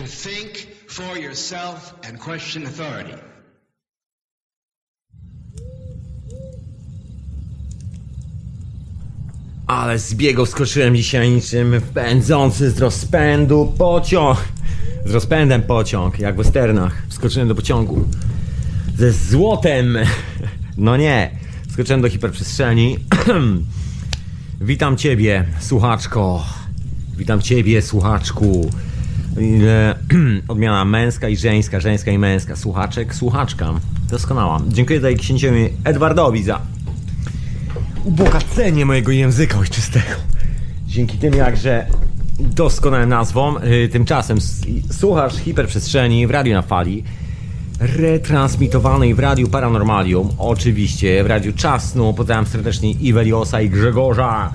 to think for yourself and question authority. Ale z biegu skoczyłem dzisiaj niczym pędzący z rozpędu pociąg. Z rozpędem pociąg, jak w westernach. Wskoczyłem do pociągu. Ze złotem. No nie. Skoczyłem do hiperprzestrzeni. Witam ciebie, słuchaczko. Witam ciebie, słuchaczku. Odmiana męska i żeńska, żeńska i męska. Słuchaczek, słuchaczka. Doskonała. Dziękuję tutaj księciowi Edwardowi za ubogacenie mojego języka ojczystego. Dzięki tym jakże doskonałym nazwom, yy, tymczasem słuchasz hiperprzestrzeni w radiu na fali, retransmitowanej w radiu Paranormalium, oczywiście w radiu Czasnu, pozdrawiam serdecznie Iweliosa i Grzegorza.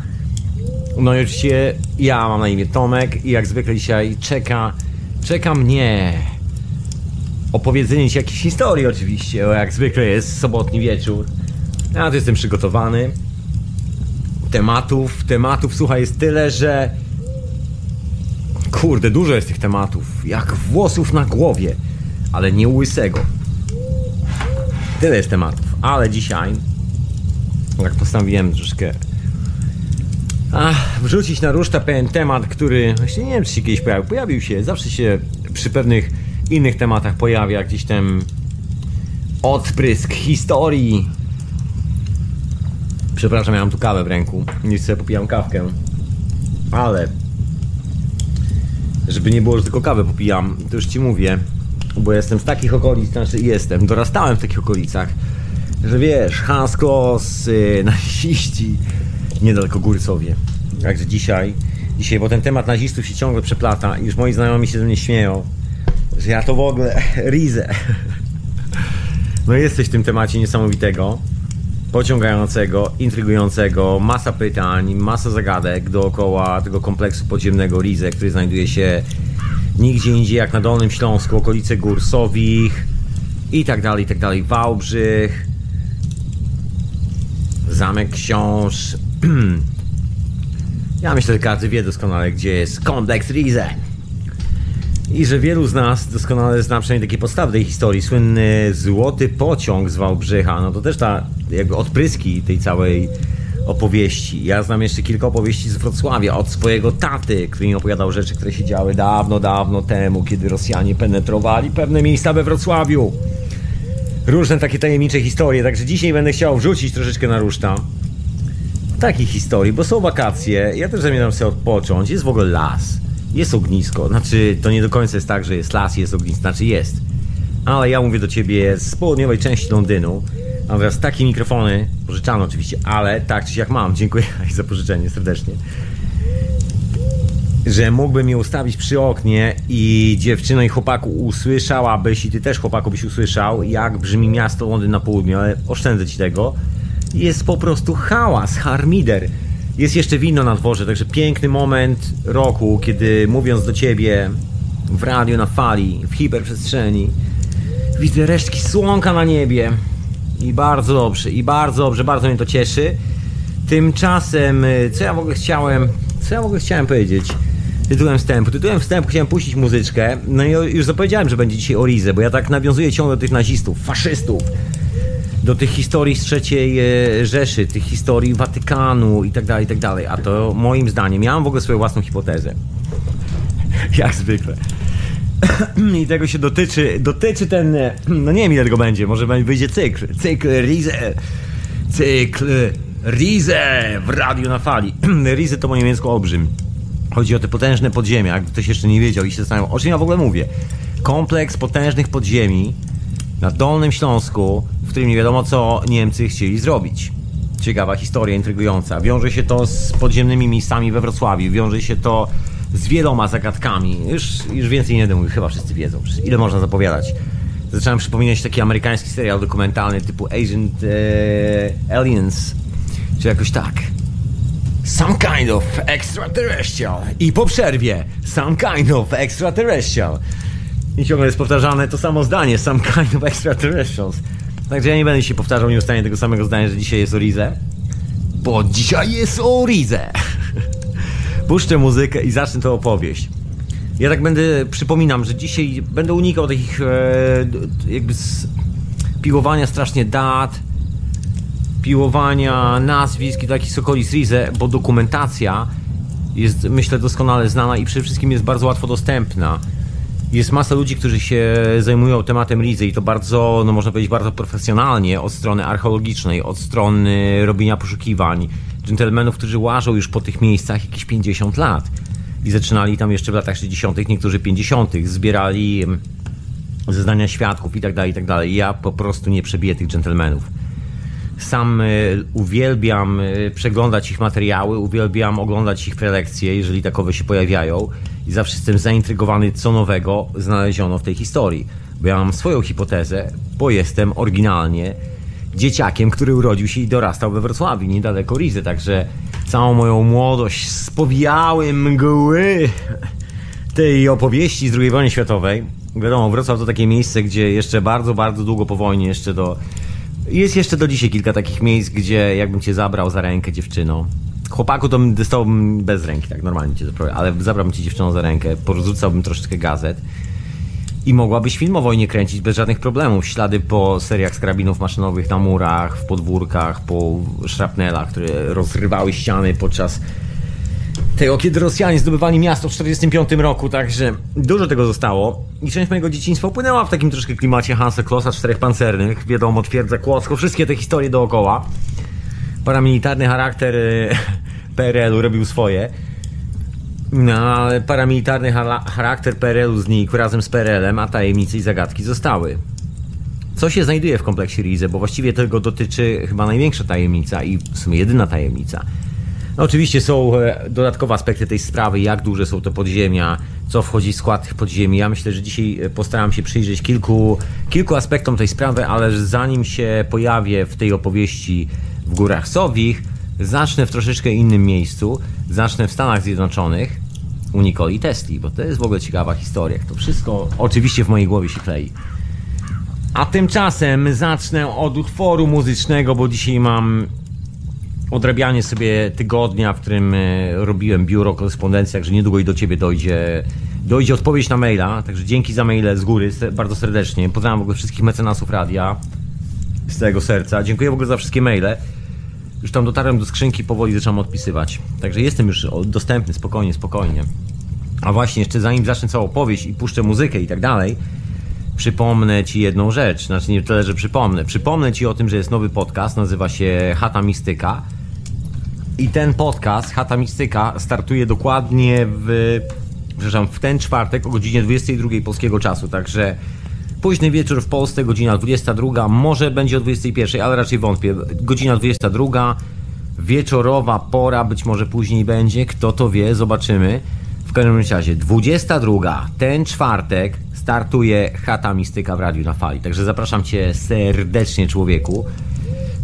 No i oczywiście ja mam na imię Tomek i jak zwykle dzisiaj czeka, czeka mnie opowiedzenie ci jakiejś historii oczywiście, bo jak zwykle jest sobotni wieczór. Ja tu jestem przygotowany. Tematów, tematów, słuchaj, jest tyle, że. Kurde, dużo jest tych tematów. Jak włosów na głowie, ale nie łysego. Tyle jest tematów, ale dzisiaj. Jak postanowiłem troszkę. Ach, wrzucić na ruszta pewien temat, który. Właśnie nie wiem, czy się kiedyś pojawił. Pojawił się, zawsze się przy pewnych innych tematach pojawia gdzieś ten odprysk historii Przepraszam, ja mam tu kawę w ręku. Nie sobie popijam kawkę. Ale żeby nie było, że tylko kawę popijam, to już ci mówię, bo jestem z takich okolic, znaczy jestem, dorastałem w takich okolicach, że wiesz, Hanskos, yy, naziści, niedaleko Górcowie. Także dzisiaj, dzisiaj, bo ten temat nazistów się ciągle przeplata i już moi znajomi się ze mnie śmieją, że ja to w ogóle rizę. No jesteś w tym temacie niesamowitego pociągającego, intrygującego, masa pytań, masa zagadek dookoła tego kompleksu podziemnego Rize, który znajduje się nigdzie indziej jak na Dolnym Śląsku, okolice Gór Sowich i tak dalej, i tak dalej, Wałbrzych, Zamek Książ. ja myślę, że każdy wie doskonale, gdzie jest kompleks Rize. I że wielu z nas doskonale zna przynajmniej takie podstawy tej historii. Słynny złoty pociąg z Wałbrzycha. No to też ta jakby odpryski tej całej opowieści. Ja znam jeszcze kilka opowieści z Wrocławia od swojego taty, który mi opowiadał rzeczy, które się działy dawno, dawno temu, kiedy Rosjanie penetrowali pewne miejsca we Wrocławiu. Różne takie tajemnicze historie, także dzisiaj będę chciał wrzucić troszeczkę na ruszta takich historii, bo są wakacje, ja też zamierzam sobie odpocząć, jest w ogóle las, jest ognisko, znaczy to nie do końca jest tak, że jest las, jest ognisko, znaczy jest. Ale ja mówię do ciebie z południowej części Londynu, mam teraz takie mikrofony, pożyczane oczywiście, ale tak czy siak mam, dziękuję za pożyczenie serdecznie. Że mógłbym je ustawić przy oknie i dziewczyno i chłopaku usłyszałabyś, i ty też chłopaku byś usłyszał, jak brzmi miasto Londyn na południu, ale oszczędzę ci tego. Jest po prostu hałas, harmider. Jest jeszcze wino na dworze, także piękny moment roku, kiedy mówiąc do ciebie w radiu na fali, w hiperprzestrzeni, widzę resztki słonka na niebie. I bardzo dobrze, i bardzo dobrze, bardzo mnie to cieszy. Tymczasem, co ja w ogóle chciałem, co ja w ogóle chciałem powiedzieć? Tytułem wstępu. Tytułem wstępu chciałem puścić muzyczkę. No i już zapowiedziałem, że będzie dzisiaj o Rize, bo ja tak nawiązuję ciągle do tych nazistów, faszystów do tych historii z trzeciej e, Rzeszy, tych historii Watykanu i tak dalej, i tak dalej. A to moim zdaniem, ja mam w ogóle swoją własną hipotezę. Jak zwykle. I tego się dotyczy, dotyczy ten, e, no nie wiem ile tego będzie, może wyjdzie cykl, cykl Rize, cykl Rize w radiu na fali. Rize to po niemiecku olbrzym. Chodzi o te potężne podziemia, jak ktoś jeszcze nie wiedział i się zastanawiał, o czym ja w ogóle mówię. Kompleks potężnych podziemi na Dolnym Śląsku, w którym nie wiadomo co Niemcy chcieli zrobić. Ciekawa historia, intrygująca. Wiąże się to z podziemnymi miejscami we Wrocławiu, wiąże się to z wieloma zagadkami. Już, już więcej nie będę mówił, chyba wszyscy wiedzą. Ile można zapowiadać? Zacząłem przypominać taki amerykański serial dokumentalny typu Agent e, Aliens, czy jakoś tak. Some kind of extraterrestrial. I po przerwie, some kind of extraterrestrial. I ciągle jest powtarzane to samo zdanie, some kind of extraterrestrials. Także ja nie będę się powtarzał nieustannie tego samego zdania, że dzisiaj jest o Rize. Bo dzisiaj jest o Rize. Puszczę muzykę i zacznę tę opowieść. Ja tak będę, przypominam, że dzisiaj będę unikał takich e, jakby z, piłowania strasznie dat, piłowania nazwisk i takich sokolis Rize, bo dokumentacja jest myślę doskonale znana i przede wszystkim jest bardzo łatwo dostępna. Jest masa ludzi, którzy się zajmują tematem Rizy i to bardzo, no można powiedzieć, bardzo profesjonalnie od strony archeologicznej, od strony robienia poszukiwań. Dżentelmenów, którzy łażą już po tych miejscach jakieś 50 lat i zaczynali tam jeszcze w latach 60., niektórzy 50., zbierali mm, zeznania świadków i tak dalej, i tak dalej. Ja po prostu nie przebiję tych dżentelmenów. Sam y, uwielbiam y, przeglądać ich materiały, uwielbiam oglądać ich prelekcje, jeżeli takowe się pojawiają i zawsze jestem zaintrygowany, co nowego znaleziono w tej historii. Bo ja mam swoją hipotezę, bo jestem oryginalnie dzieciakiem, który urodził się i dorastał we Wrocławiu, niedaleko Rizy, także całą moją młodość spowijały mgły tej opowieści z II wojny światowej. Wiadomo, Wrocław to takie miejsce, gdzie jeszcze bardzo, bardzo długo po wojnie, jeszcze do... Jest jeszcze do dzisiaj kilka takich miejsc, gdzie jakbym cię zabrał za rękę dziewczyną. Chłopaku to bym dostałbym bez ręki, tak normalnie cię zabrał, ale zabrałbym cię dziewczyną za rękę, porzucałbym troszeczkę gazet i mogłabyś film o wojnie kręcić bez żadnych problemów. Ślady po seriach z karabinów maszynowych na murach, w podwórkach, po szrapnelach, które rozrywały ściany podczas tego, kiedy Rosjanie zdobywali miasto w 1945 roku, także dużo tego zostało. I część mojego dzieciństwa upłynęła w takim troszkę klimacie Hansa Klossa, czterech pancernych, wiadomo, twierdza Kłodzko, wszystkie te historie dookoła. Paramilitarny charakter e, PRL-u robił swoje. No, ale paramilitarny charakter PRL-u znikł razem z PRL-em, a tajemnice i zagadki zostały. Co się znajduje w kompleksie Rize, bo właściwie tego dotyczy chyba największa tajemnica i w sumie jedyna tajemnica. No, oczywiście są e, dodatkowe aspekty tej sprawy, jak duże są to podziemia, co wchodzi w skład tych podziemi. Ja myślę, że dzisiaj e, postaram się przyjrzeć kilku, kilku aspektom tej sprawy, ale zanim się pojawię w tej opowieści w Górach Sowich, zacznę w troszeczkę innym miejscu. Zacznę w Stanach Zjednoczonych u Nikoli Tesli, bo to jest w ogóle ciekawa historia. To wszystko oczywiście w mojej głowie się klei. A tymczasem zacznę od utworu muzycznego, bo dzisiaj mam odrabianie sobie tygodnia, w którym e, robiłem biuro korespondencji, także niedługo i do ciebie dojdzie, dojdzie odpowiedź na maila. Także dzięki za maile z góry, bardzo serdecznie. Pozdrawiam w ogóle wszystkich mecenasów radia z całego serca. Dziękuję w ogóle za wszystkie maile. Już tam dotarłem do skrzynki, powoli zaczynam odpisywać. Także jestem już dostępny, spokojnie, spokojnie. A właśnie, jeszcze zanim zacznę całą opowieść i puszczę muzykę i tak dalej, przypomnę Ci jedną rzecz. Znaczy nie tyle, że przypomnę. Przypomnę Ci o tym, że jest nowy podcast, nazywa się Hata Mistyka. I ten podcast, Hata Mistyka, startuje dokładnie w, przepraszam, w ten czwartek o godzinie 22 polskiego czasu. Także Późny wieczór w Polsce, godzina 22, może będzie o 21, ale raczej wątpię. Godzina 22, wieczorowa pora, być może później będzie, kto to wie, zobaczymy. W każdym razie 22, ten czwartek startuje Chata Mistyka w Radiu na Fali, także zapraszam Cię serdecznie człowieku.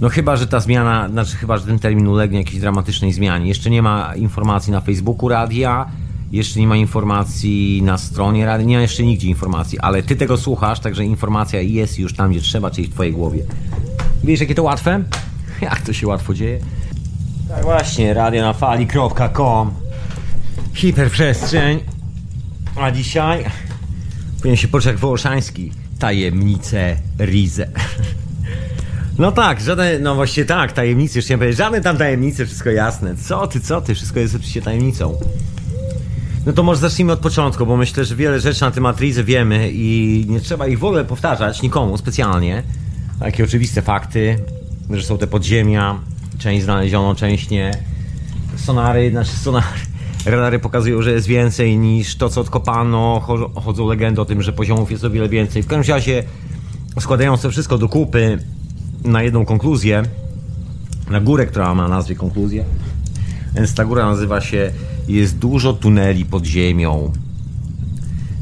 No chyba, że ta zmiana, znaczy chyba, że ten termin ulegnie jakiejś dramatycznej zmianie. Jeszcze nie ma informacji na Facebooku radia, jeszcze nie ma informacji na stronie rady, nie ma jeszcze nigdzie informacji, ale ty tego słuchasz, także informacja jest już tam, gdzie trzeba, czyli w twojej głowie. Wiesz, jakie to łatwe? Jak to się łatwo dzieje? Tak właśnie, radionafali.com Hiperprzestrzeń. A dzisiaj powinien się poczuć Wołoszański. Tajemnice Rize. No tak, żadne, no właściwie tak, tajemnice, już nie powiedzieć, żadne tam tajemnice, wszystko jasne. Co ty, co ty, wszystko jest oczywiście tajemnicą. No to może zacznijmy od początku, bo myślę, że wiele rzeczy na temat Rizy wiemy i nie trzeba ich w ogóle powtarzać nikomu specjalnie. Takie oczywiste fakty, że są te podziemia, część znaleziono, część nie. Sonary, znaczy sonary, radary pokazują, że jest więcej niż to, co odkopano. Chodzą legendy o tym, że poziomów jest o wiele więcej. W każdym razie, składając to wszystko do kupy na jedną konkluzję, na górę, która ma nazwie konkluzję, więc ta góra nazywa się jest dużo tuneli pod ziemią.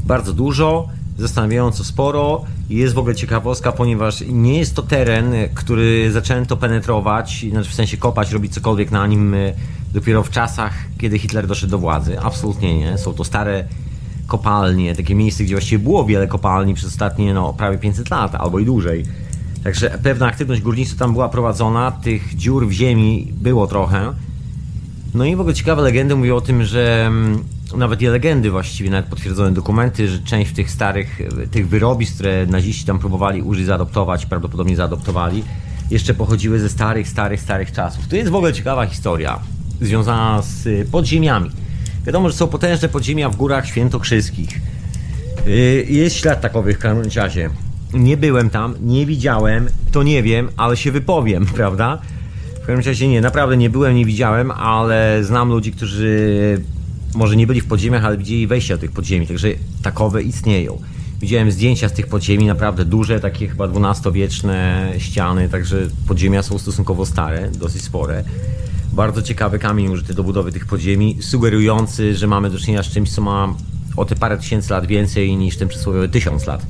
Bardzo dużo, zastanawiająco sporo. Jest w ogóle ciekawostka, ponieważ nie jest to teren, który zaczęto penetrować, znaczy w sensie kopać, robić cokolwiek na nim e, dopiero w czasach, kiedy Hitler doszedł do władzy. Absolutnie nie. Są to stare kopalnie, takie miejsce, gdzie właściwie było wiele kopalni przez ostatnie no, prawie 500 lat albo i dłużej. Także pewna aktywność górnictwa tam była prowadzona, tych dziur w ziemi było trochę No i w ogóle ciekawe legendy mówią o tym, że mm, nawet nie legendy właściwie, nawet potwierdzone dokumenty, że część tych starych, e, tych wyrobisk, które naziści tam próbowali użyć, zaadoptować, prawdopodobnie zaadoptowali, jeszcze pochodziły ze starych, starych, starych czasów. To jest w ogóle ciekawa historia związana z e, podziemiami. Wiadomo, że są potężne podziemia w górach świętokrzyskich. E, Jest ślad takowych w Karmenciazie. Nie byłem tam, nie widziałem, to nie wiem, ale się wypowiem, prawda? W każdym razie nie, naprawdę nie byłem, nie widziałem, ale znam ludzi, którzy może nie byli w podziemiach, ale widzieli wejścia do tych podziemi, także takowe istnieją. Widziałem zdjęcia z tych podziemi, naprawdę duże, takie chyba XII-wieczne ściany, także podziemia są stosunkowo stare, dosyć spore. Bardzo ciekawy kamień użyty do budowy tych podziemi, sugerujący, że mamy do czynienia z czymś, co ma o te parę tysięcy lat więcej niż ten przysłowiowy tysiąc lat,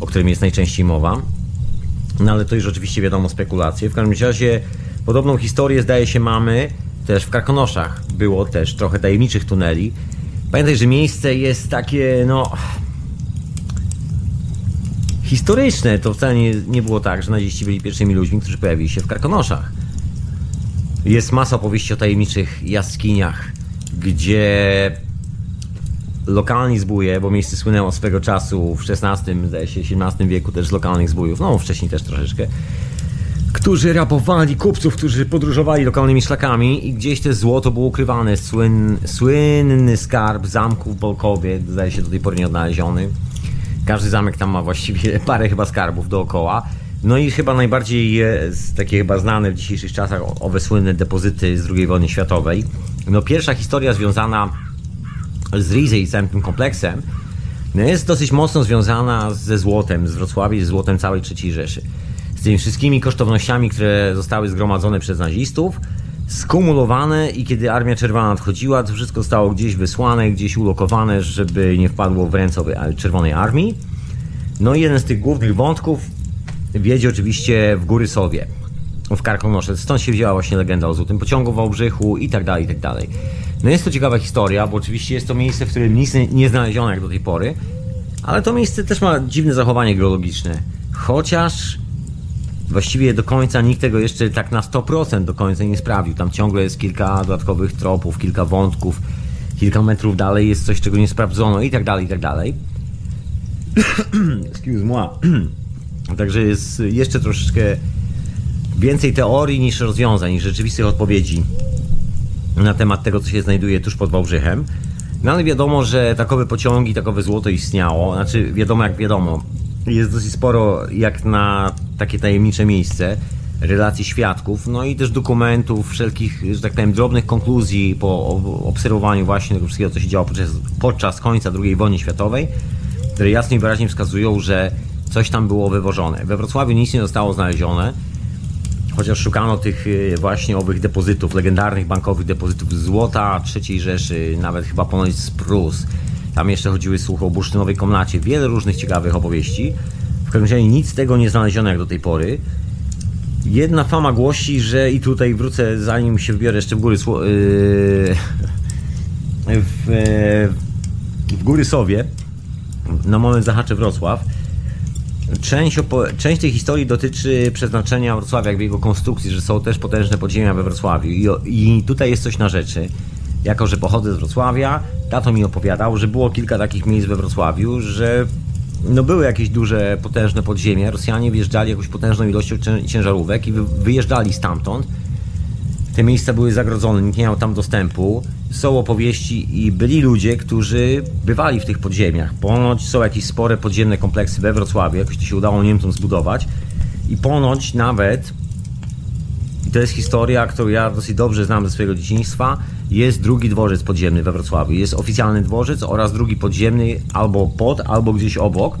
o którym jest najczęściej mowa. No ale to już oczywiście wiadomo spekulacje. W każdym razie podobną historię zdaje się mamy też w Karkonoszach. Było też trochę tajemniczych tuneli. Pamiętaj, że miejsce jest takie, no... Historyczne. To wcale nie, nie było tak, że naziści byli pierwszymi ludźmi, którzy pojawili się w Karkonoszach. Jest masa opowieści o tajemniczych jaskiniach, gdzie lokalni zbóje, bo miejsce słynęło swego czasu w XVI, zdaje się, XVII wieku też z lokalnych zbójów, no wcześniej też troszeczkę, którzy rabowali kupców, którzy podróżowali lokalnymi szlakami i gdzieś te złoto było ukrywane. Słyn, słynny skarb zamku w Bolkowie, zdaje się do tej pory nie odnaleziony. Każdy zamek tam ma właściwie parę chyba skarbów dookoła. No i chyba najbardziej takie chyba znane w dzisiejszych czasach owe słynne depozyty z II wojny światowej. No pierwsza historia związana z Rize i całym tym kompleksem no jest dosyć mocno związana ze złotem, z Wrocławiem, z złotem całej III Rzeszy. Z tymi wszystkimi kosztownościami, które zostały zgromadzone przez nazistów, skumulowane i kiedy Armia Czerwona nadchodziła, to wszystko zostało gdzieś wysłane, gdzieś ulokowane, żeby nie wpadło w ręce Czerwonej Armii. No i jeden z tych głównych wątków wiedzie oczywiście w Góry Sowie, w Karkonosze. Stąd się wzięła właśnie legenda o złotym pociągu w Wałbrzychu i tak dalej, i tak dalej. No jest to ciekawa historia, bo oczywiście jest to miejsce, w którym nic nie- znaleziono jak do tej pory, ale to miejsce też ma dziwne zachowanie geologiczne. Chociaż właściwie do końca nikt tego jeszcze tak na 100% do końca nie sprawdził. Tam ciągle jest kilka dodatkowych tropów, kilka wątków, kilka metrów dalej jest coś, czego nie sprawdzono i tak dalej, i tak dalej. Excuse moi. Także jest jeszcze troszeczkę więcej teorii niż rozwiązań, niż rzeczywistych odpowiedzi na temat tego, co się znajduje tuż pod Wałbrzychem. No ale wiadomo, że takowe pociągi, takowe złoto istniało. Znaczy, wiadomo jak wiadomo. Jest dosyć sporo jak na takie tajemnicze miejsce relacji świadków, no i też dokumentów, wszelkich, że tak powiem, drobnych konkluzji po obserwowaniu właśnie tego wszystkiego, co się działo podczas, podczas końca II wojny światowej, które jasno i wyraźnie wskazują, że coś tam było wywożone. We Wrocławiu nic nie zostało znalezione, chociaż szukano tych y, właśnie owych depozytów, legendarnych bankowych depozytów złota III Rzeszy, nawet chyba ponoć z Prus. Tam jeszcze chodziły słuchy o bursztynowej komnacie, wiele różnych ciekawych opowieści. W każdym razie nic z tego nie znaleziono jak do tej pory. Jedna fama głosi, że i tutaj wrócę, zanim się wybiorę jeszcze w góry yy, w, yy, w góry Sowie, na moment zahaczę Wrocław. Część, część tej historii dotyczy przeznaczenia Wrocławia, jakby jego konstrukcji, że są też potężne podziemia we Wrocławiu. I, I tutaj jest coś na rzeczy. Jako, że pochodzę z Wrocławia, tato mi opowiadał, że było kilka takich miejsc we Wrocławiu, że no były jakieś duże, potężne podziemia. Rosjanie wjeżdżali jakąś potężną ilością cię- ciężarówek i wy- wyjeżdżali stamtąd. Te miejsca były zagrodzone, nikt nie miał tam dostępu. Są opowieści i byli ludzie, którzy bywali w tych podziemiach. Ponoć są jakieś spore podziemne kompleksy we Wrocławiu, jakoś to się udało Niemcom zbudować. I ponoć nawet, i to jest historia, którą ja dosyć dobrze znam ze swojego dzieciństwa, jest drugi dworzec podziemny we Wrocławiu. Jest oficjalny dworzec oraz drugi podziemny albo pod, albo gdzieś obok.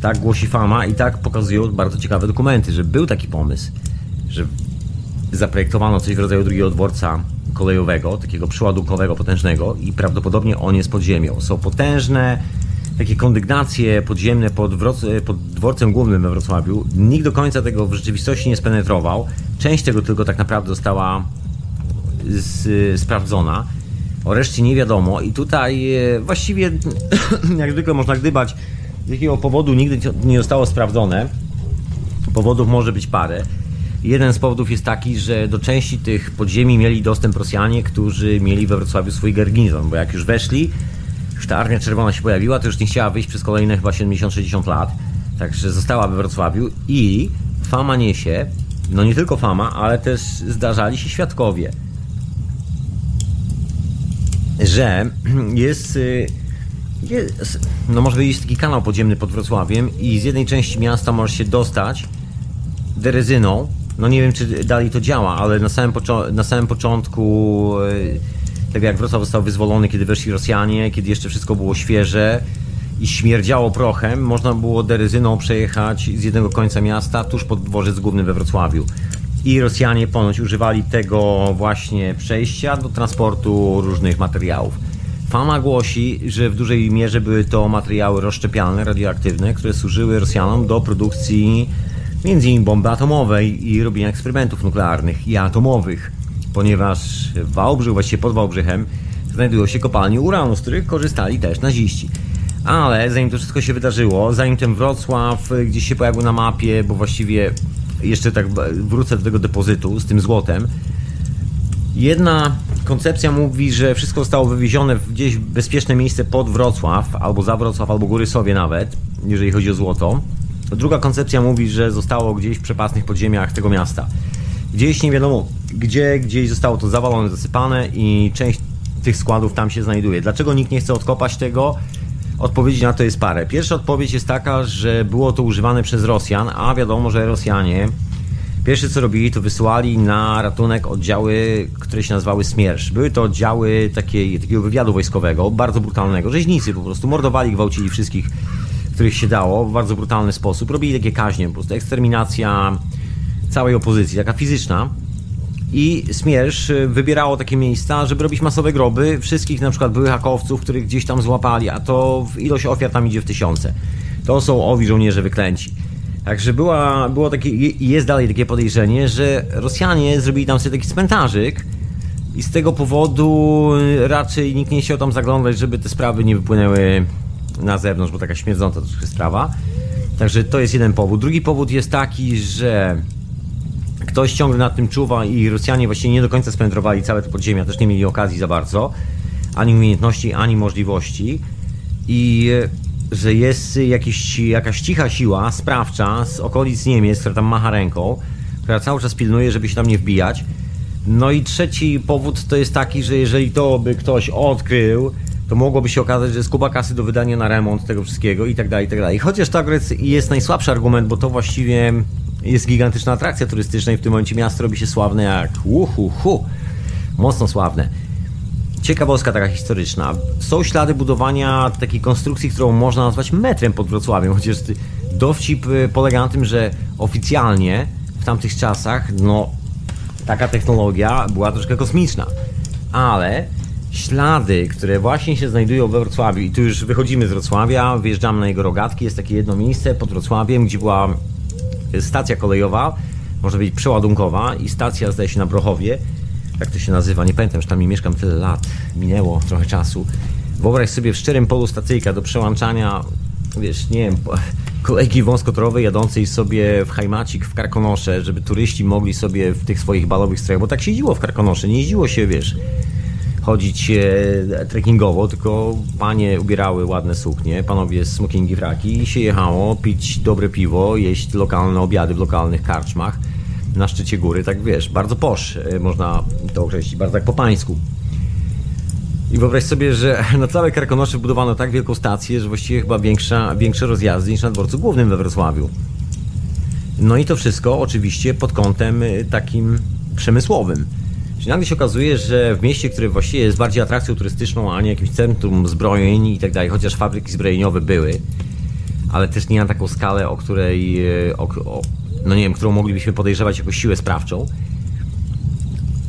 Tak głosi fama i tak pokazują bardzo ciekawe dokumenty, że był taki pomysł, że zaprojektowano coś w rodzaju drugiego dworca kolejowego, takiego przeładunkowego, potężnego i prawdopodobnie on jest pod ziemią. Są potężne takie kondygnacje podziemne pod, Wroc- pod dworcem głównym we Wrocławiu. Nikt do końca tego w rzeczywistości nie spenetrował. Część tego tylko tak naprawdę została z, sprawdzona. O reszcie nie wiadomo i tutaj e, właściwie jak zwykle można gdybać z jakiego powodu nigdy nie zostało sprawdzone. Powodów może być parę. Jeden z powodów jest taki, że do części tych podziemi mieli dostęp Rosjanie, którzy mieli we Wrocławiu swój garnizon, bo jak już weszli, już ta Armia Czerwona się pojawiła, to już nie chciała wyjść przez kolejne chyba 70-60 lat, także została we Wrocławiu i fama niesie, no nie tylko fama, ale też zdarzali się świadkowie, że jest, y, jest no może być taki kanał podziemny pod Wrocławiem i z jednej części miasta możesz się dostać derezyną, no nie wiem, czy dalej to działa, ale na samym, poczo- na samym początku, e, tak jak Wrocław został wyzwolony, kiedy weszli Rosjanie, kiedy jeszcze wszystko było świeże i śmierdziało prochem, można było deryzyną przejechać z jednego końca miasta tuż pod dworzec główny we Wrocławiu. I Rosjanie ponoć używali tego właśnie przejścia do transportu różnych materiałów. Fama głosi, że w dużej mierze były to materiały rozszczepialne, radioaktywne, które służyły Rosjanom do produkcji między innymi bomby atomowej i robienia eksperymentów nuklearnych i atomowych, ponieważ w Wałbrzych, właściwie pod Wałbrzychem, znajdują się kopalnie uranu, z których korzystali też naziści. Ale zanim to wszystko się wydarzyło, zanim ten Wrocław gdzieś się pojawił na mapie, bo właściwie jeszcze tak wrócę do tego depozytu z tym złotem, Jedna koncepcja mówi, że wszystko zostało wywiezione w gdzieś bezpieczne miejsce pod Wrocław, albo za Wrocław, albo Góry Sowie nawet, jeżeli chodzi o złoto. Druga koncepcja mówi, że zostało gdzieś w przepasnych podziemiach tego miasta. Gdzieś nie wiadomo gdzie, gdzieś zostało to zawalone, zasypane i część tych składów tam się znajduje. Dlaczego nikt nie chce odkopać tego? Odpowiedzi na to jest parę. Pierwsza odpowiedź jest taka, że było to używane przez Rosjan, a wiadomo, że Rosjanie pierwsze co robili, to wysyłali na ratunek oddziały, które się nazywały Smiersz. Były to oddziały takiej, takiego wywiadu wojskowego, bardzo brutalnego. Rzeźnicy po prostu mordowali, gwałcili wszystkich których się dało w bardzo brutalny sposób. Robili takie kaźnie, po prostu eksterminacja całej opozycji, taka fizyczna. I Smiersz y, wybierało takie miejsca, żeby robić masowe groby wszystkich na przykład byłych hakowców, których gdzieś tam złapali, a to ilość ofiar tam idzie w tysiące. To są owi żołnierze wyklęci. Także była, było takie, jest dalej takie podejrzenie, że Rosjanie zrobili tam sobie taki cmentarzyk i z tego powodu raczej nikt nie chciał tam zaglądać, żeby te sprawy nie wypłynęły na zewnątrz, bo taka śmierdząca troszkę sprawa. Także to jest jeden powód. Drugi powód jest taki, że ktoś ciągle nad tym czuwa i Rosjanie właściwie nie do końca spenetrowali całe te podziemia, też nie mieli okazji za bardzo, ani umiejętności, ani możliwości. I że jest jakiś, jakaś cicha siła sprawcza z okolic Niemiec, która tam macha ręką, która cały czas pilnuje, żeby się tam nie wbijać. No i trzeci powód to jest taki, że jeżeli to by ktoś odkrył, to mogłoby się okazać, że jest kuba kasy do wydania na remont tego wszystkiego i tak dalej, i tak dalej. Chociaż to jest najsłabszy argument, bo to właściwie jest gigantyczna atrakcja turystyczna i w tym momencie miasto robi się sławne jak uhu, hu, mocno sławne. Ciekawostka taka historyczna. Są ślady budowania takiej konstrukcji, którą można nazwać metrem pod Wrocławiem, chociaż dowcip y, polega na tym, że oficjalnie w tamtych czasach, no, taka technologia była troszkę kosmiczna. Ale ślady, które właśnie się znajdują we Wrocławiu. I tu już wychodzimy z Wrocławia, wjeżdżamy na jego rogatki, jest takie jedno miejsce pod Wrocławiem, gdzie była stacja kolejowa, może być przeładunkowa i stacja zdaje się na Brochowie, jak to się nazywa, nie pamiętam, że tam nie mieszkam tyle lat, minęło trochę czasu. Wyobraź sobie w szczerym polu stacyjka do przełączania, wiesz, nie wiem, kolejki wąskotorowej jadącej sobie w Hajmacik, w Karkonosze, żeby turyści mogli sobie w tych swoich balowych strojach, bo tak się jeździło w Karkonosze, nie jeździło się, wiesz, chodzić e, trekkingowo, tylko panie ubierały ładne suknie, panowie smokingi, fraki i się jechało pić dobre piwo, jeść lokalne obiady w lokalnych karczmach na szczycie góry, tak wiesz, bardzo posz, e, można to określić, bardzo tak po pańsku. I wyobraź sobie, że na całe Karkonosze budowano tak wielką stację, że właściwie chyba większa, większe rozjazdy niż na dworcu głównym we Wrocławiu. No i to wszystko oczywiście pod kątem e, takim przemysłowym. Czyli nagle się okazuje, że w mieście, które właściwie jest bardziej atrakcją turystyczną, a nie jakimś centrum zbrojeń i tak dalej, chociaż fabryki zbrojeniowe były, ale też nie na taką skalę, o której, e, o, o, no nie wiem, którą moglibyśmy podejrzewać jako siłę sprawczą,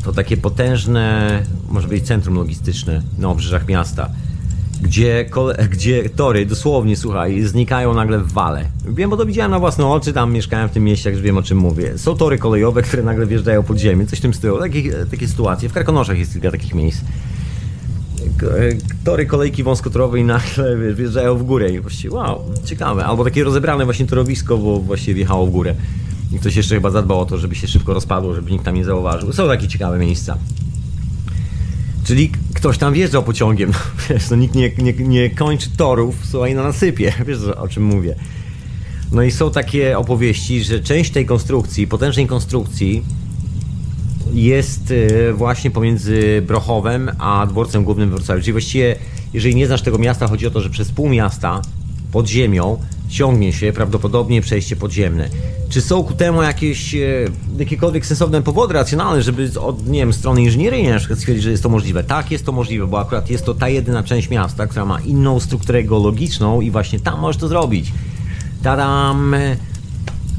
to takie potężne, może być centrum logistyczne na obrzeżach miasta, gdzie, gdzie tory dosłownie, słuchaj, znikają nagle w wale. Wiem, bo to widziałem na własne oczy, tam mieszkałem w tym mieście, już wiem o czym mówię. Są tory kolejowe, które nagle wjeżdżają pod ziemię, coś w tym stylu. Takie, takie sytuacje. W Karkonoszach jest kilka takich miejsc. Tory kolejki wąskotorowej nagle wjeżdżają w górę i właściwie wow, ciekawe. Albo takie rozebrane właśnie torowisko, bo właściwie wjechało w górę. I ktoś jeszcze chyba zadbał o to, żeby się szybko rozpadło, żeby nikt tam nie zauważył. Są takie ciekawe miejsca. Czyli ktoś tam wjeżdżał pociągiem. Wiesz, no nikt nie, nie, nie kończy torów, słuchaj, na nasypie. Wiesz o czym mówię. No i są takie opowieści, że część tej konstrukcji, potężnej konstrukcji, jest e, właśnie pomiędzy Brochowem a dworcem głównym w Wrocławiu. Czyli właściwie, jeżeli nie znasz tego miasta, chodzi o to, że przez pół miasta pod ziemią ciągnie się prawdopodobnie przejście podziemne. Czy są ku temu jakieś e, jakiekolwiek sensowne powody racjonalne, żeby od nie wiem, strony inżynieryjnej na przykład stwierdzić, że jest to możliwe? Tak, jest to możliwe, bo akurat jest to ta jedyna część miasta, która ma inną strukturę geologiczną i właśnie tam możesz to zrobić. Tadam!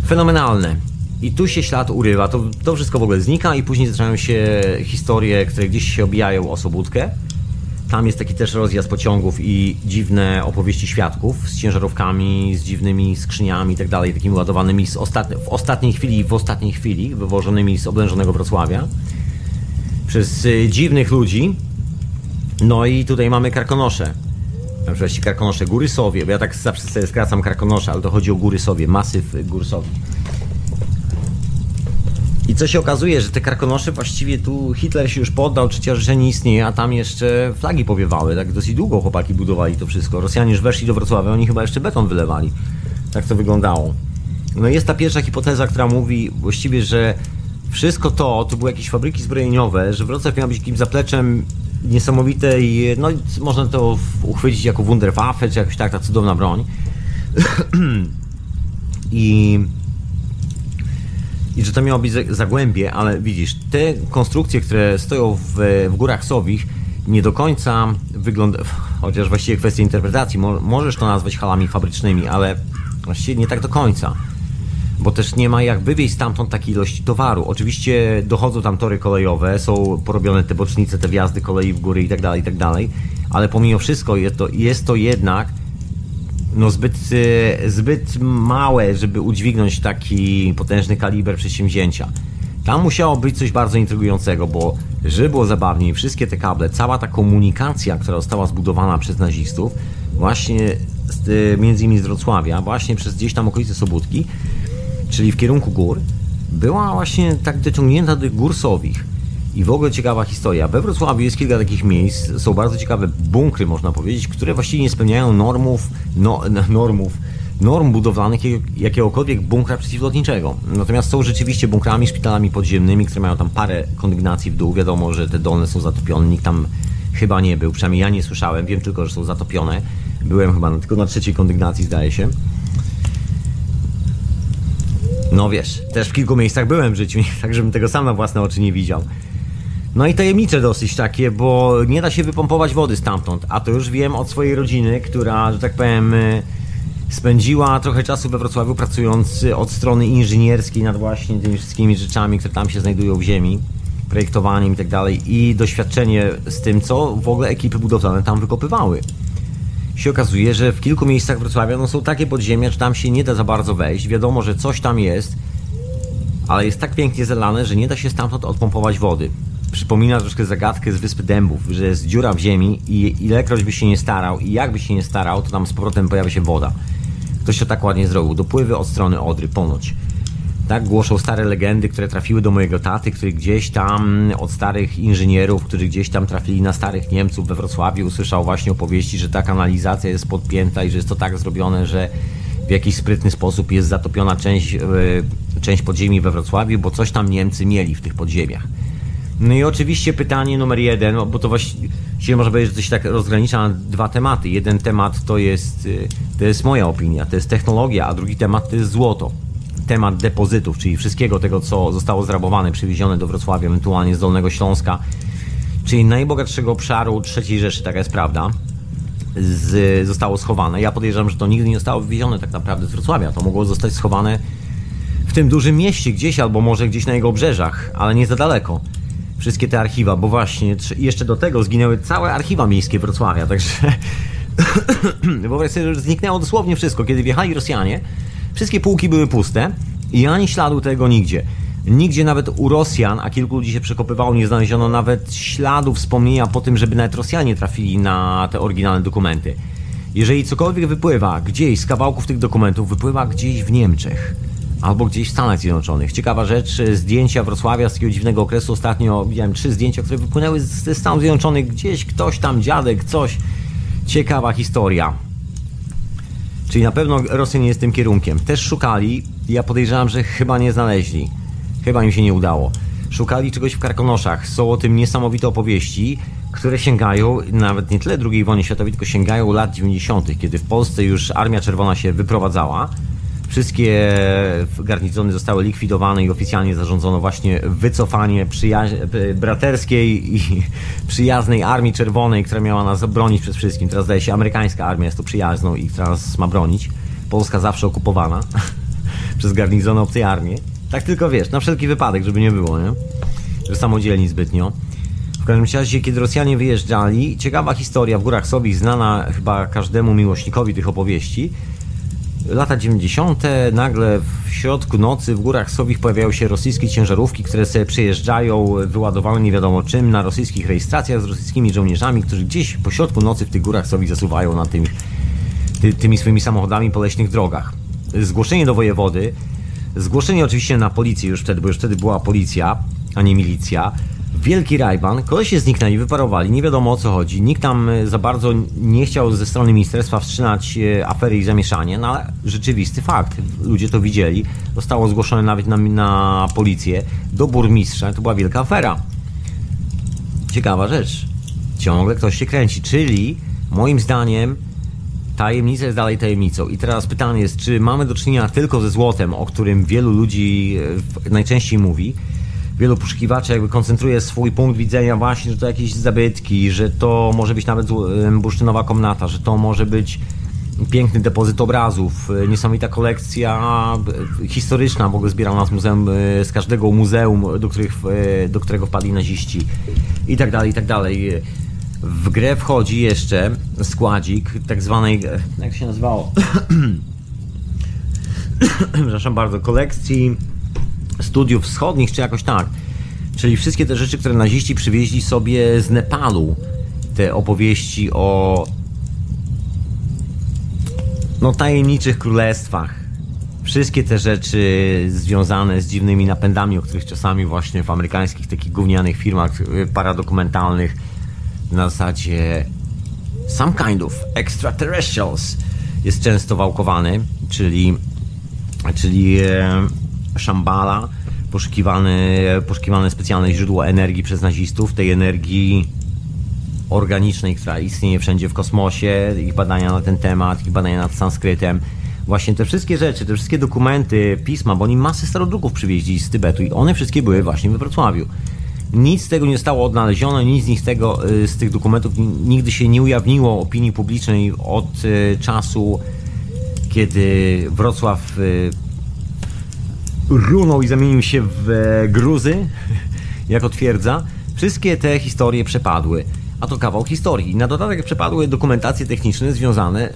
Fenomenalne. I tu się ślad urywa, to, to wszystko w ogóle znika i później zaczynają się historie, które gdzieś się obijają o Sobótkę. Tam jest taki też rozjazd pociągów i dziwne opowieści świadków z ciężarówkami, z dziwnymi skrzyniami i tak dalej, takimi ładowanymi ostatni, w ostatniej chwili, w ostatniej chwili, wywożonymi z oblężonego Wrocławia przez y, dziwnych ludzi. No i tutaj mamy karkonosze. Na przykład karkonosze Góry Sowie, bo ja tak zawsze sobie skracam karkonosze, ale to chodzi o Góry Sowie, masyw Gór Sowie. I co się okazuje, że te karkonosze właściwie tu Hitler się już poddał, trzecia Rzesza nie istnieje, a tam jeszcze flagi powiewały. Tak dosyć długo chłopaki budowali to wszystko. Rosjanie już weszli do Wrocławia, oni chyba jeszcze beton wylewali. Tak to wyglądało. No jest ta pierwsza hipoteza, która mówi właściwie, że wszystko to, to były jakieś fabryki zbrojeniowe, że Wrocław miał być jakimś zapleczem niesamowitej, no można to uchwycić jako Wunderwaffe, czy jakoś tak, ta cudowna broń. I i że to miało być zagłębie, ale widzisz, te konstrukcje, które stoją w, w górach Sowich, nie do końca wyglądają, chociaż właściwie kwestia interpretacji, mo możesz to nazwać halami fabrycznymi, ale właściwie nie tak do końca. Bo też nie ma jak wywieźć stamtąd takiej ilości towaru. Oczywiście dochodzą tam tory kolejowe, są porobione te bocznice, te wjazdy kolei w góry i tak dalej, i tak dalej, ale pomimo wszystko jest to, jest to jednak no zbyt, y, zbyt małe, żeby udźwignąć taki potężny kaliber przedsięwzięcia. Tam musiało być coś bardzo intrygującego, bo żeby było zabawniej, wszystkie te kable, cała ta komunikacja, która została zbudowana przez nazistów, właśnie z, y, między innymi z Wrocławia, właśnie przez gdzieś tam okolice Sobótki, czyli w kierunku gór, była właśnie tak dociągnięta do gór Sowich. I w ogóle ciekawa historia. We Wrocławiu jest kilka takich miejsc, są bardzo ciekawe bunkry, można powiedzieć, które właściwie nie spełniają normów, no, normów, norm budowlanych jakiegokolwiek bunkra przeciwlotniczego. Natomiast są rzeczywiście bunkrami, szpitalami podziemnymi, które mają tam parę kondygnacji w dół. Wiadomo, że te dolne są zatopione, nikt tam chyba nie był, przynajmniej ja nie słyszałem, wiem tylko, że są zatopione. Byłem chyba tylko na trzeciej kondygnacji, zdaje się. No wiesz, też w kilku miejscach byłem w życiu, tak żebym tego sam na własne oczy nie widział. No i tajemnicze dosyć takie, bo nie da się wypompować wody stamtąd. A to już wiem od swojej rodziny, która, że tak powiem, y, spędziła trochę czasu we Wrocławiu pracując od strony inżynierskiej nad właśnie tymi wszystkimi rzeczami, które tam się znajdują w ziemi, projektowaniem i tak dalej i doświadczenie z tym, co w ogóle ekipy budowlane tam wykopywały. Się okazuje, że w kilku miejscach Wrocławia no, są takie podziemia, że tam się nie da za bardzo wejść. Wiadomo, że coś tam jest, ale jest tak pięknie zelane, że nie da się stamtąd odpompować wody przypomina troszkę zagadkę z Wyspy Dębów, że jest dziura w ziemi i ilekroć by się nie starał i jakby się nie starał, to tam z powrotem pojawia się woda. Ktoś to tak ładnie zrobił. Dopływy od strony Odry, ponoć. Tak głoszą stare legendy, które trafiły do mojego taty, który gdzieś tam od starych inżynierów, którzy gdzieś tam trafili na starych Niemców we Wrocławiu, usłyszał właśnie opowieści, że ta kanalizacja jest podpięta i że jest to tak zrobione, że w jakiś sprytny sposób jest zatopiona część, yy, część podziemi we Wrocławiu, bo coś tam Niemcy mieli w tych podziemiach. No i oczywiście pytanie numer jeden, bo to właściwie można powiedzieć, że to się tak rozgranicza na dwa tematy. Jeden temat to jest, y, to jest moja opinia, to jest technologia, a drugi temat to jest złoto. Temat depozytów, czyli wszystkiego tego, co zostało zrabowane, przywiezione do Wrocławia, ewentualnie z Dolnego Śląska, czyli najbogatszego obszaru III Rzeszy, taka jest prawda, z, zostało schowane. Ja podejrzewam, że to nigdy nie zostało wywiezione tak naprawdę z Wrocławia. To mogło zostać schowane w tym dużym mieście gdzieś, albo może gdzieś na jego obrzeżach, ale nie za daleko wszystkie te archiwa, bo właśnie jeszcze do tego zginęły całe archiwa miejskie Wrocławia, także wyobraź sobie, że zniknęło dosłownie wszystko. Kiedy wjechali Rosjanie, wszystkie półki były puste i ani śladu tego nigdzie. Nigdzie nawet u Rosjan, a kilku ludzi się przekopywało, nie znaleziono nawet śladu wspomnienia po tym, żeby nawet Rosjanie trafili na te oryginalne dokumenty. Jeżeli cokolwiek wypływa gdzieś z kawałków tych dokumentów, wypływa gdzieś w Niemczech. Albo gdzieś w Stanach Zjednoczonych. Ciekawa rzecz, zdjęcia Wrocławia z takiego dziwnego okresu. Ostatnio widziałem trzy zdjęcia, które wypłynęły ze Stanów Zjednoczonych. Gdzieś ktoś tam, dziadek, coś. Ciekawa historia. Czyli na pewno Rosja nie jest tym kierunkiem. Też szukali, ja podejrzewam, że chyba nie znaleźli. Chyba im się nie udało. Szukali czegoś w Karkonoszach. Są o tym niesamowite opowieści, które sięgają nawet nie tyle II wojny światowej, tylko sięgają lat 90., kiedy w Polsce już Armia Czerwona się wyprowadzała. Wszystkie garnizony zostały likwidowane i oficjalnie zarządzono właśnie wycofanie braterskiej i przyjaznej Armii Czerwonej, która miała nas obronić przed wszystkim. Teraz zdaje się, amerykańska armia jest tu przyjazną i która nas ma bronić. Polska zawsze okupowana przez garnizony obcej armii. Tak tylko wiesz, na wszelki wypadek, żeby nie było, nie? Że samodzielni zbytnio. W każdym razie, kiedy Rosjanie wyjeżdżali, ciekawa historia w Górach Sowich, znana chyba każdemu miłośnikowi tych opowieści. Lata 90. nagle w środku nocy w Górach Sowich pojawiają się rosyjskie ciężarówki, które sobie przyjeżdżają wyładowane nie wiadomo czym na rosyjskich rejestracjach z rosyjskimi żołnierzami, którzy gdzieś po środku nocy w tych Górach Sowich zasuwają na tymi, ty, tymi swoimi samochodami po leśnych drogach. Zgłoszenie do wojewody Zgłoszenie oczywiście na policję już wtedy, bo już wtedy była policja, a nie milicja. Wielki rajban, się zniknęli, wyparowali, nie wiadomo o co chodzi. Nikt tam e, za bardzo nie chciał ze strony ministerstwa wstrzymać e, afery i zamieszanie, no ale rzeczywisty fakt. Ludzie to widzieli. Zostało zgłoszone nawet na, na policję, do burmistrza. To była wielka afera. Ciekawa rzecz. Ciągle ktoś się kręci, czyli moim zdaniem tajemnica jest dalej tajemnicą. I teraz pytanie jest, czy mamy do czynienia tylko ze złotem, o którym wielu ludzi e, najczęściej mówi, wielu poszukiwaczy jakby koncentruje swój punkt widzenia właśnie, że to jakieś zabytki, że to może być nawet bursztynowa komnata, że to może być piękny depozyt obrazów, e, niesamowita kolekcja e, historyczna w ogóle zbierana z muzeum, z każdego muzeum, do, których, do którego wpadli naziści i tak dalej, i tak dalej. W grę wchodzi jeszcze składzik tak zwanej, jak się nazywało? Przepraszam bardzo, kolekcji studiów wschodnich, czy jakoś tak. Czyli wszystkie te rzeczy, które naziści przywieźli sobie z Nepalu. Te opowieści o no, tajemniczych królestwach. Wszystkie te rzeczy związane z dziwnymi napędami, o których czasami właśnie w amerykańskich takich gównianych filmach y, paradokumentalnych na zasadzie some kind of extraterrestrials jest często wałkowany, czyli, czyli Shambhala, poszukiwane, poszukiwane specjalne źródło energii przez nazistów, tej energii organicznej, która istnieje wszędzie w kosmosie, ich badania na ten temat, ich badania nad sanskrytem. Właśnie te wszystkie rzeczy, te wszystkie dokumenty, pisma, bo oni masę starodruków przywieźli z Tybetu i one wszystkie były właśnie we Wrocławiu. Nic z tego nie zostało odnalezione, nic z, tego, y, z tych dokumentów nigdy się nie ujawniło opinii publicznej od y, czasu, kiedy Wrocław y, runął i zamienił się w e, gruzy, jako twierdza. Wszystkie te historie przepadły, a to kawał historii. Na dodatek przepadły dokumentacje techniczne związane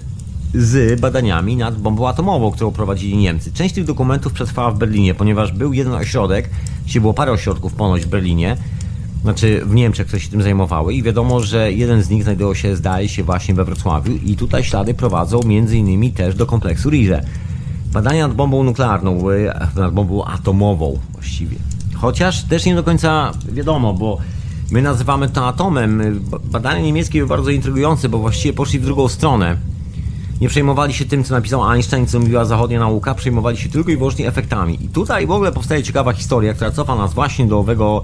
z badaniami nad bombą atomową, którą prowadzili Niemcy. Część tych dokumentów przetrwała w Berlinie, ponieważ był jeden ośrodek, gdzie było parę ośrodków ponoć w Berlinie, znaczy w Niemczech, które się tym zajmowały i wiadomo, że jeden z nich znajdował się, zdaje się, właśnie we Wrocławiu i tutaj ślady prowadzą między innymi też do kompleksu Rize. Badania nad bombą nuklearną, nad bombą atomową właściwie. Chociaż też nie do końca wiadomo, bo my nazywamy to atomem. Badania niemieckie były bardzo intrygujące, bo właściwie poszli w drugą stronę nie przejmowali się tym, co napisał Einstein, co mówiła zachodnia nauka, przejmowali się tylko i wyłącznie efektami. I tutaj w ogóle powstaje ciekawa historia, która cofa nas właśnie do owego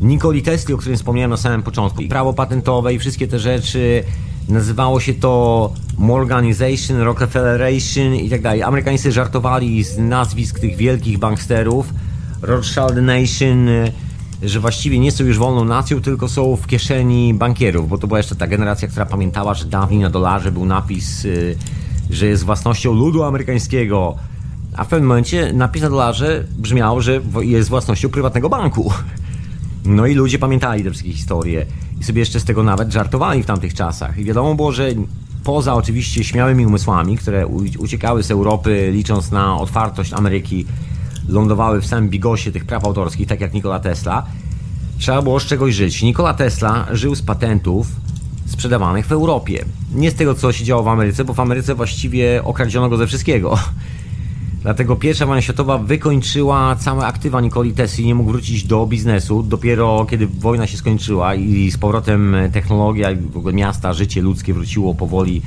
Nikoli Tesli, o którym wspomniałem na samym początku. I prawo patentowe i wszystkie te rzeczy, nazywało się to Morganization, Rockefelleration i tak dalej. Amerykanie żartowali z nazwisk tych wielkich banksterów, Rothschild Nation, że właściwie nie są już wolną nacją, tylko są w kieszeni bankierów, bo to była jeszcze ta generacja, która pamiętała, że dawniej na dolarze był napis, y, że jest własnością ludu amerykańskiego, a w pewnym momencie napis na dolarze brzmiał, że jest własnością prywatnego banku. No i ludzie pamiętali te wszystkie historie i sobie jeszcze z tego nawet żartowali w tamtych czasach. I wiadomo było, że poza oczywiście śmiałymi umysłami, które uciekały z Europy, licząc na otwartość Ameryki lądowały w samym bigosie tych praw autorskich, tak jak Nikola Tesla, trzeba było z czegoś żyć. Nikola Tesla żył z patentów sprzedawanych w Europie. Nie z tego, co się działo w Ameryce, bo w Ameryce właściwie okradziono go ze wszystkiego. Dlatego pierwsza wojna światowa wykończyła całe aktywa Nikoli Tesli, nie mógł wrócić do biznesu. Dopiero kiedy wojna się skończyła i z powrotem technologia i w ogóle miasta, życie ludzkie wróciło powoli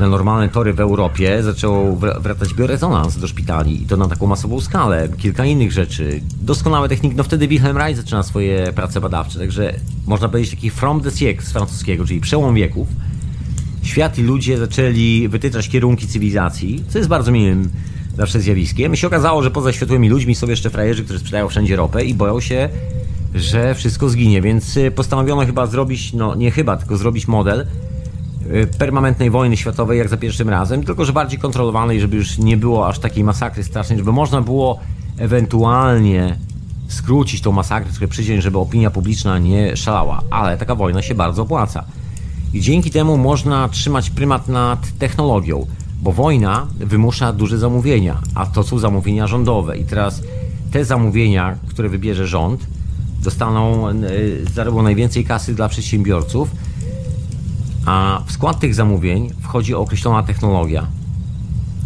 na normalne tory w Europie, zaczął wracać biorezonans do szpitali i to na taką masową skalę. Kilka innych rzeczy. Doskonałe techniki. No wtedy Wilhelm Reich zaczyna swoje prace badawcze, także można powiedzieć taki from the siècle z francuskiego, czyli przełom wieków. Świat i ludzie zaczęli wytyczać kierunki cywilizacji, co jest bardzo miłym zawsze zjawiskiem. I się okazało, że poza światłymi ludźmi są jeszcze frajerzy, którzy sprzedają wszędzie ropę i boją się, że wszystko zginie, więc y, postanowiono chyba zrobić, no nie chyba, tylko zrobić model y, permanentnej wojny światowej jak za pierwszym razem, tylko że bardziej kontrolowanej, żeby już nie było aż takiej masakry strasznej, żeby można było ewentualnie skrócić tą masakrę trochę przydzień, żeby opinia publiczna nie szalała, ale taka wojna się bardzo opłaca. I dzięki temu można trzymać prymat nad technologią bo wojna wymusza duże zamówienia, a to są zamówienia rządowe. I teraz te zamówienia, które wybierze rząd, dostaną, e, zarobią najwięcej kasy dla przedsiębiorców, a w skład tych zamówień wchodzi określona technologia.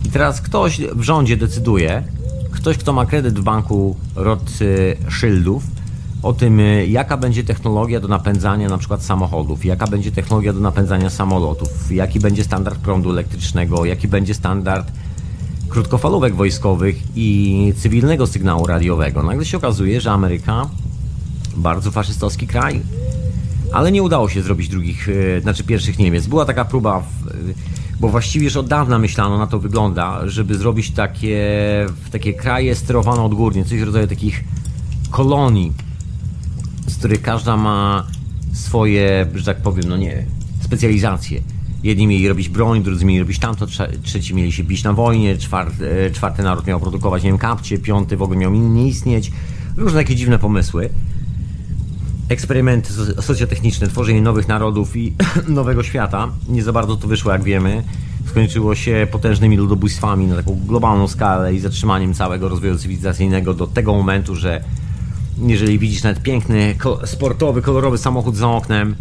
I teraz ktoś w rządzie decyduje, ktoś, kto ma kredyt w banku Rothschildów, o tym, y, jaka będzie technologia do napędzania na przykład samochodów, jaka będzie technologia do napędzania samolotów, jaki będzie standard prądu elektrycznego, jaki będzie standard krótkofalówek wojskowych i cywilnego sygnału radiowego. Nagle się okazuje, że Ameryka, bardzo faszystowski kraj, ale nie udało się zrobić drugich, y, znaczy pierwszych Niemiec. Była taka próba, bo właściwie już od dawna myślano, na to wygląda, żeby zrobić takie, takie kraje sterowane odgórnie, coś w rodzaju takich kolonii z których każda ma swoje, że tak powiem, no nie, specjalizacje. Jedni mieli robić broń, drudzy mieli robić tamto, trzeci mieli się bić na wojnie, czwarty, czwarty naród miał produkować, nie wiem, kapcie, piąty w ogóle miał nie istnieć. Różne takie dziwne pomysły. Eksperymenty socjotechniczne, tworzenie nowych narodów i nowego świata. Nie za bardzo to wyszło, jak wiemy. Skończyło się potężnymi ludobójstwami na taką globalną skalę i zatrzymaniem całego rozwoju cywilizacyjnego do tego momentu, że jeżeli widzisz nawet piękny, sportowy, kolorowy samochód za oknem,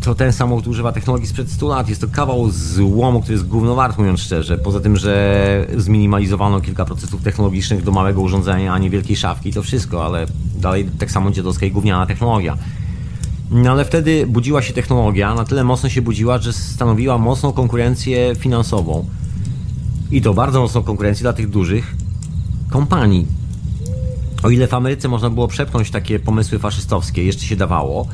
to ten samochód używa technologii sprzed 100 lat. Jest to kawał złomu, który jest gównowart, mówiąc szczerze. Poza tym, że zminimalizowano kilka procesów technologicznych do małego urządzenia, a nie wielkiej szafki, to wszystko, ale dalej tak samo dziadowska i gówniana technologia. No ale wtedy budziła się technologia, na tyle mocno się budziła, że stanowiła mocną konkurencję finansową. I to bardzo mocną konkurencję dla tych dużych kompanii o ile w Ameryce można było przepchnąć takie pomysły faszystowskie, jeszcze się dawało,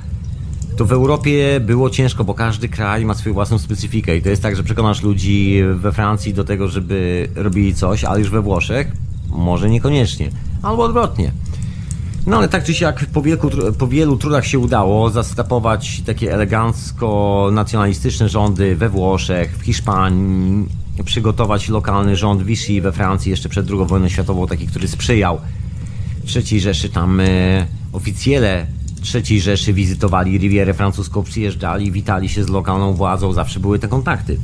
to w Europie było ciężko, bo każdy kraj ma swoją własną specyfikę i to jest tak, że przekonasz ludzi we Francji do tego, żeby robili coś, ale już we Włoszech może niekoniecznie, albo odwrotnie. No ale tak czy siak po, wielku, po wielu trudach się udało zastapować takie elegancko nacjonalistyczne rządy we Włoszech, w Hiszpanii, przygotować lokalny rząd Vichy we Francji jeszcze przed II wojną światową, taki, który sprzyjał III Rzeszy, tam e, oficjele III Rzeszy wizytowali Rivierę francuską, przyjeżdżali, witali się z lokalną władzą, zawsze były te kontakty.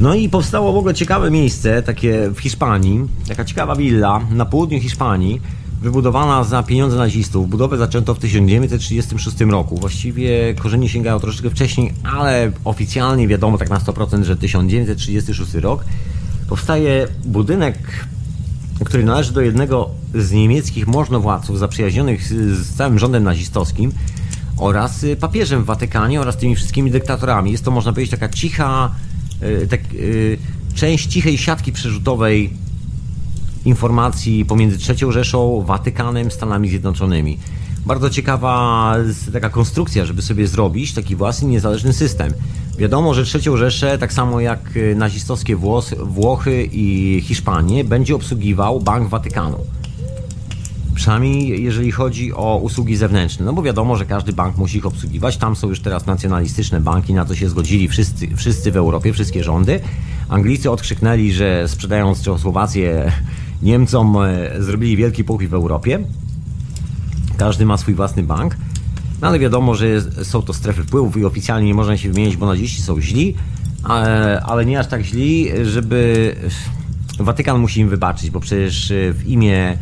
No i powstało w ogóle ciekawe miejsce, takie w Hiszpanii, taka ciekawa willa na południu Hiszpanii, wybudowana za pieniądze nazistów. Budowę zaczęto w 1936 roku. Właściwie korzenie sięgają troszeczkę wcześniej, ale oficjalnie wiadomo tak na 100%, że 1936 rok. Powstaje budynek który należy do jednego z niemieckich możnowładców zaprzyjaźnionych z całym rządem nazistowskim oraz y, papieżem w Watykanie oraz tymi wszystkimi dyktatorami. Jest to, można powiedzieć, taka cicha, y, tak, y, część cichej siatki przerzutowej informacji pomiędzy III Rzeszą, Watykanem, Stanami Zjednoczonymi. Bardzo ciekawa taka konstrukcja, żeby sobie zrobić taki własny niezależny system. Wiadomo, że trzecią Rzeszę, tak samo jak y, nazistowskie Włochy i Hiszpanię, będzie obsługiwał Bank Watykanu. Przynajmniej jeżeli chodzi o usługi zewnętrzne. No bo wiadomo, że każdy bank musi ich obsługiwać. Tam są już teraz nacjonalistyczne banki, na to się zgodzili wszyscy, wszyscy w Europie, wszystkie rządy. Anglicy odkrzyknęli, że sprzedając Czechosłowację Niemcom e, zrobili wielki pokój w Europie. Każdy ma swój własny bank. No ale wiadomo, że są to strefy wpływów i oficjalnie nie można się wymienić, bo naziści są źli, ale, ale nie aż tak źli, żeby Watykan musi im wybaczyć, bo przecież w imię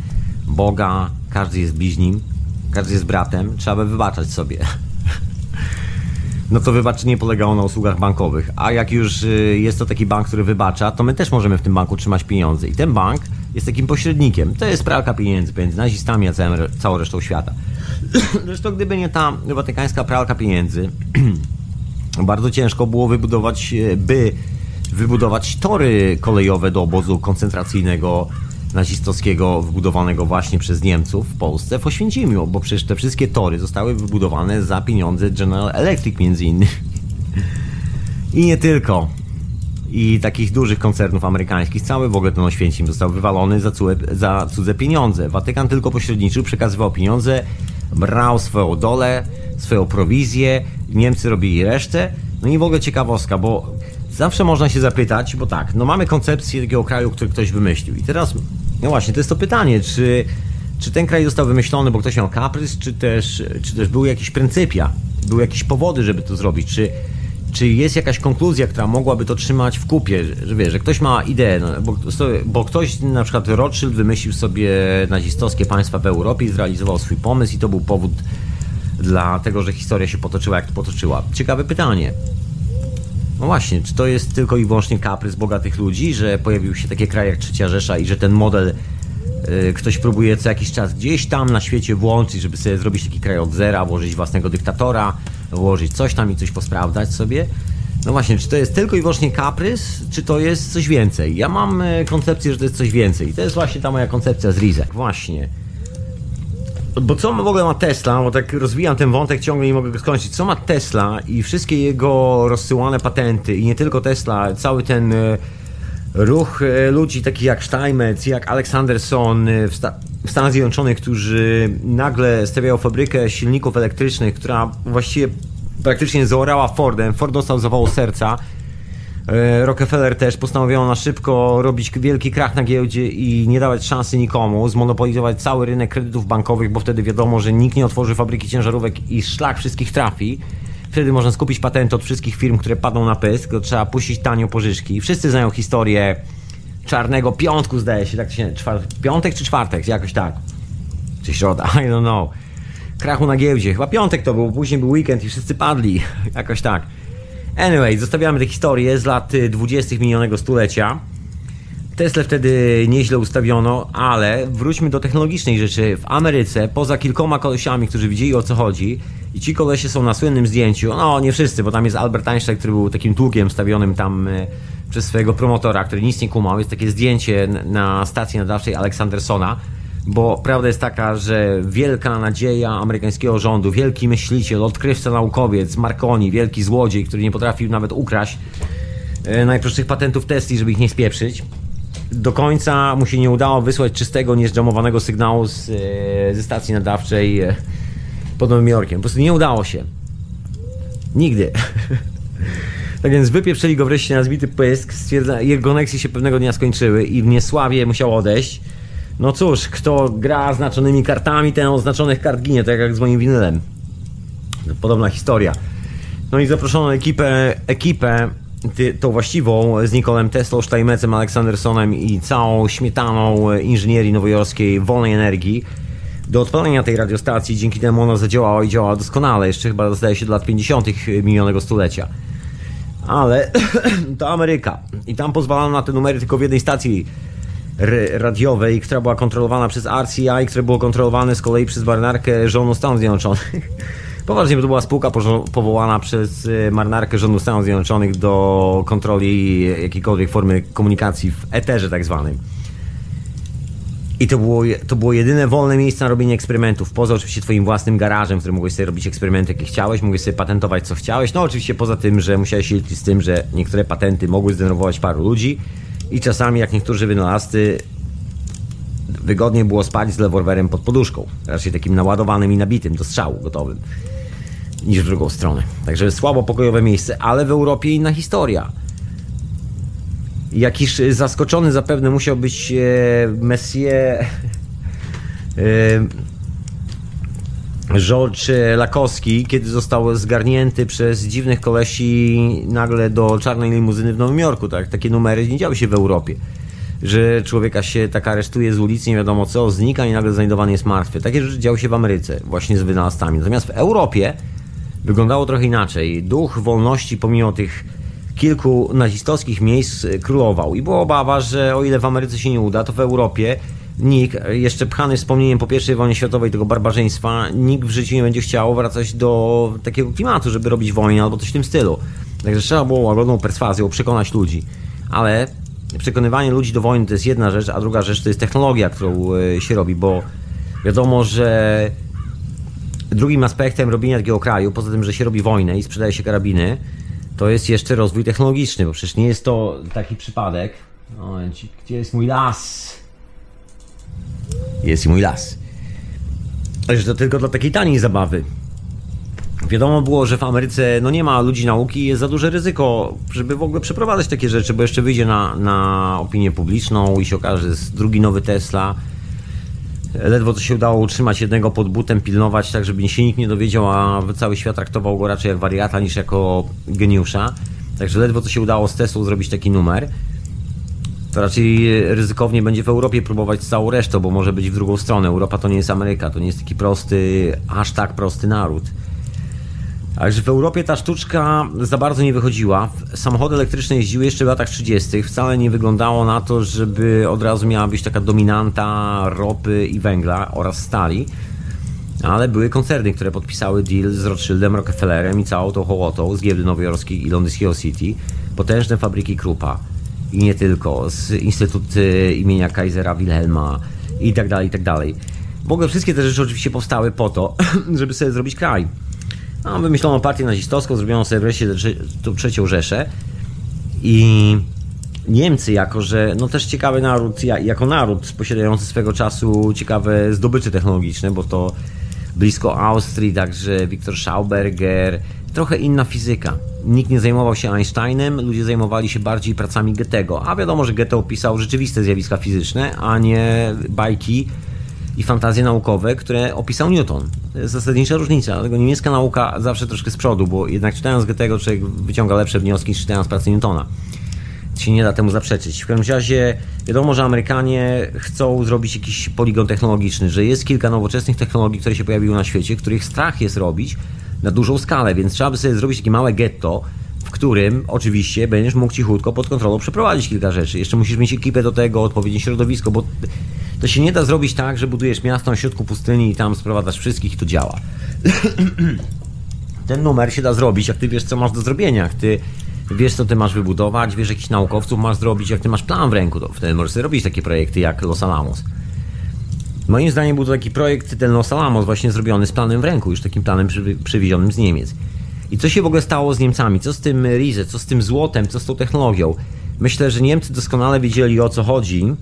Boga każdy jest bliźnim, każdy jest bratem, trzeba by wybaczać sobie. no to wybaczenie polegało na usługach bankowych. A jak już y, jest to taki bank, który wybacza, to my też możemy w tym banku trzymać pieniądze. I ten bank jest takim pośrednikiem. To jest pralka pieniędzy między nazistami a całym, całą resztą świata. Zresztą gdyby nie ta watykańska pralka pieniędzy, bardzo ciężko było wybudować, y, by wybudować tory kolejowe do obozu koncentracyjnego nazistowskiego wybudowanego właśnie przez Niemców w Polsce w Oświęcimiu, bo przecież te wszystkie tory zostały wybudowane za pieniądze General Electric między innymi. I nie tylko. I takich dużych koncernów amerykańskich, cały w ogóle ten Oświęcim został wywalony za cudze, za cudze pieniądze. Watykan tylko pośredniczył, przekazywał pieniądze, brał swoją dolę, swoją prowizję, Niemcy robili resztę. No i w ogóle ciekawostka, bo zawsze można się zapytać, bo tak, no mamy koncepcję takiego kraju, który ktoś wymyślił. I teraz, no właśnie, to jest to pytanie, czy, czy ten kraj został wymyślony, bo ktoś miał kaprys, czy też, czy też były jakieś pryncypia, były jakieś powody, żeby to zrobić, czy, czy jest jakaś konkluzja, która mogłaby to trzymać w kupie, że wiesz, że ktoś ma ideę, no, bo, bo ktoś, na przykład Rothschild wymyślił sobie nazistowskie państwa w Europie i zrealizował swój pomysł i to był powód dla tego, że historia się potoczyła, jak to potoczyła. Ciekawe pytanie. No właśnie, czy to jest tylko i wyłącznie kaprys bogatych ludzi, że pojawił się takie kraje jak Trzecia Rzesza i że ten model y, ktoś próbuje co jakiś czas gdzieś tam na świecie włączyć, żeby sobie zrobić taki kraj od zera, włożyć własnego dyktatora, włożyć coś tam i coś posprawdzać sobie? No właśnie, czy to jest tylko i wyłącznie kaprys, czy to jest coś więcej? Ja mam y, koncepcję, że to jest coś więcej. I to jest właśnie ta moja koncepcja z Rizek. Właśnie. Bo co w ogóle ma Tesla, bo tak rozwijam ten wątek, ciągle nie mogę go skończyć. Co ma Tesla i wszystkie jego rozsyłane patenty i nie tylko Tesla, cały ten e, ruch e, ludzi takich jak Steinmetz, jak Aleksanderson e, w, Sta w Stanach Zjednoczonych, którzy nagle stawiają fabrykę silników elektrycznych, która właściwie praktycznie zaorała Fordem. Ford dostał zawału serca E, Rockefeller też postanowiono na szybko robić wielki krach na giełdzie i nie dawać szansy nikomu, zmonopolizować cały rynek kredytów bankowych, bo wtedy wiadomo, że nikt nie otworzy fabryki ciężarówek i szlak wszystkich trafi. Wtedy można skupić patenty od wszystkich firm, które padną na pysk, to trzeba puścić tanio pożyczki. Wszyscy znają historię czarnego piątku, zdaje się, tak się czwar... piątek czy czwartek, jakoś tak. Czy środa, I don't know. Krachu na giełdzie, chyba piątek to był, później był weekend i wszyscy padli, jakoś tak. Anyway, zostawiamy te historie z lat 20. minionego stulecia. Tesla wtedy nieźle ustawiono, ale wróćmy do technologicznej rzeczy. W Ameryce, poza kilkoma kolesiami, którzy widzieli o co chodzi, i ci kolesie są na słynnym zdjęciu, no nie wszyscy, bo tam jest Albert Einstein, który był takim tłukiem stawionym tam e, przez swojego promotora, który nic nie kumał. Jest takie zdjęcie na stacji nadawczej Aleksandersona bo prawda jest taka, że wielka nadzieja amerykańskiego rządu, wielki myśliciel, odkrywca naukowiec, Marconi, wielki złodziej, który nie potrafił nawet ukraść e, najprostszych patentów Tesli, żeby ich nie spieprzyć. Do końca mu się nie udało wysłać czystego, nieżdżamowanego sygnału z, e, ze stacji nadawczej pod Nowym Jorkiem. Po prostu nie udało się. Nigdy. Tak więc wypieprzyli go wreszcie na zbity pysk, stwierdza, jego koneksje się pewnego dnia skończyły i w niesławie musiał odejść. No cóż, kto gra znaczonymi kartami, ten oznaczonych kart ginie, tak jak z moim winylem. Podobna historia. No i zaproszono ekipę, ekipę ty, tą właściwą z Nikolem Teslą, Steinmetzem, Aleksandersonem i całą śmietaną inżynierii nowojorskiej wolnej energii do odpalenia tej radiostacji. Dzięki temu ona zadziałała i działała doskonale, jeszcze chyba zdaje się do lat 50. minionego stulecia. Ale to Ameryka i tam pozwalano na te numery tylko w jednej stacji radiowej, która była kontrolowana przez RCI, które było kontrolowane z kolei przez marynarkę rządu Stanów Zjednoczonych. Poważnie, bo to była spółka powołana przez y, marynarkę rządu Stanów Zjednoczonych do kontroli jakiejkolwiek formy komunikacji w eterze tak zwanym. I to było, to było jedyne wolne miejsce na robienie eksperymentów. Poza oczywiście twoim własnym garażem, w którym mogłeś sobie robić eksperymenty, jakie chciałeś, mogłeś sobie patentować, co chciałeś. No oczywiście poza tym, że musiałeś się liczyć z tym, że niektóre patenty mogły zdenerwować paru ludzi, i czasami, jak niektórzy wynalazcy, wygodniej było spać z leworwerem pod poduszką, raczej takim naładowanym i nabitym do strzału gotowym, niż w drugą stronę. Także słabo pokojowe miejsce, ale w Europie inna historia. Jakiś zaskoczony zapewne musiał być e, Messier e, George Lakowski, kiedy został zgarnięty przez dziwnych kolesi nagle do czarnej limuzyny w Nowym Jorku. Tak? Takie numery nie działy się w Europie. Że człowieka się tak aresztuje z ulicy, nie wiadomo co, znika i nagle znajdowany jest martwy. Takie rzeczy działy się w Ameryce, właśnie z wynalazcami. Natomiast w Europie wyglądało trochę inaczej. Duch wolności, pomimo tych kilku nazistowskich miejsc, królował. I była obawa, że o ile w Ameryce się nie uda, to w Europie nikt, jeszcze pchany wspomnieniem po I wojnie światowej tego barbarzyństwa, nikt w życiu nie będzie chciał wracać do takiego klimatu, żeby robić wojnę albo coś w tym stylu. Także trzeba było łagodną perswazją przekonać ludzi. Ale przekonywanie ludzi do wojny to jest jedna rzecz, a druga rzecz to jest technologia, którą e, się robi, bo wiadomo, że drugim aspektem robienia takiego kraju, poza tym, że się robi wojnę i sprzedaje się karabiny, to jest jeszcze rozwój technologiczny, bo przecież nie jest to taki przypadek. Momencik, gdzie jest mój las? Jest i mój las. Że to tylko dla takiej taniej zabawy. Wiadomo było, że w Ameryce no nie ma ludzi nauki i jest za duże ryzyko, żeby w ogóle przeprowadzać takie rzeczy, bo jeszcze wyjdzie na, na opinię publiczną i się okaże, że jest drugi nowy Tesla. Ledwo to się udało utrzymać jednego pod butem, pilnować tak, żeby się nikt nie dowiedział, a cały świat traktował go raczej jak wariata niż jako geniusza. Także ledwo to się udało z Teslą zrobić taki numer. To raczej ryzykownie będzie w Europie próbować z całą resztą, bo może być w drugą stronę. Europa to nie jest Ameryka, to nie jest taki prosty, aż tak prosty naród. Także w Europie ta sztuczka za bardzo nie wychodziła. Samochody elektryczne jeździły jeszcze w latach 30. Wcale nie wyglądało na to, żeby od razu miała być taka dominanta ropy i węgla oraz stali. Ale były koncerny, które podpisały deal z Rothschildem, Rockefellerem i całą tą hołotą z giełdy nowojorskiej i londyńskiego City. Potężne fabryki Krupa. I nie tylko. Z Instytuty imienia Kaisera Wilhelma i tak dalej, i tak dalej. W ogóle wszystkie te rzeczy oczywiście powstały po to, żeby sobie zrobić kraj. No, wymyślono partię nazistowską, zrobiono sobie wreszcie tą trzecią Rzeszę. I Niemcy jako, że no też ciekawy naród, jako naród posiadający swego czasu ciekawe zdobycze technologiczne, bo to blisko Austrii, także Viktor Schauberger, trochę inna fizyka. Nikt nie zajmował się Einsteinem, ludzie zajmowali się bardziej pracami Goethego, a wiadomo, że Goethe opisał rzeczywiste zjawiska fizyczne, a nie bajki i fantazje naukowe, które opisał Newton. To jest zasadnicza różnica, dlatego niemiecka nauka zawsze troszkę z przodu, bo jednak czytając Goethego człowiek wyciąga lepsze wnioski niż czytając pracę Newtona. Się nie da temu zaprzeczyć. W każdym razie wiadomo, że Amerykanie chcą zrobić jakiś poligon technologiczny, że jest kilka nowoczesnych technologii, które się pojawiły na świecie, których strach jest robić na dużą skalę, więc trzeba by sobie zrobić takie małe getto, w którym oczywiście będziesz mógł cichutko pod kontrolą przeprowadzić kilka rzeczy. Jeszcze musisz mieć ekipę do tego, odpowiednie środowisko, bo to się nie da zrobić tak, że budujesz miasto na środku pustyni i tam sprowadzasz wszystkich i to działa. Ten numer się da zrobić, jak ty wiesz, co masz do zrobienia, jak ty wiesz, co ty masz wybudować, wiesz, jakichś naukowców masz zrobić, jak ty masz plan w ręku, to wtedy możesz robić takie projekty jak Los Alamos. Moim zdaniem był to taki projekt, ten Los Alamos, właśnie zrobiony z planem w ręku, już takim planem przy, z Niemiec. I co się w ogóle stało z Niemcami? Co z tym Rize? Co z tym złotem? Co z tą technologią? Myślę, że Niemcy doskonale wiedzieli o co chodzi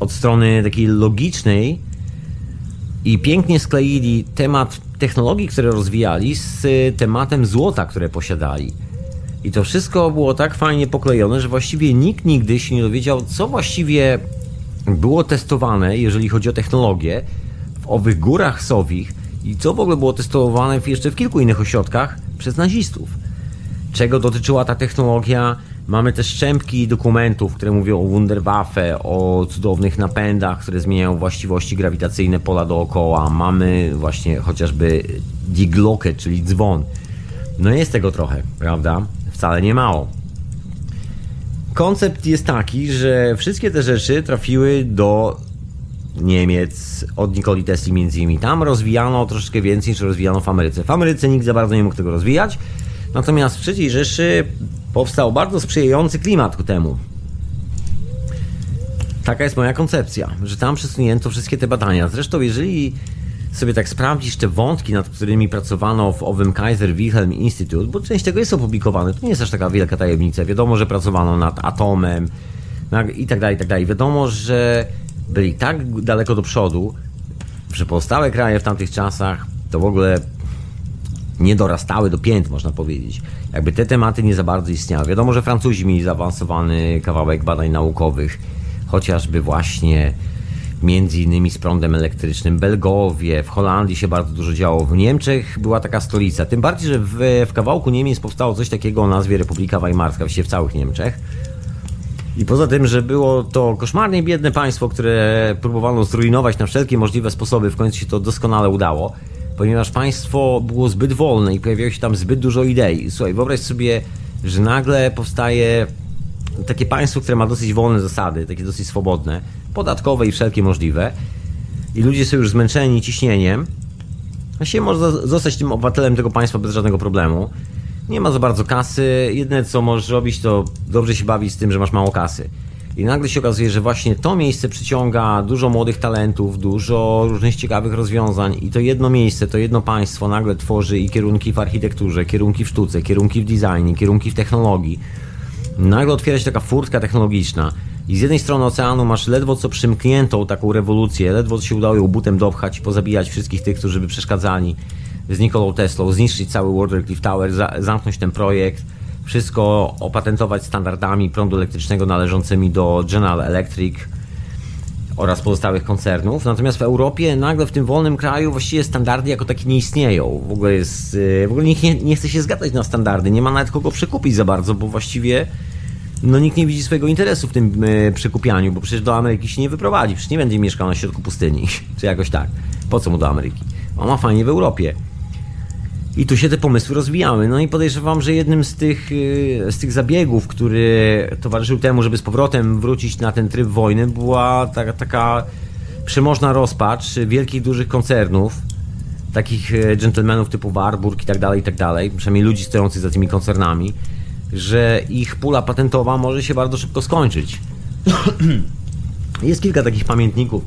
od strony takiej logicznej i pięknie skleili temat technologii, które rozwijali z tematem złota, które posiadali. I to wszystko było tak fajnie poklejone, że właściwie nikt nigdy się nie dowiedział, co właściwie było testowane, jeżeli chodzi o technologię, w owych górach sowich i co w ogóle było testowane jeszcze w kilku innych ośrodkach przez nazistów. Czego dotyczyła ta technologia? Mamy też szczępki dokumentów, które mówią o Wunderwaffe, o cudownych napędach, które zmieniają właściwości grawitacyjne pola dookoła. Mamy właśnie chociażby Die Glocke, czyli dzwon. No jest tego trochę, prawda? Wcale nie mało. Koncept jest taki, że wszystkie te rzeczy trafiły do Niemiec, od Nikoli Tesli między innymi. Tam rozwijano troszeczkę więcej niż rozwijano w Ameryce. W Ameryce nikt za bardzo nie mógł tego rozwijać, natomiast w III Rzeszy powstał bardzo sprzyjający klimat ku temu. Taka jest moja koncepcja, że tam przesunięto wszystkie te badania. Zresztą jeżeli sobie tak sprawdzisz te wątki, nad którymi pracowano w owym Kaiser Wilhelm Institute, bo część tego jest opublikowane, to nie jest aż taka wielka tajemnica. Wiadomo, że pracowano nad atomem i tak dalej, i tak dalej. Wiadomo, że byli tak daleko do przodu, że pozostałe kraje w tamtych czasach to w ogóle nie dorastały do pięt, można powiedzieć. Jakby te tematy nie za bardzo istniały. Wiadomo, że Francuzi mieli zaawansowany kawałek badań naukowych, chociażby właśnie między innymi z prądem elektrycznym. Belgowie, w Holandii się bardzo dużo działo. W Niemczech była taka stolica. Tym bardziej, że w, w kawałku Niemiec powstało coś takiego o nazwie Republika Weimarska, właściwie w całych Niemczech. I poza tym, że było to koszmarnie biedne państwo, które próbowano zrujnować na wszelkie możliwe sposoby, w końcu się to doskonale udało. Ponieważ państwo było zbyt wolne i pojawiało się tam zbyt dużo idei. Słuchaj, wyobraź sobie, że nagle powstaje takie państwo, które ma dosyć wolne zasady, takie dosyć swobodne, podatkowe i wszelkie możliwe, i ludzie są już zmęczeni ciśnieniem, Właściwie można zostać tym obywatelem tego państwa bez żadnego problemu. Nie ma za bardzo kasy. Jedyne co możesz robić, to dobrze się bawić z tym, że masz mało kasy. I nagle się okazuje, że właśnie to miejsce przyciąga dużo młodych talentów, dużo różnych ciekawych rozwiązań, i to jedno miejsce, to jedno państwo nagle tworzy i kierunki w architekturze, kierunki w sztuce, kierunki w designie, kierunki w technologii. Nagle otwiera się taka furtka technologiczna. I z jednej strony oceanu masz ledwo co przymkniętą taką rewolucję, ledwo się udało ją butem dopchać i pozabijać wszystkich tych, którzy by przeszkadzali z Nikolą Teslą, zniszczyć cały Watercliff Tower, za zamknąć ten projekt, wszystko opatentować standardami prądu elektrycznego należącymi do General Electric oraz pozostałych koncernów. Natomiast w Europie nagle w tym wolnym kraju właściwie standardy jako takie nie istnieją. W ogóle, jest, y, w ogóle nikt nie, nie chce się zgadzać na standardy, nie ma nawet kogo przekupić za bardzo, bo właściwie no nikt nie widzi swojego interesu w tym y, przekupianiu, bo przecież do Ameryki się nie wyprowadzi, przecież nie będzie mieszkał na środku pustyni, czy jakoś tak. Po co mu do Ameryki? On ma fajnie w Europie. I tu się te pomysły rozwijały. No i podejrzewam, że jednym z tych, y, z tych zabiegów, który towarzyszył temu, żeby z powrotem wrócić na ten tryb wojny, była taka, taka przemożna rozpacz wielkich, dużych koncernów, takich y, dżentelmenów typu Warburg i tak dalej, i tak dalej, przynajmniej ludzi stojących za tymi koncernami, że ich pula patentowa może się bardzo szybko skończyć. Jest kilka takich pamiętników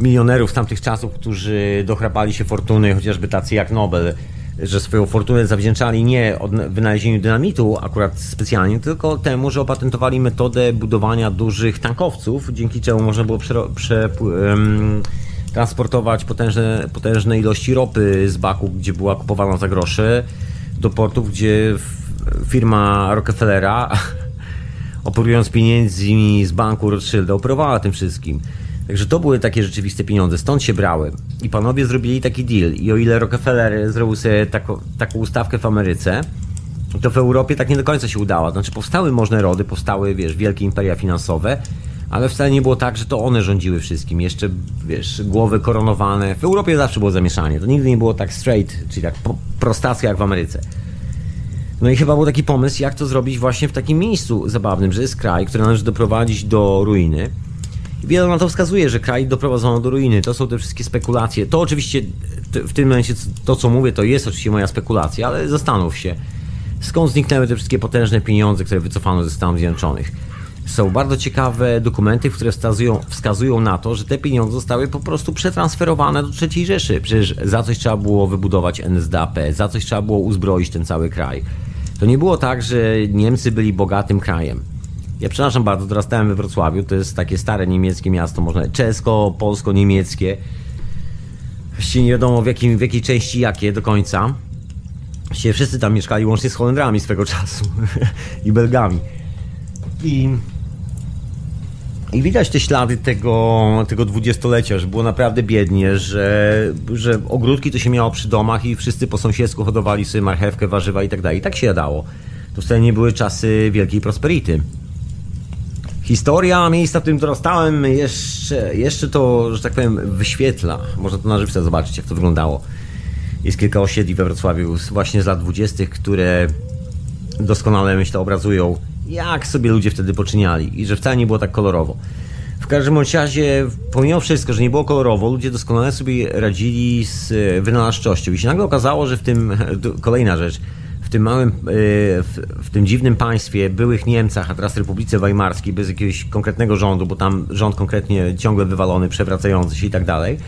milionerów tamtych czasów, którzy dochrapali się fortuny, chociażby tacy jak Nobel, że swoją fortunę zawdzięczali nie od wynalezieniu dynamitu akurat specjalnie, tylko temu, że opatentowali metodę budowania dużych tankowców, dzięki czemu można było prze, prze, um, transportować potężne, potężne ilości ropy z baku, gdzie była kupowana za grosze, do portów, gdzie firma Rockefellera operując pieniędzmi z banku Rothschilda operowała tym wszystkim. Także to były takie rzeczywiste pieniądze, stąd się brały. I panowie zrobili taki deal. I o ile Rockefeller zrobił sobie taką, taką ustawkę w Ameryce, to w Europie tak nie do końca się udało. Znaczy powstały możne rody, powstały, wiesz, wielkie imperia finansowe, ale wcale nie było tak, że to one rządziły wszystkim. Jeszcze, wiesz, głowy koronowane. W Europie zawsze było zamieszanie. To nigdy nie było tak straight, czyli tak prostackie jak w Ameryce. No i chyba był taki pomysł, jak to zrobić właśnie w takim miejscu zabawnym, że jest kraj, który należy doprowadzić do ruiny Wiele na to wskazuje, że kraj doprowadzono do ruiny. To są te wszystkie spekulacje. To oczywiście w tym momencie to, co mówię, to jest oczywiście moja spekulacja, ale zastanów się, skąd zniknęły te wszystkie potężne pieniądze, które wycofano ze Stanów Zjednoczonych. Są bardzo ciekawe dokumenty, które wskazują, wskazują na to, że te pieniądze zostały po prostu przetransferowane do III Rzeszy. Przecież za coś trzeba było wybudować NSDAP, za coś trzeba było uzbroić ten cały kraj. To nie było tak, że Niemcy byli bogatym krajem. Ja przepraszam bardzo, dorastałem we Wrocławiu, to jest takie stare niemieckie miasto, można czesko, polsko-niemieckie. Właściwie nie wiadomo w, jakim, w jakiej części jakie do końca. Właściwie wszyscy tam mieszkali łącznie z Holendrami swego czasu i Belgami. I, I widać te ślady tego, tego dwudziestolecia, że było naprawdę biednie, że, że ogródki to się miało przy domach i wszyscy po sąsiedzku hodowali sobie marchewkę, warzywa i tak dalej. I tak się jadało. To wcale nie były czasy wielkiej prosperity. Historia miejsca, w którym dorastałem, jeszcze, jeszcze to, że tak powiem, wyświetla. Można to na żywca zobaczyć, jak to wyglądało. Jest kilka osiedli we Wrocławiu właśnie z lat dwudziestych, które doskonale, myślę, obrazują, jak sobie ludzie wtedy poczyniali i że wcale nie było tak kolorowo. W każdym razie, pomimo wszystko, że nie było kolorowo, ludzie doskonale sobie radzili z wynalazczością. I się nagle okazało, że w tym, kolejna rzecz, w tym małym, e, w, w, tym dziwnym państwie, byłych Niemcach, a teraz Republice Weimarskiej, bez jakiegoś konkretnego rządu, bo tam rząd konkretnie ciągle wywalony, przewracający się i tak dalej,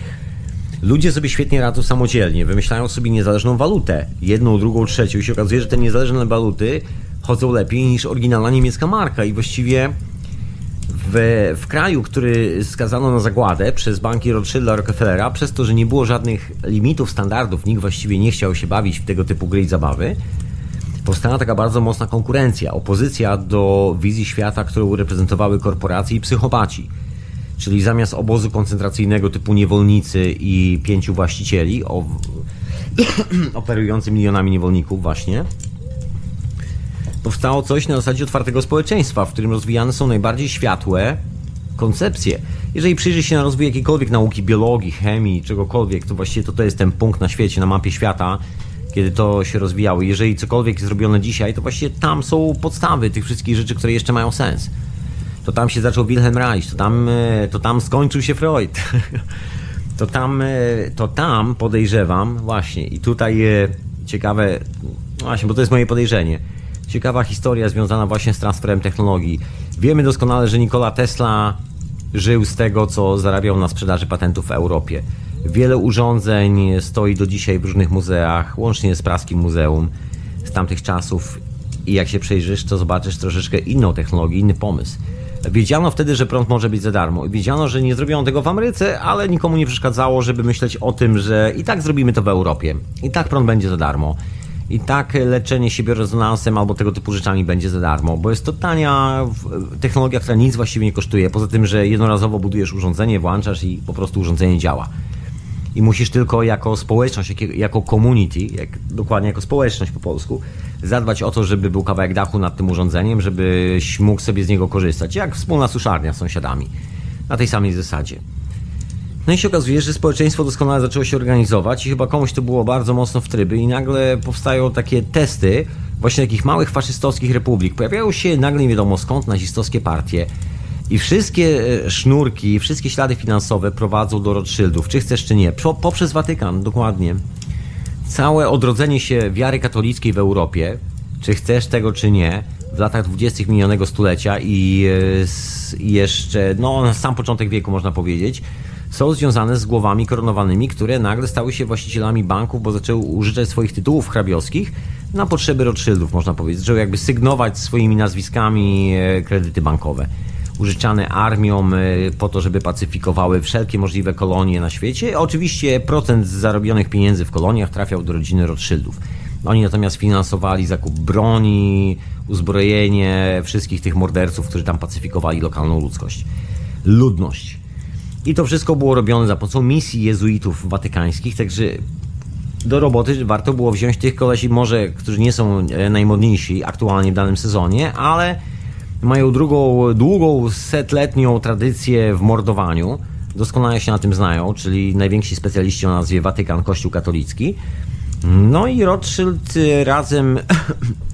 ludzie sobie świetnie radzą samodzielnie, wymyślają sobie niezależną walutę, jedną, drugą, trzecią. I się okazuje, że te niezależne waluty chodzą lepiej niż oryginalna niemiecka marka. I właściwie w, w kraju, który skazano na zagładę przez banki Rothschilda Rockefellera, przez to, że nie było żadnych limitów, standardów, nikt właściwie nie chciał się bawić w tego typu gry i zabawy, powstała taka bardzo mocna konkurencja, opozycja do wizji świata, którą reprezentowały korporacje i psychopaci. Czyli zamiast obozu koncentracyjnego typu niewolnicy i pięciu właścicieli, o, operujący milionami niewolników właśnie, powstało coś na zasadzie otwartego społeczeństwa, w którym rozwijane są najbardziej światłe, koncepcje. Jeżeli przyjrzy się na rozwój jakiejkolwiek nauki, biologii, chemii, czegokolwiek, to właściwie to, to jest ten punkt na świecie, na mapie świata, kiedy to się rozwijało. Jeżeli cokolwiek jest zrobione dzisiaj, to właściwie tam są podstawy tych wszystkich rzeczy, które jeszcze mają sens. To tam się zaczął Wilhelm Reich, to tam, e, to tam skończył się Freud. To tam, e, to tam podejrzewam, właśnie, i tutaj e, ciekawe, właśnie, bo to jest moje podejrzenie. Ciekawa historia związana właśnie z transferem technologii. Wiemy doskonale, że Nikola Tesla żył z tego, co zarabiał na sprzedaży patentów w Europie. Wiele urządzeń stoi do dzisiaj w różnych muzeach, łącznie z Praskim Muzeum z tamtych czasów. I jak się przejrzysz, to zobaczysz troszeczkę inną technologię, inny pomysł. Wiedziano wtedy, że prąd może być za darmo. Wiedziano, że nie zrobiono tego w Ameryce, ale nikomu nie przeszkadzało, żeby myśleć o tym, że i tak zrobimy to w Europie. I tak prąd będzie za darmo. I tak leczenie siebie rezonansem albo tego typu rzeczami będzie za darmo, bo jest to tania technologia, która nic właściwie nie kosztuje. Poza tym, że jednorazowo budujesz urządzenie, włączasz i po prostu urządzenie działa. I musisz tylko jako społeczność, jako community, jak, dokładnie jako społeczność po polsku, zadbać o to, żeby był kawałek dachu nad tym urządzeniem, żebyś mógł sobie z niego korzystać, jak wspólna suszarnia z sąsiadami. Na tej samej zasadzie. No i się okazuje, że społeczeństwo doskonale zaczęło się organizować i chyba komuś to było bardzo mocno w tryby i nagle powstają takie testy właśnie takich małych faszystowskich republik. Pojawiają się nagle nie wiadomo skąd nazistowskie partie i wszystkie e, sznurki, wszystkie ślady finansowe prowadzą do Rothschildów, czy chcesz czy nie, poprzez Watykan, dokładnie. Całe odrodzenie się wiary katolickiej w Europie, czy chcesz tego czy nie, w latach dwudziestych minionego stulecia i e, jeszcze, no na sam początek wieku można powiedzieć, są związane z głowami koronowanymi, które nagle stały się właścicielami banków, bo zaczęły użyczać swoich tytułów hrabiowskich na potrzeby Rothschildów, można powiedzieć. Zaczęły jakby sygnować swoimi nazwiskami e, kredyty bankowe. Użyczane armiom e, po to, żeby pacyfikowały wszelkie możliwe kolonie na świecie. Oczywiście procent z zarobionych pieniędzy w koloniach trafiał do rodziny Rothschildów. Oni natomiast finansowali zakup broni, uzbrojenie wszystkich tych morderców, którzy tam pacyfikowali lokalną ludzkość. Ludność. I to wszystko było robione za pomocą misji jezuitów watykańskich, także do roboty warto było wziąć tych kolesi, może, którzy nie są e, najmodniejsi aktualnie w danym sezonie, ale mają drugą, długą, setletnią tradycję w mordowaniu. Doskonale się na tym znają, czyli najwięksi specjaliści o nazwie Watykan, Kościół katolicki. No i Rothschild e, razem,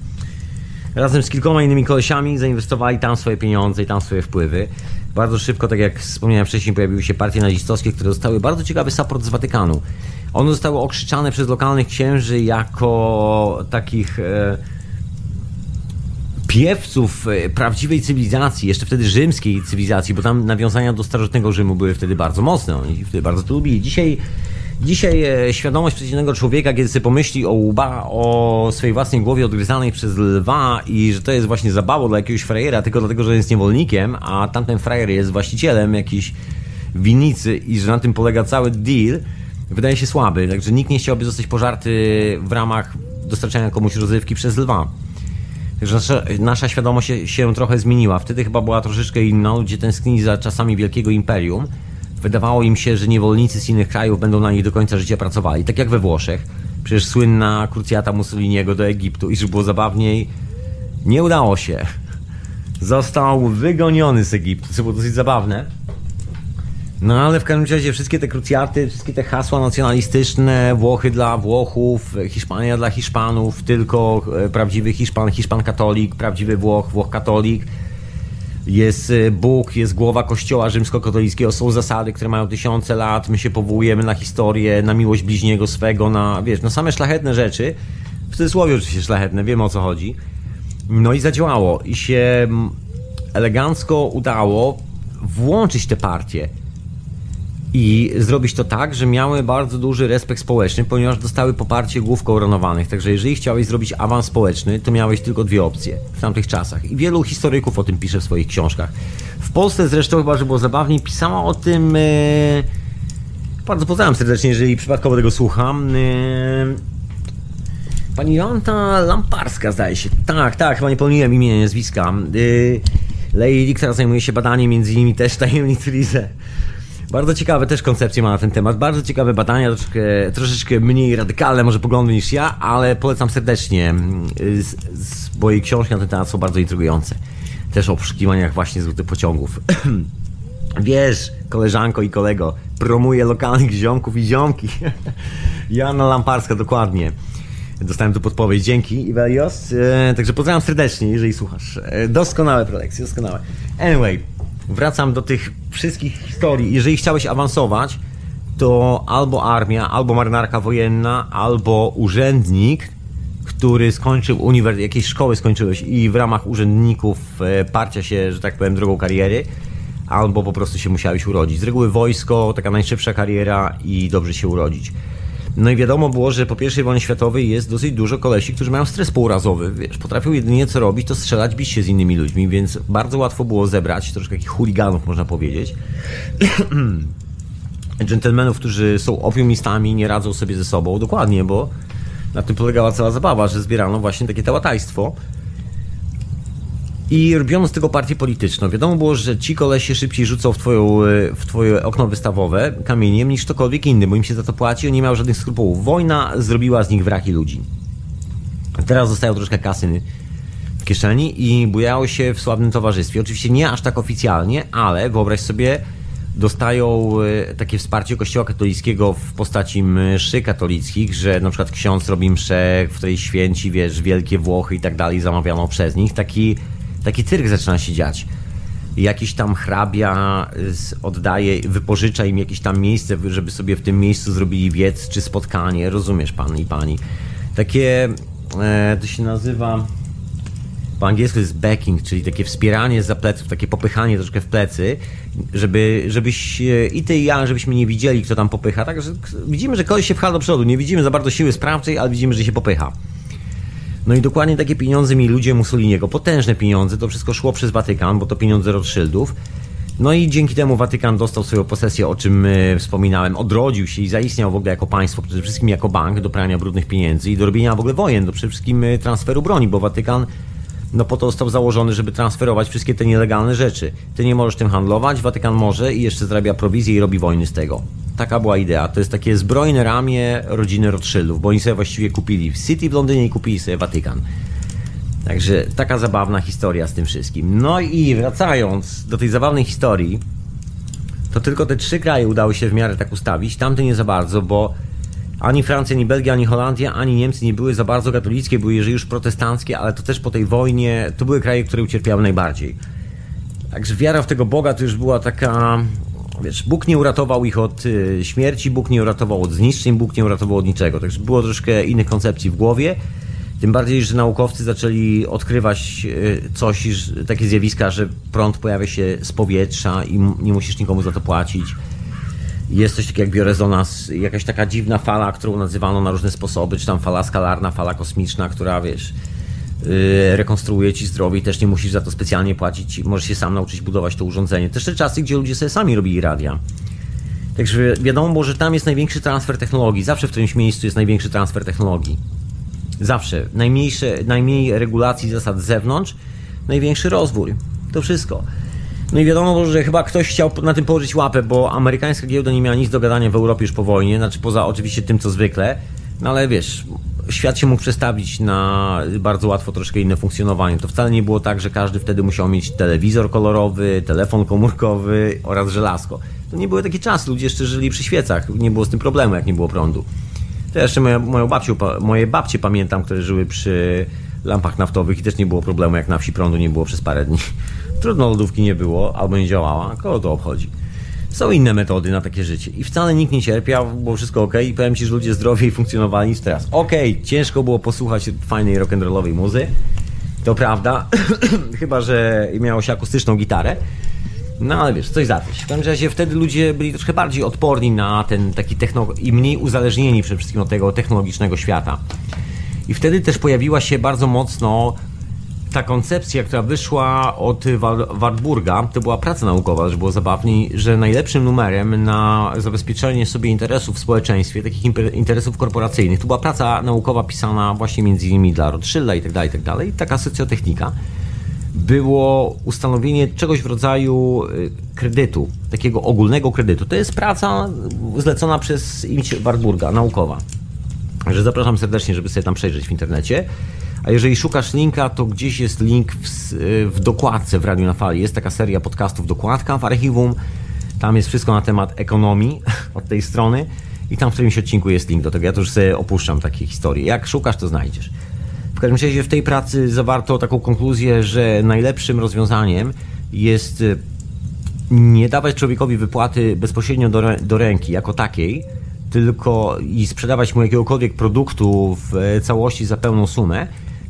razem z kilkoma innymi kolesiami zainwestowali tam swoje pieniądze i tam swoje wpływy. Bardzo szybko, tak jak wspomniałem wcześniej, pojawiły się partie nazistowskie, które dostały bardzo ciekawy support z Watykanu. One zostały okrzyczane przez lokalnych księży jako takich e, piewców e, prawdziwej cywilizacji, jeszcze wtedy rzymskiej cywilizacji, bo tam nawiązania do starożytnego Rzymu były wtedy bardzo mocne. Oni wtedy bardzo to lubili. Dzisiaj Dzisiaj e, świadomość przeciwnego człowieka, kiedy sobie pomyśli o łba, o swojej własnej głowie odgryzanej przez lwa i że to jest właśnie zabawa dla jakiegoś frajera tylko dlatego, że jest niewolnikiem, a tamten frajer jest właścicielem jakiejś winnicy i że na tym polega cały deal, wydaje się słaby. Także nikt nie chciałby zostać pożarty w ramach dostarczania komuś rozrywki przez lwa. Nasza, nasza świadomość się, trochę zmieniła. Wtedy chyba była troszeczkę inna, ludzie tęsknili za czasami wielkiego imperium Wydawało im się, że niewolnicy z innych krajów będą na nich do końca życia pracowali. Tak jak we Włoszech. Przecież słynna krucjata Mussoliniego do Egiptu i było zabawniej, nie udało się. Został wygoniony z Egiptu, co było dosyć zabawne. No ale w każdym razie wszystkie te krucjaty, wszystkie te hasła nacjonalistyczne, Włochy dla Włochów, Hiszpania dla Hiszpanów, tylko e, prawdziwy Hiszpan, Hiszpan katolik, prawdziwy Włoch, Włoch katolik, jest y, Bóg, jest głowa kościoła rzymskokatolickiego, są zasady, które mają tysiące lat, my się powołujemy na historię, na miłość bliźniego swego, na, wiesz, na same szlachetne rzeczy, w cudzysłowie oczywiście szlachetne, wiemy o co chodzi. No i zadziałało i się elegancko udało włączyć te partie i zrobić to tak, że miały bardzo duży respekt społeczny, ponieważ dostały poparcie głów koronowanych. Także jeżeli chciałeś zrobić awans społeczny, to miałeś tylko dwie opcje w tamtych czasach. I wielu historyków o tym pisze w swoich książkach. W Polsce zresztą, chyba, że było zabawniej, pisała o tym. E... Bardzo pozdrawiam serdecznie, jeżeli przypadkowo tego słucham. E... Pani Jolanta Lamparska, zdaje się. Tak, tak, chyba nie pomyliłem imienia, nazwiska. E... Lady która zajmuje się badaniem między innymi też tajemnic Rize. Bardzo ciekawe też koncepcje ma na ten temat, bardzo ciekawe badania, troszeczkę, troszeczkę mniej radykalne może poglądy niż ja, ale polecam serdecznie, z, z, bo jej książki na ten temat są bardzo intrygujące. Też o poszukiwaniach właśnie złotych pociągów. Wiesz, koleżanko i kolego, promuje lokalnych ziomków i ziomki. Joanna Lamparska, dokładnie. Dostałem tu podpowiedź. Dzięki, Iwelios. E, także pozdrawiam serdecznie, jeżeli słuchasz. E, doskonałe prelekcje, doskonałe. Anyway, wracam do tych wszystkich historii. Jeżeli chciałeś awansować, to albo armia, albo marynarka wojenna, albo urzędnik, który skończył uniwersytet, jakieś szkoły skończyłeś i w ramach urzędników e, parcia się, że tak powiem, drogą kariery, albo po prostu się musiałeś urodzić. Z reguły wojsko, taka najszybsza kariera i dobrze się urodzić. No i wiadomo było, że po I wojnie światowej jest dosyć dużo kolesi, którzy mają stres półrazowy, wiesz, potrafią jedynie co robić, to strzelać, bić się z innymi ludźmi, więc bardzo łatwo było zebrać troszkę takich chuliganów, można powiedzieć. Dżentelmenów, którzy są opiumistami, nie radzą sobie ze sobą, dokładnie, bo na tym polegała cała zabawa, że zbierano właśnie takie tałatajstwo. I robiono z tego partię polityczną. Wiadomo było, że ci kolesie szybciej rzucą w, twoją, w twoje okno wystawowe kamieniem niż ktokolwiek inny, bo im się za to płaci, on nie miał żadnych skrupułów. Wojna zrobiła z nich wraki ludzi. Teraz zostają troszkę kasy w kieszeni i bujało się w sławnym towarzystwie. Oczywiście nie aż tak oficjalnie, ale wyobraź sobie, dostają e, takie wsparcie Kościoła katolickiego w postaci mszy katolickich, że na przykład ksiądz robi mszę, w której święci, wiesz, wielkie Włochy i tak dalej, zamawiano przez nich. Taki, taki cyrk zaczyna się dziać. Jakiś tam hrabia oddaje, wypożycza im jakieś tam miejsce, żeby sobie w tym miejscu zrobili wiec czy spotkanie, rozumiesz pan i pani. Takie, e, to się nazywa po angielsku jest backing, czyli takie wspieranie za pleców, takie popychanie troszkę w plecy, żeby, żebyś i ty i ja, żebyśmy nie widzieli, kto tam popycha. Także widzimy, że koleś się pcha do przodu. Nie widzimy za bardzo siły sprawczej, ale widzimy, że się popycha. No i dokładnie takie pieniądze mi ludzie Mussoliniego, potężne pieniądze, to wszystko szło przez Watykan, bo to pieniądze Rothschildów. No i dzięki temu Watykan dostał swoją posesję, o czym y, wspominałem, odrodził się i zaistniał w ogóle jako państwo, przede wszystkim jako bank do prania brudnych pieniędzy i do robienia w ogóle wojen, do przede wszystkim y, transferu broni, bo Watykan no po to został założony, żeby transferować wszystkie te nielegalne rzeczy. Ty nie możesz tym handlować, Watykan może i jeszcze zarabia prowizję i robi wojny z tego. Taka była idea. To jest takie zbrojne ramię rodziny Rothschildów, bo oni sobie właściwie kupili w City w Londynie i kupili sobie Watykan. Także taka zabawna historia z tym wszystkim. No i wracając do tej zabawnej historii, to tylko te trzy kraje udało się w miarę tak ustawić, tamte nie za bardzo, bo ani Francja, ani Belgia, ani Holandia, ani Niemcy nie były za bardzo katolickie, były jeżeli już protestanckie, ale to też po tej wojnie, to były kraje, które ucierpiały najbardziej. Także wiara w tego Boga to już była taka, wiesz, Bóg nie uratował ich od y, śmierci, Bóg nie uratował od zniszczeń, Bóg nie uratował od niczego. Także było troszkę innych koncepcji w głowie. Tym bardziej, że naukowcy zaczęli odkrywać y, coś, takie zjawiska, że prąd pojawia się z powietrza i nie musisz nikomu za to płacić jest coś takiego jak biorezonans, jakaś taka dziwna fala, którą nazywano na różne sposoby, czy tam fala skalarna, fala kosmiczna, która wiesz, yy, rekonstruuje ci zdrowie i też nie musisz za to specjalnie płacić, możesz się sam nauczyć budować to urządzenie. Też te czasy, gdzie ludzie sobie sami robili radia. Także wiadomo że tam jest największy transfer technologii. Zawsze w którymś miejscu jest największy transfer technologii. Zawsze. Najmniejsze, najmniej regulacji zasad z zewnątrz, największy rozwój. To wszystko. No i wiadomo, że chyba ktoś chciał na tym położyć łapę, bo amerykańska giełda nie miała nic do gadania w Europie już po wojnie, znaczy poza oczywiście tym, co zwykle. No ale wiesz, świat się mógł przestawić na bardzo łatwo troszkę inne funkcjonowanie. To wcale nie było tak, że każdy wtedy musiał mieć telewizor kolorowy, telefon komórkowy oraz żelazko. To nie były takie czasy, ludzie jeszcze żyli przy świecach, nie było z tym problemu, jak nie było prądu. To jeszcze moja, moją babcię, moje babcie pamiętam, które żyły przy lampach naftowych i też nie było problemu, jak na wsi prądu nie było przez parę dni. Trudno lodówki nie było, albo nie działała, kogo to obchodzi. Są inne metody na takie życie i wcale nikt nie cierpiał, było wszystko ok i powiem Ci, że ludzie zdrowiej funkcjonowali niż teraz. Ok, ciężko było posłuchać fajnej rock'n'rollowej muzy, to prawda, chyba, że miało się akustyczną gitarę, no ale wiesz, coś za coś. W każdym razie wtedy ludzie byli troszkę bardziej odporni na ten taki techno... i mniej uzależnieni przede wszystkim od tego technologicznego świata. I wtedy też pojawiła się bardzo mocno ta koncepcja, która wyszła od Wartburga, to była praca naukowa, że było zabawniej, że najlepszym numerem na zabezpieczenie sobie interesów w społeczeństwie, takich interesów korporacyjnych, to była praca naukowa pisana właśnie między innymi dla Rothschilda i tak dalej, i tak dalej, taka socjotechnika, było ustanowienie czegoś w rodzaju y, kredytu, takiego ogólnego kredytu. To jest praca zlecona przez Wartburga, naukowa. Także zapraszam serdecznie, żeby sobie tam przejrzeć w internecie. A jeżeli szukasz linka, to gdzieś jest link w, w dokładce w Radiu na Fali. Jest taka seria podcastów dokładka w archiwum. Tam jest wszystko na temat ekonomii od tej strony i tam w którymś odcinku jest link do tego. Ja to już sobie opuszczam takie historie. Jak szukasz, to znajdziesz. W każdym razie w tej pracy zawarto taką konkluzję, że najlepszym rozwiązaniem jest y, nie dawać człowiekowi wypłaty bezpośrednio do, do ręki jako takiej, tylko i sprzedawać mu jakiegokolwiek produktu w e, całości za pełną sumę,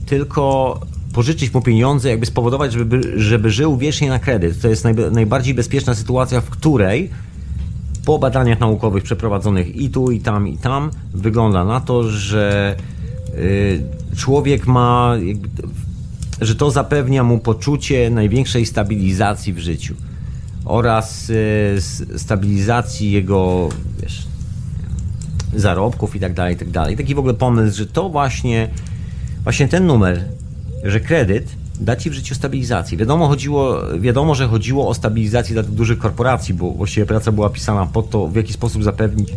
tylko pożyczyć mu pieniądze, jakby spowodować, żeby, żeby żył wiecznie na kredyt. To jest najbardziej bezpieczna sytuacja, w której po badaniach naukowych przeprowadzonych i tu, i tam, i tam, wygląda na to, że y, człowiek ma, jakby, że to zapewnia mu poczucie największej stabilizacji w życiu oraz y, stabilizacji jego wiesz, zarobków i tak dalej, i tak dalej. Taki w ogóle pomysł, że to właśnie, właśnie ten numer, że kredyt da ci w życiu stabilizację. Wiadomo, chodziło, wiadomo, że chodziło o stabilizację dla tych dużych korporacji, bo właściwie praca była pisana po to, w jaki sposób zapewnić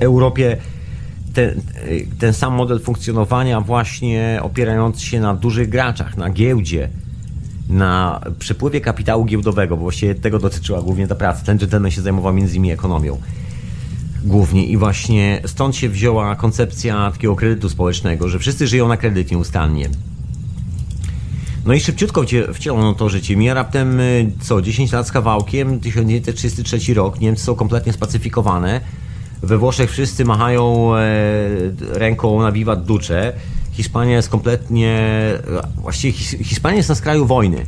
Europie ten, ten sam model funkcjonowania właśnie opierający się na dużych graczach, na giełdzie, na przepływie kapitału giełdowego, bo właściwie tego dotyczyła głównie ta praca. Ten gentleman się zajmował między innymi ekonomią głównie i właśnie stąd się wzięła koncepcja takiego kredytu społecznego, że wszyscy żyją na kredyt nieustannie. No i szybciutko wcielono to życie. Mija raptem, y, co, 10 lat z kawałkiem, 1933 rok, Niemcy są kompletnie spacyfikowane. We Włoszech wszyscy machają e, ręką na wiwat ducze. Hiszpania jest kompletnie... Właściwie Hiszpania jest na skraju wojny.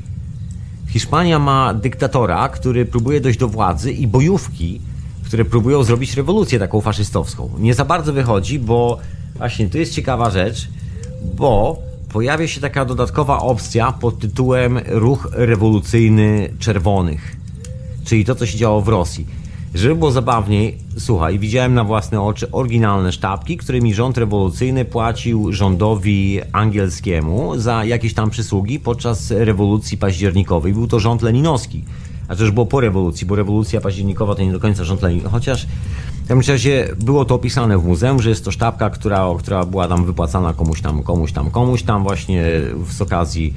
Hiszpania ma dyktatora, który próbuje dojść do władzy i bojówki, które próbują zrobić rewolucję taką faszystowską. Nie za bardzo wychodzi, bo właśnie tu jest ciekawa rzecz, bo pojawia się taka dodatkowa opcja pod tytułem Ruch Rewolucyjny Czerwonych, czyli to, co się działo w Rosji. Żeby było zabawniej, słuchaj, widziałem na własne oczy oryginalne sztabki, którymi rząd rewolucyjny płacił rządowi angielskiemu za jakieś tam przysługi podczas rewolucji październikowej. Był to rząd leninowski. A to już było po rewolucji, bo rewolucja październikowa to nie do końca rząd Lenin. Chociaż w każdym razie było to opisane w muzeum, że jest to sztabka, która, która była tam wypłacana komuś tam, komuś tam, komuś tam właśnie z okazji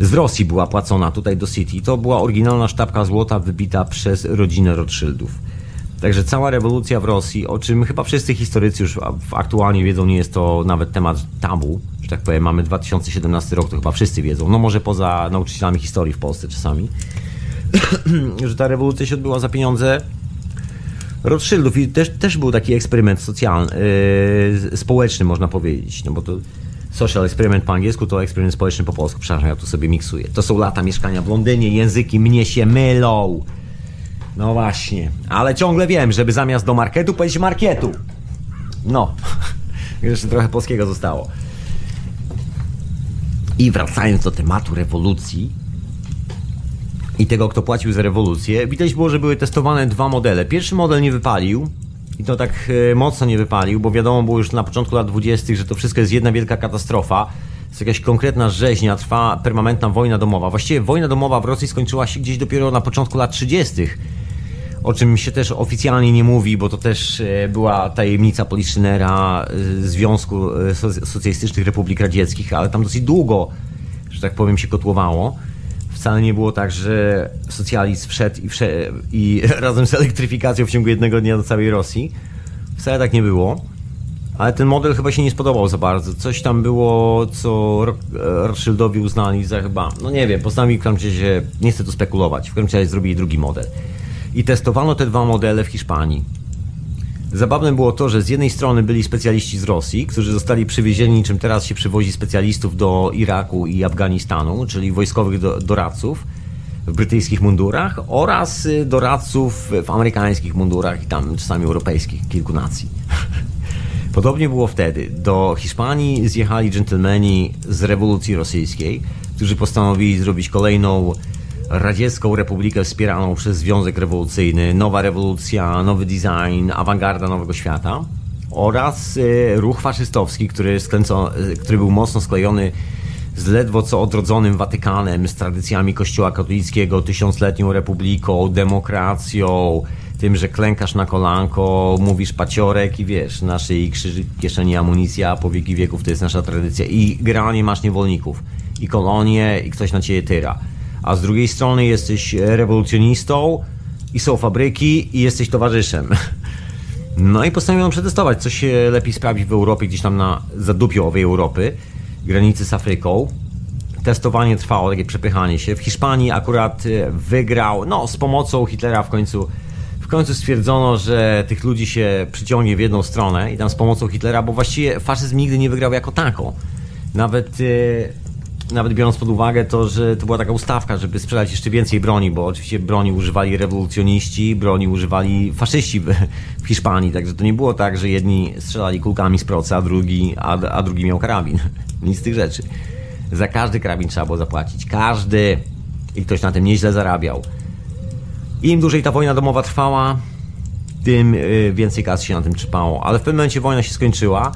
z Rosji była płacona tutaj do City. To była oryginalna sztabka złota wybita przez rodzinę Rothschildów. Także cała rewolucja w Rosji, o czym chyba wszyscy historycy już aktualnie wiedzą, nie jest to nawet temat tabu, że tak powiem, mamy 2017 rok, to chyba wszyscy wiedzą, no może poza nauczycielami historii w Polsce czasami, że ta rewolucja się odbyła za pieniądze Rothschildów i też, też był taki eksperyment socjalny, yy, społeczny można powiedzieć, no bo to social eksperyment po angielsku to eksperyment społeczny po polsku, przepraszam, ja tu sobie miksuję. To są lata mieszkania w Londynie, języki mnie się mylą. No właśnie, ale ciągle wiem, żeby zamiast do marketu powiedzieć marketu. No, jeszcze trochę polskiego zostało. I wracając do tematu rewolucji, i tego, kto płacił za rewolucję, widać było, że były testowane dwa modele. Pierwszy model nie wypalił, i to tak e, mocno nie wypalił, bo wiadomo było już na początku lat 20., że to wszystko jest jedna wielka katastrofa. Jest jakaś konkretna rzeźnia, trwa permanentna wojna domowa. Właściwie wojna domowa w Rosji skończyła się gdzieś dopiero na początku lat 30., o czym się też oficjalnie nie mówi, bo to też e, była tajemnica Poliszynera e, Związku Socjalistycznych Republik Radzieckich, ale tam dosyć długo, że tak powiem, się kotłowało wcale nie było tak, że socjalizm wszedł i, wszedł i razem z elektryfikacją w ciągu jednego dnia do całej Rosji. Wcale tak nie było. Ale ten model chyba się nie spodobał za bardzo. Coś tam było, co Rothschildowi uznali za chyba, no nie wiem, postanowili w każdym razie, nie chcę tu spekulować, w każdym razie zrobili drugi model. I testowano te dwa modele w Hiszpanii. Zabawne było to, że z jednej strony byli specjaliści z Rosji, którzy zostali przywiezieni, czym teraz się przywozi specjalistów do Iraku i Afganistanu, czyli wojskowych doradców w brytyjskich mundurach oraz y, doradców w amerykańskich mundurach i tam czasami europejskich, kilku nacji. Podobnie było wtedy. Do Hiszpanii zjechali dżentelmeni z rewolucji rosyjskiej, którzy postanowili zrobić kolejną radziecką republikę wspieraną przez Związek Rewolucyjny, nowa rewolucja, nowy design, awangarda nowego świata oraz y, ruch faszystowski, który, y, który był mocno sklejony z ledwo co odrodzonym Watykanem, z tradycjami Kościoła katolickiego, tysiącletnią republiką, demokracją, tym, że klękasz na kolanko, mówisz paciorek i wiesz, naszej krzyży kieszeni amunicja po wieki wieków to jest nasza tradycja i generalnie masz niewolników i kolonie i ktoś na ciebie tyra a z drugiej strony jesteś rewolucjonistą i są fabryki i jesteś towarzyszem. No i postanowiono przetestować, co się lepiej sprawdzi w Europie, gdzieś tam na zadupiu owej Europy, granicy z Afryką. Testowanie trwało, takie przepychanie się. W Hiszpanii akurat e, wygrał, no z pomocą Hitlera w końcu w końcu stwierdzono, że tych ludzi się przyciągnie w jedną stronę i tam z pomocą Hitlera, bo właściwie faszyzm nigdy nie wygrał jako tako. Nawet, e, nawet biorąc pod uwagę to, że to była taka ustawka, żeby sprzedać jeszcze więcej broni, bo oczywiście broni używali rewolucjoniści, broni używali faszyści w, Hiszpanii, także to nie było tak, że jedni strzelali kulkami z proca, a drugi, a, a drugi miał karabin. Nic z tych rzeczy. Za każdy karabin trzeba było zapłacić. Każdy. I ktoś na tym nieźle zarabiał. Im dłużej ta wojna domowa trwała, tym y, więcej kas się na tym trzymało. Ale w pewnym momencie wojna się skończyła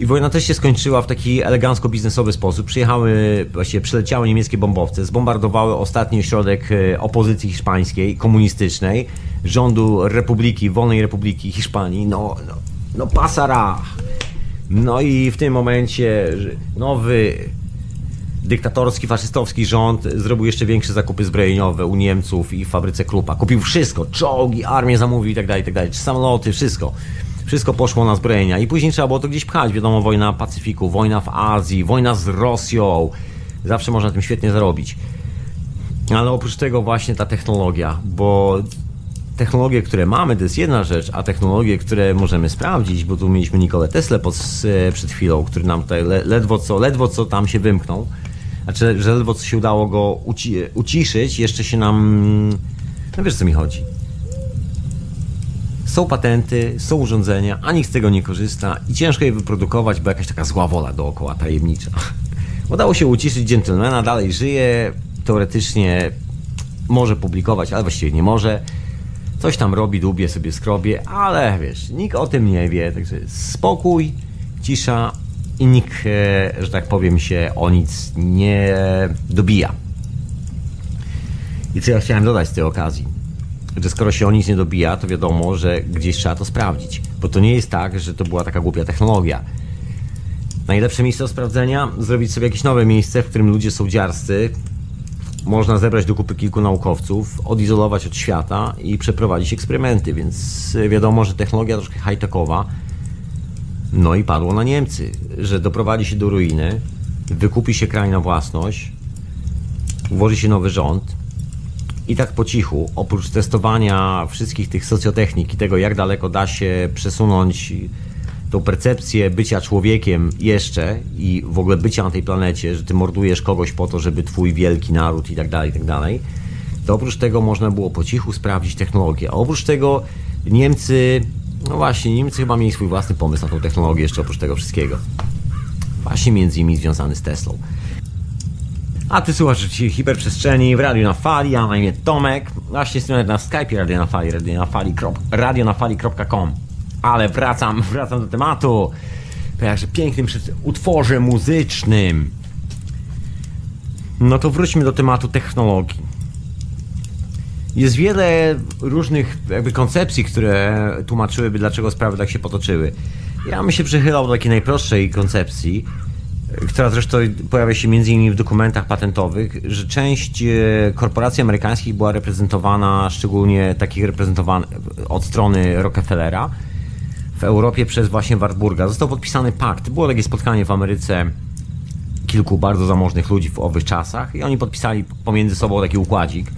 i wojna też się skończyła w taki elegancko biznesowy sposób. Przyjechały, właściwie przyleciały niemieckie bombowce, zbombardowały ostatni ośrodek y, opozycji hiszpańskiej, komunistycznej, rządu Republiki, Wolnej Republiki Hiszpanii, no, no, no pasara. No i w tym momencie nowy dyktatorski, faszystowski rząd zrobił jeszcze większe zakupy zbrojeniowe u Niemców i w fabryce Krupa. Kupił wszystko, czołgi, armię zamówił i tak dalej, i tak dalej, samoloty, wszystko. Wszystko poszło na zbrojenia i później trzeba było to gdzieś pchać. Wiadomo, wojna Pacyfiku, wojna w Azji, wojna z Rosją. Zawsze można tym świetnie zarobić. Ale oprócz tego właśnie ta technologia, bo technologie, które mamy, to jest jedna rzecz, a technologie, które możemy sprawdzić, bo tu mieliśmy Nikolę Tesla pod, przed chwilą, który nam tutaj ledwo co, ledwo co tam się wymknął znaczy, że ledwo co się udało go uci uciszyć, jeszcze się nam... No wiesz, co mi chodzi. Są patenty, są urządzenia, a nikt z tego nie korzysta i ciężko je wyprodukować, bo jakaś taka zła wola dookoła, tajemnicza. Udało się uciszyć gentlemana, dalej żyje, teoretycznie może publikować, ale właściwie nie może. Coś tam robi, dłubie sobie skrobie, ale wiesz, nikt o tym nie wie, także spokój, cisza, i nikt, e, że tak powiem, się o nic nie dobija. I co ja chciałem dodać z tej okazji? Że skoro się o nic nie dobija, to wiadomo, że gdzieś trzeba to sprawdzić. Bo to nie jest tak, że to była taka głupia technologia. Najlepsze miejsce do sprawdzenia? Zrobić sobie jakieś nowe miejsce, w którym ludzie są dziarscy. Można zebrać do kupy kilku naukowców, odizolować od świata i przeprowadzić eksperymenty, więc wiadomo, że technologia troszkę high-techowa no i padło na Niemcy, że doprowadzi się do ruiny, wykupi się kraj na własność, ułoży się nowy rząd i tak po cichu, oprócz testowania wszystkich tych socjotechnik i tego, jak daleko da się przesunąć tą percepcję bycia człowiekiem jeszcze i w ogóle bycia na tej planecie, że ty mordujesz kogoś po to, żeby twój wielki naród i tak dalej, i tak dalej, to oprócz tego można było po cichu sprawdzić technologię. A oprócz tego Niemcy no właśnie, Niemcy chyba mieli swój własny pomysł na tą technologię jeszcze oprócz tego wszystkiego. Właśnie między innymi związany z Teslą. A ty słuchasz dzisiaj hiperprzestrzeni w Radiu na Fali, ja na imię Tomek. Właśnie stronę na Skype Radio na Fali, radio na fali, radionafali.com. Ale wracam, wracam do tematu. Po jakże pięknym utworze muzycznym. No to wróćmy do tematu technologii. Jest wiele różnych jakby koncepcji, które tłumaczyłyby, dlaczego sprawy tak się potoczyły. Ja bym się przychylał do takiej najprostszej koncepcji, która zresztą pojawia się m.in. w dokumentach patentowych, że część e, korporacji amerykańskich była reprezentowana, szczególnie takich reprezentowanych od strony Rockefellera, w Europie przez właśnie Wartburga. Został podpisany pakt. Było takie spotkanie w Ameryce kilku bardzo zamożnych ludzi w owych czasach i oni podpisali pomiędzy sobą taki układzik,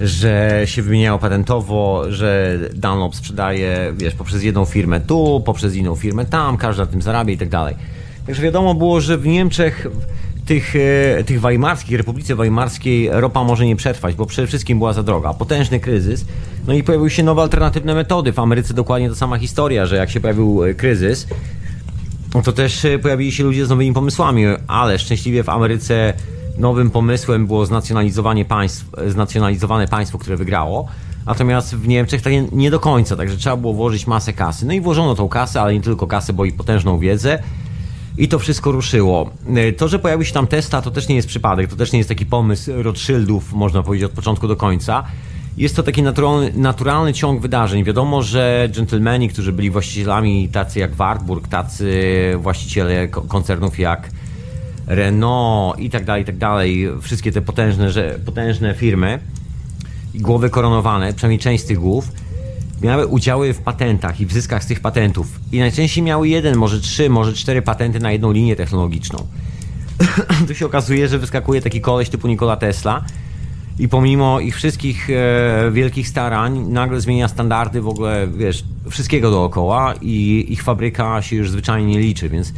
że się wymieniało patentowo, że Dunlop sprzedaje, wiesz, poprzez jedną firmę tu, poprzez inną firmę tam, każdy na tym zarabia i tak dalej. Także wiadomo było, że w Niemczech tych, e, tych weimarskich, Republice Weimarskiej ropa może nie przetrwać, bo przede wszystkim była za droga. Potężny kryzys. No i pojawiły się nowe alternatywne metody. W Ameryce dokładnie ta sama historia, że jak się pojawił e, kryzys, no to też e, pojawili się ludzie z nowymi pomysłami, ale szczęśliwie w Ameryce nowym pomysłem było znacjonalizowanie państw, znacjonalizowane państwo, które wygrało. Natomiast w Niemczech tak nie do końca, także trzeba było włożyć masę kasy. No i włożono tą kasę, ale nie tylko kasę, bo i potężną wiedzę. I to wszystko ruszyło. To, że pojawił się tam Tesla, to też nie jest przypadek, to też nie jest taki pomysł Rothschildów, można powiedzieć, od początku do końca. Jest to taki naturalny, naturalny ciąg wydarzeń. Wiadomo, że dżentelmeni, którzy byli właścicielami tacy jak Wartburg, tacy właściciele koncernów jak Renault i tak dalej, i tak dalej, wszystkie te potężne, że, potężne firmy, głowy koronowane, przynajmniej część z tych głów, miały udziały w patentach i w zyskach z tych patentów. I najczęściej miały jeden, może trzy, może cztery patenty na jedną linię technologiczną. tu się okazuje, że wyskakuje taki koleś typu Nikola Tesla i pomimo ich wszystkich e, wielkich starań nagle zmienia standardy w ogóle, wiesz, wszystkiego dookoła i ich fabryka się już zwyczajnie nie liczy, więc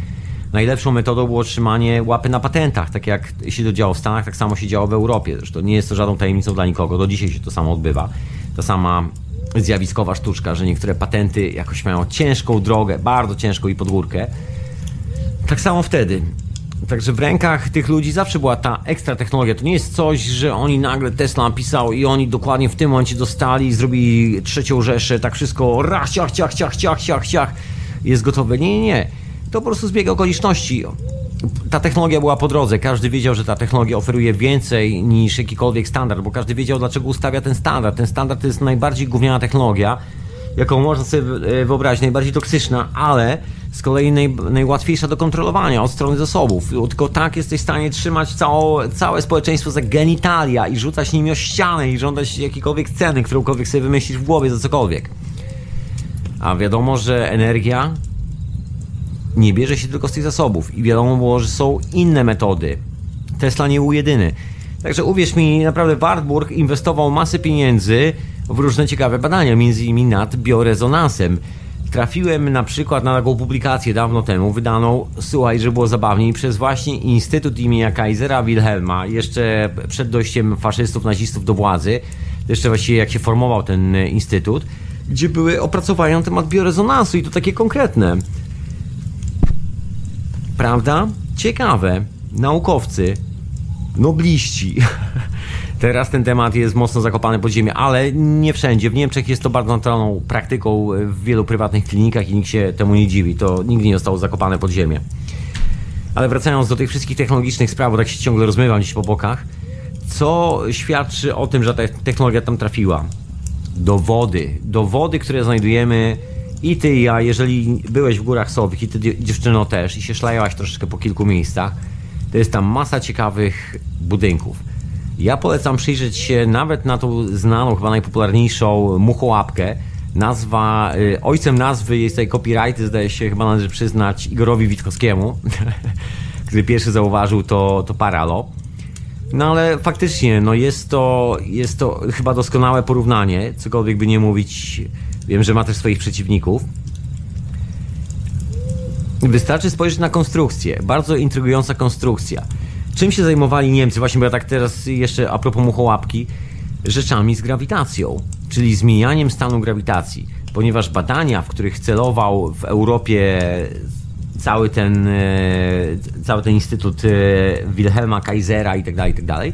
najlepszą metodą było trzymanie łapy na patentach, tak jak się to działo w Stanach, tak samo się działo w Europie. Zresztą nie jest to żadną tajemnicą dla nikogo, do dzisiaj się to samo odbywa. Ta sama zjawiskowa sztuczka, że niektóre patenty jakoś mają ciężką drogę, bardzo ciężką i podwórkę. Tak samo wtedy. Także w rękach tych ludzi zawsze była ta ekstra technologia. To nie jest coś, że oni nagle Tesla napisał i oni dokładnie w tym momencie dostali i zrobili trzecią rzeszę, tak wszystko raz, ciach, ciach, ciach, ciach, ciach, ciach, jest gotowe. Nie, nie, nie. To po prostu zbieg okoliczności. Ta technologia była po drodze. Każdy wiedział, że ta technologia oferuje więcej niż jakikolwiek standard, bo każdy wiedział, dlaczego ustawia ten standard. Ten standard to jest najbardziej gówniana technologia, jaką można sobie e, wyobrazić, najbardziej toksyczna, ale z kolei naj, najłatwiejsza do kontrolowania od strony zasobów. Tylko tak jesteś w stanie trzymać całe społeczeństwo za genitalia i rzucać nimi o ścianę i żądać jakiejkolwiek ceny, którąkolwiek sobie wymyślisz w głowie za cokolwiek. A wiadomo, że energia nie bierze się tylko z tych zasobów i wiadomo było, że są inne metody. Tesla nie był jedyny. Także uwierz mi, naprawdę Wartburg inwestował masę pieniędzy w różne ciekawe badania, między innymi nad biorezonansem. Trafiłem na przykład na taką publikację dawno temu, wydaną, słuchaj, że było zabawniej, przez właśnie Instytut imienia Kaisera Wilhelma, jeszcze przed dojściem faszystów, nazistów do władzy, jeszcze właściwie jak się formował ten instytut, gdzie były opracowania na temat biorezonansu i to takie konkretne. Prawda? Ciekawe. Naukowcy, nobliści. Teraz ten temat jest mocno zakopany pod ziemię, ale nie wszędzie. W Niemczech jest to bardzo naturalną praktyką w wielu prywatnych klinikach i nikt się temu nie dziwi. To nigdy nie zostało zakopane pod ziemię. Ale wracając do tych wszystkich technologicznych spraw, bo tak się ciągle rozmywam gdzieś po bokach, co świadczy o tym, że ta technologia tam trafiła? Dowody. Dowody, które znajdujemy i ty i ja, jeżeli byłeś w Górach Sowych i ty dziewczyno też i się szlajałaś troszeczkę po kilku miejscach, to jest tam masa ciekawych budynków. Ja polecam przyjrzeć się nawet na tą znaną, chyba najpopularniejszą muchołapkę. Nazwa, y, ojcem nazwy jest tutaj copyright, zdaje się chyba należy przyznać Igorowi Witkowskiemu, który pierwszy zauważył to, to Paralo. No ale faktycznie, no jest to, jest to chyba doskonałe porównanie, cokolwiek by nie mówić. Wiem, że ma też swoich przeciwników. Wystarczy spojrzeć na konstrukcję. Bardzo intrygująca konstrukcja. Czym się zajmowali Niemcy? Właśnie, bo ja tak teraz jeszcze a propos muchołapki, rzeczami z grawitacją, czyli zmienianiem stanu grawitacji. Ponieważ badania, w których celował w Europie cały ten, e, cały ten instytut e, Wilhelma Kaisera tak i tak dalej,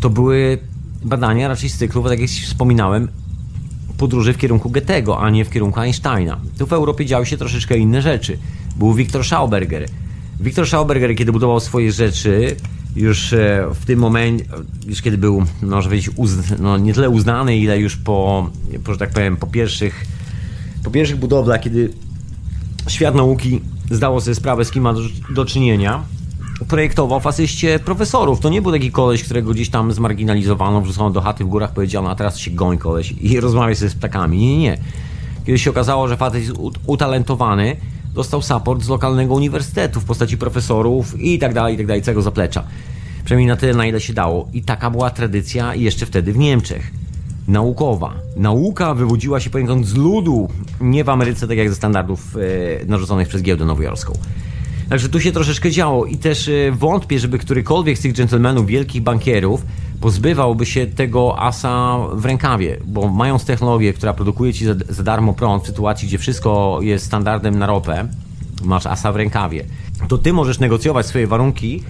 to były badania raczej z cyklu, tak jak wspominałem, podróży w kierunku Goethego, a nie w kierunku Einsteina. Tu w Europie działy się troszeczkę inne rzeczy. Był Viktor Schauberger. Viktor Schauberger, kiedy budował swoje rzeczy, już e, w tym momencie, już kiedy był, może powiedzieć, no, nie tyle uznany, ile już po, po, że tak powiem, po pierwszych, po pierwszych budowlach, kiedy świat nauki zdało sobie sprawę, z kim ma do, do czynienia, projektował w profesorów. To nie był taki koleś, którego gdzieś tam zmarginalizowano, wrzucono do chaty w górach, powiedziano, a teraz się goń koleś i rozmawiaj sobie z ptakami. Nie, nie, nie. Kiedy się okazało, że facet jest utalentowany, dostał support z lokalnego uniwersytetu w postaci profesorów i tak dalej, i tak dalej, całego zaplecza. Przynajmniej na tyle, na ile się dało. I taka była tradycja jeszcze wtedy w Niemczech. Naukowa. Nauka wywodziła się poniekąd z ludu, nie w Ameryce, tak jak ze standardów e, narzuconych przez giełdę nowojorską. Także tu się troszeczkę działo i też e, wątpię, żeby którykolwiek z tych dżentelmenów, wielkich bankierów, pozbywałby się tego asa w rękawie, bo mając technologię, która produkuje ci za, za darmo prąd w sytuacji, gdzie wszystko jest standardem na ropę, masz asa w rękawie, to ty możesz negocjować swoje warunki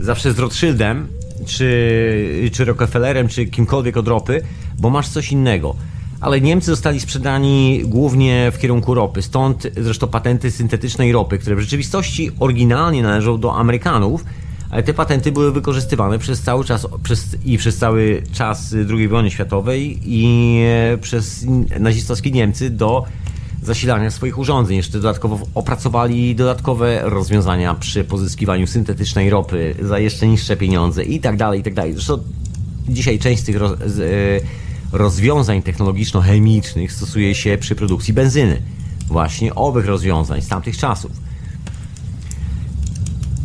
zawsze z Rothschildem, czy, czy Rockefellerem, czy kimkolwiek od ropy, bo masz coś innego. Ale Niemcy zostali sprzedani głównie w kierunku ropy, stąd zresztą patenty syntetycznej ropy, które w rzeczywistości oryginalnie należą do Amerykanów, ale te patenty były wykorzystywane przez cały czas przez, i przez cały czas II wojny światowej i e, przez nazistowskie Niemcy do zasilania swoich urządzeń. Jeszcze dodatkowo opracowali dodatkowe rozwiązania przy pozyskiwaniu syntetycznej ropy za jeszcze niższe pieniądze i tak dalej, i tak dalej. Zresztą dzisiaj część z tych roz, z, e, rozwiązań technologiczno-chemicznych stosuje się przy produkcji benzyny. Właśnie owych rozwiązań z tamtych czasów.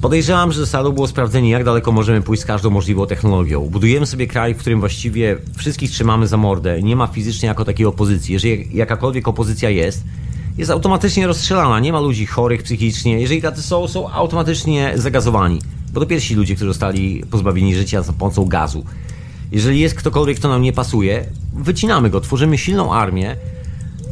Podejrzewam, że zasadą było sprawdzenie, jak daleko możemy pójść z każdą możliwą technologią. Budujemy sobie kraj, w którym właściwie wszystkich trzymamy za mordę. Nie ma fizycznie jako takiej opozycji. Jeżeli jakakolwiek opozycja jest, jest automatycznie rozstrzelana. Nie ma ludzi chorych psychicznie. Jeżeli tacy są, są automatycznie zagazowani. Bo to pierwsi ludzie, którzy zostali pozbawieni życia za pomocą gazu. Jeżeli jest ktokolwiek, kto nam nie pasuje, wycinamy go, tworzymy silną armię.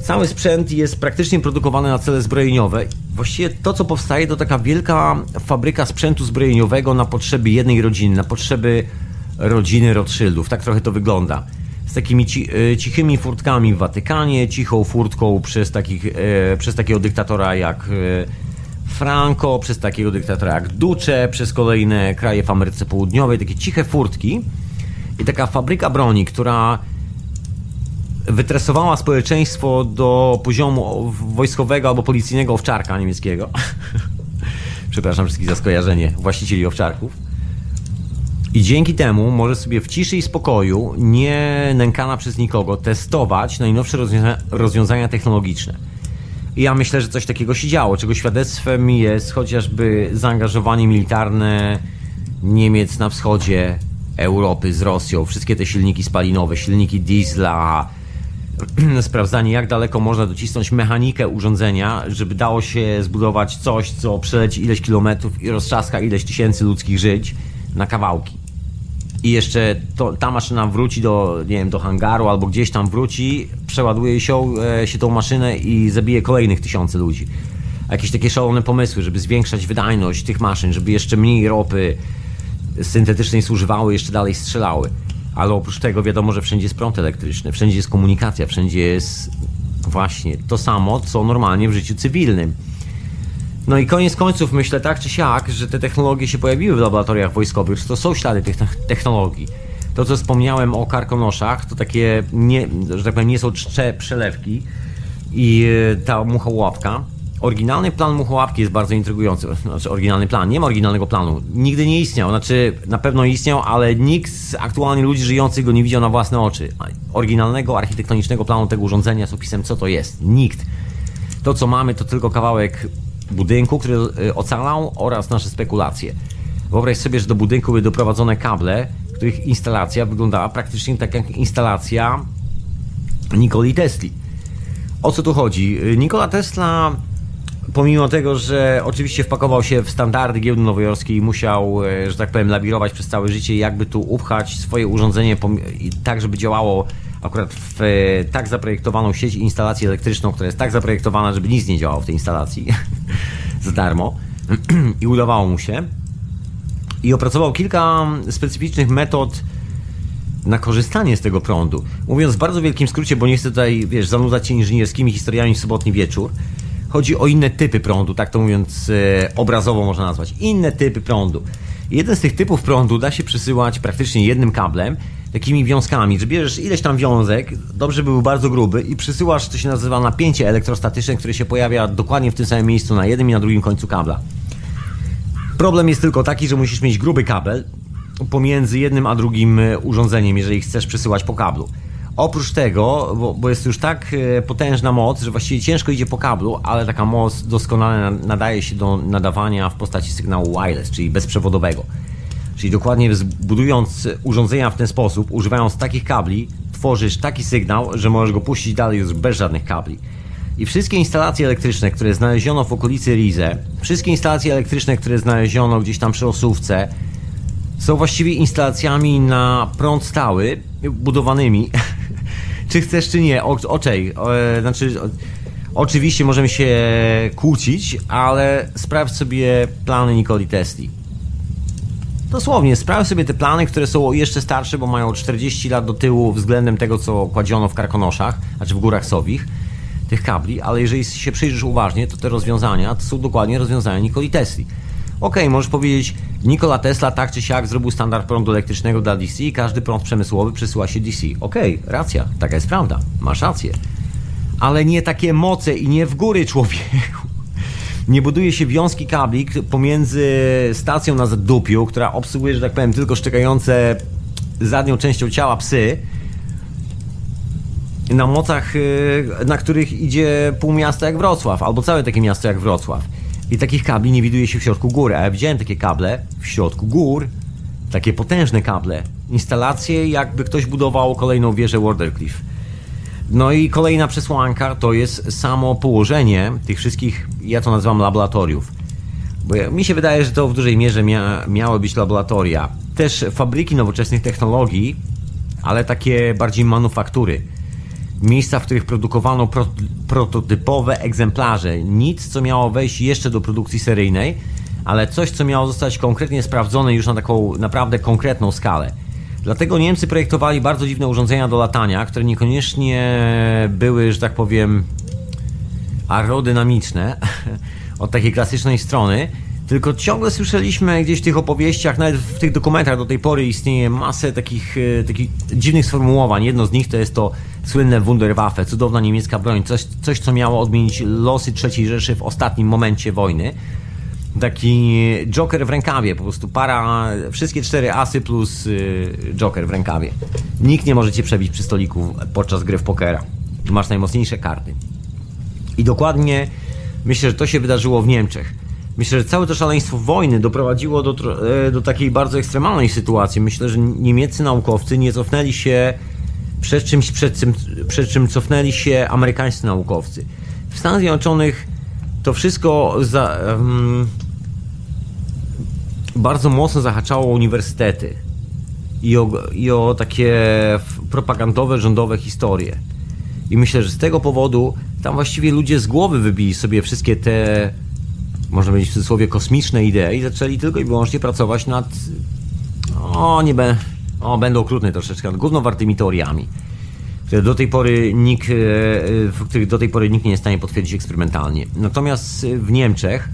Cały sprzęt jest praktycznie produkowany na cele zbrojeniowe. Właściwie to, co powstaje, to taka wielka fabryka sprzętu zbrojeniowego na potrzeby jednej rodziny, na potrzeby rodziny Rothschildów. Tak trochę to wygląda. Z takimi e, cichymi furtkami w Watykanie, cichą furtką przez, takich, e, przez takiego dyktatora jak e, Franco, przez takiego dyktatora jak Duce, przez kolejne kraje w Ameryce Południowej, takie ciche furtki i taka fabryka broni, która wytresowała społeczeństwo do poziomu wojskowego albo policyjnego owczarka niemieckiego. Przepraszam wszystkich za skojarzenie właścicieli owczarków. I dzięki temu może sobie w ciszy i spokoju, nie nękana przez nikogo, testować najnowsze rozwiązania, rozwiązania technologiczne. I ja myślę, że coś takiego się działo, czego świadectwem jest chociażby zaangażowanie militarne Niemiec na wschodzie Europy z Rosją, wszystkie te silniki spalinowe, silniki diesla, sprawdzanie jak daleko można docisnąć mechanikę urządzenia, żeby dało się zbudować coś, co przeleci ileś kilometrów i roztrzaska ileś tysięcy ludzkich żyć na kawałki. I jeszcze to, ta maszyna wróci do, nie wiem, do hangaru albo gdzieś tam wróci, przeładuje się, e, się tą maszynę i zabije kolejnych tysiące ludzi. Jakieś takie szalone pomysły, żeby zwiększać wydajność tych maszyn, żeby jeszcze mniej ropy syntetycznej zużywały, jeszcze dalej strzelały. Ale oprócz tego wiadomo, że wszędzie jest prąd elektryczny, wszędzie jest komunikacja, wszędzie jest właśnie to samo, co normalnie w życiu cywilnym. No i koniec końców myślę tak czy siak, że te technologie się pojawiły w laboratoriach wojskowych, że to są ślady tych technologii. To, co wspomniałem o karkonoszach, to takie, nie, że tak powiem, nie są czcze przelewki i e, ta muchołapka. Oryginalny plan muchołapki jest bardzo intrygujący. Znaczy, oryginalny plan. Nie ma oryginalnego planu. Nigdy nie istniał. Znaczy, na pewno istniał, ale nikt z aktualnie ludzi żyjących go nie widział na własne oczy. Oryginalnego architektonicznego planu tego urządzenia z opisem, co to jest. Nikt. To, co mamy, to tylko kawałek budynku, który e, ocalał oraz nasze spekulacje. Wyobraź sobie, że do budynku były doprowadzone kable, których instalacja wyglądała praktycznie tak jak instalacja Nikoli Tesli. O co tu chodzi? E, Nikola Tesla, pomimo tego, że oczywiście wpakował się w standardy giełdy nowojorskiej i musiał, e, że tak powiem, lawirować przez całe życie, jakby tu upchać swoje urządzenie tak, żeby działało akurat w tak zaprojektowaną sieć instalacji elektryczną, która jest tak zaprojektowana, żeby nic nie działało w tej instalacji za darmo i udawało mu się. I opracował kilka specyficznych metod na korzystanie z tego prądu. Mówiąc w bardzo wielkim skrócie, bo nie chcę tutaj, wiesz, zanudzać się inżynierskimi historiami w sobotni wieczór. Chodzi o inne typy prądu, tak to mówiąc e, obrazowo można nazwać. Inne typy prądu. Jeden z tych typów prądu da się przesyłać praktycznie jednym kablem takimi wiązkami, że bierzesz ileś tam wiązek, dobrze by był bardzo gruby i przysyłasz, co się nazywa napięcie elektrostatyczne, które się pojawia dokładnie w tym samym miejscu na jednym i na drugim końcu kabla. Problem jest tylko taki, że musisz mieć gruby kabel pomiędzy jednym a drugim e, urządzeniem, jeżeli chcesz przesyłać po kablu. Oprócz tego, bo, bo, jest już tak e, potężna moc, że właściwie ciężko idzie po kablu, ale taka moc doskonale nadaje się do nadawania w postaci sygnału wireless, czyli bezprzewodowego. Czyli dokładnie budując urządzenia w ten sposób, używając takich kabli, tworzysz taki sygnał, że możesz go puścić dalej już bez żadnych kabli. I wszystkie instalacje elektryczne, które znaleziono w okolicy Rize, wszystkie instalacje elektryczne, które znaleziono gdzieś tam przy Osówce, są właściwie instalacjami na prąd stały, budowanymi. czy chcesz, czy nie, oczej, e, znaczy, oczywiście możemy się kłócić, ale sprawdź sobie plany Nikoli Tesli. Dosłownie, sprawdź sobie te plany, które są jeszcze starsze, bo mają 40 lat do tyłu względem tego, co kładziono w Karkonoszach, znaczy w Górach Sowich, tych kabli, ale jeżeli się przyjrzysz uważnie, to te rozwiązania to są dokładnie rozwiązania Nikoli Tesli. Ok, możesz powiedzieć, Nikola Tesla tak czy siak zrobił standard prądu elektrycznego dla DC i każdy prąd przemysłowy przesyła się DC. Ok, racja, taka jest prawda, masz rację. Ale nie takie moce i nie w góry człowieku nie buduje się wiązki kabli pomiędzy stacją na zadupiu, która obsługuje, że tak powiem, tylko szczekające zadnią częścią ciała psy, na mocach, y, na których idzie pół miasta jak Wrocław, albo całe takie miasto jak Wrocław. I takich kabli nie widuje się w środku góry, a ja widziałem takie kable w środku gór, takie potężne kable, instalacje jakby ktoś budował kolejną wieżę Watercliff. No i kolejna przesłanka to jest samo położenie tych wszystkich, ja to nazywam laboratoriów. Bo mi się wydaje, że to w dużej mierze mia, miały być laboratoria. Też fabryki nowoczesnych technologii, ale takie bardziej manufaktury. Miejsca, w których produkowano pro, prototypowe egzemplarze. Nic, co miało wejść jeszcze do produkcji seryjnej, ale coś, co miało zostać konkretnie sprawdzone już na taką naprawdę konkretną skalę. Dlatego Niemcy projektowali bardzo dziwne urządzenia do latania, które niekoniecznie były, że tak powiem, aerodynamiczne od takiej klasycznej strony, tylko ciągle słyszeliśmy gdzieś w tych opowieściach, nawet w tych dokumentach do tej pory istnieje masę takich, e, takich dziwnych sformułowań. Jedno z nich to jest to słynne Wunderwaffe, cudowna niemiecka broń, coś, coś co miało odmienić losy III Rzeszy w ostatnim momencie wojny taki joker w rękawie, po prostu para, wszystkie cztery asy plus y, joker w rękawie. Nikt nie może cię przebić przy stoliku podczas gry w pokera. Masz najmocniejsze karty. I dokładnie myślę, że to się wydarzyło w Niemczech. Myślę, że całe to szaleństwo wojny doprowadziło do, e, do takiej bardzo ekstremalnej sytuacji. Myślę, że niemieccy naukowcy nie cofnęli się przed czymś, przed czym, przed czym cofnęli się amerykańscy naukowcy. W Stanach Zjednoczonych to wszystko za, um, bardzo mocno zahaczało o uniwersytety i o, i o takie propagandowe, rządowe historie. I myślę, że z tego powodu tam właściwie ludzie z głowy wybili sobie wszystkie te, można powiedzieć w cudzysłowie, kosmiczne idee i zaczęli tylko i wyłącznie pracować nad, o nie będę, o będę okrutny troszeczkę, nad głównowartymi teoriami do tej pory nikt, e, w których do tej pory nikt nie jest w stanie potwierdzić eksperymentalnie. Natomiast w Niemczech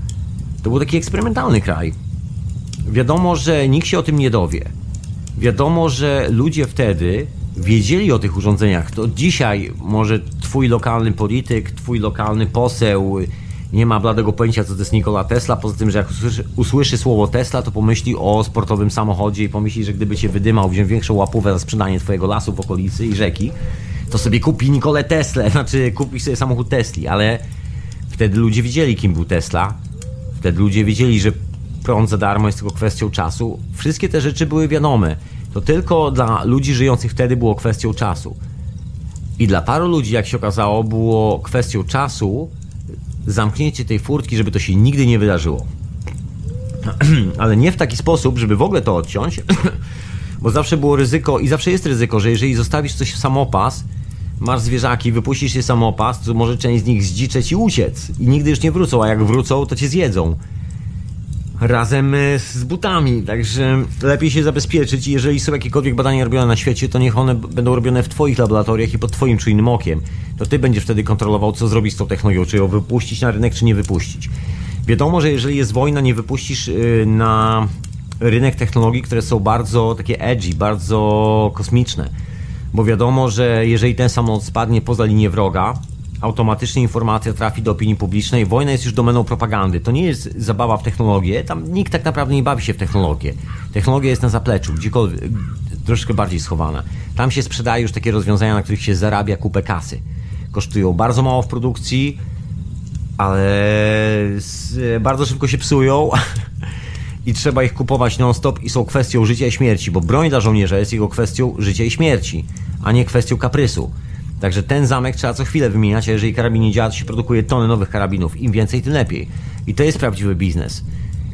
to był taki eksperymentalny kraj. Wiadomo, że nikt się o tym nie dowie. Wiadomo, że ludzie wtedy wiedzieli o tych urządzeniach. To dzisiaj może twój lokalny polityk, twój lokalny poseł nie ma bladego pojęcia, co to jest Nikola Tesla. Poza tym, że jak usłyszy, usłyszy, słowo Tesla, to pomyśli o sportowym samochodzie i pomyśli, że gdyby cię wydymał, wziął większą łapówę za sprzedanie twojego lasu w okolicy i rzeki, to sobie kupi Nikolę Tesla, znaczy kupi sobie samochód Tesli, ale wtedy ludzie wiedzieli, kim był Tesla. Wtedy ludzie wiedzieli, że prąd za darmo jest tylko kwestią czasu. Wszystkie te rzeczy były wiadome. To tylko dla ludzi żyjących wtedy było kwestią czasu. I dla paru ludzi, jak się okazało, było kwestią czasu zamknięcie tej furtki, żeby to się nigdy nie wydarzyło. Ale nie w taki sposób, żeby w ogóle to odciąć, bo zawsze było ryzyko i zawsze jest ryzyko, że jeżeli zostawisz coś w samopas, masz zwierzaki, wypuścisz je samopas, to może część z nich zdziczeć i uciec. I nigdy już nie wrócą, a jak wrócą, to cię zjedzą. Razem e, z butami, także lepiej się zabezpieczyć jeżeli są jakiekolwiek badania robione na świecie, to niech one będą robione w Twoich laboratoriach i pod Twoim czujnym okiem. To Ty będziesz wtedy kontrolował, co zrobić z tą technologią, czy ją wypuścić na rynek, czy nie wypuścić. Wiadomo, że jeżeli jest wojna, nie wypuścisz e, na rynek technologii, które są bardzo takie edgy, bardzo kosmiczne bo wiadomo, że jeżeli ten samolot spadnie poza linię wroga, automatycznie informacja trafi do opinii publicznej. Wojna jest już domeną propagandy. To nie jest zabawa w technologię. Tam nikt tak naprawdę nie bawi się w technologię. Technologia jest na zapleczu, gdziekolwiek, troszkę bardziej schowana. Tam się sprzedaje już takie rozwiązania, na których się zarabia kupę kasy. Kosztują bardzo mało w produkcji, ale bardzo szybko się psują i trzeba ich kupować non-stop i są kwestią życia i śmierci, bo broń dla żołnierza jest jego kwestią życia i śmierci, a nie kwestią kaprysu. Także ten zamek trzeba co chwilę wymieniać, a jeżeli karabin nie działa, to się produkuje tony nowych karabinów. Im więcej, tym lepiej. I to jest prawdziwy biznes.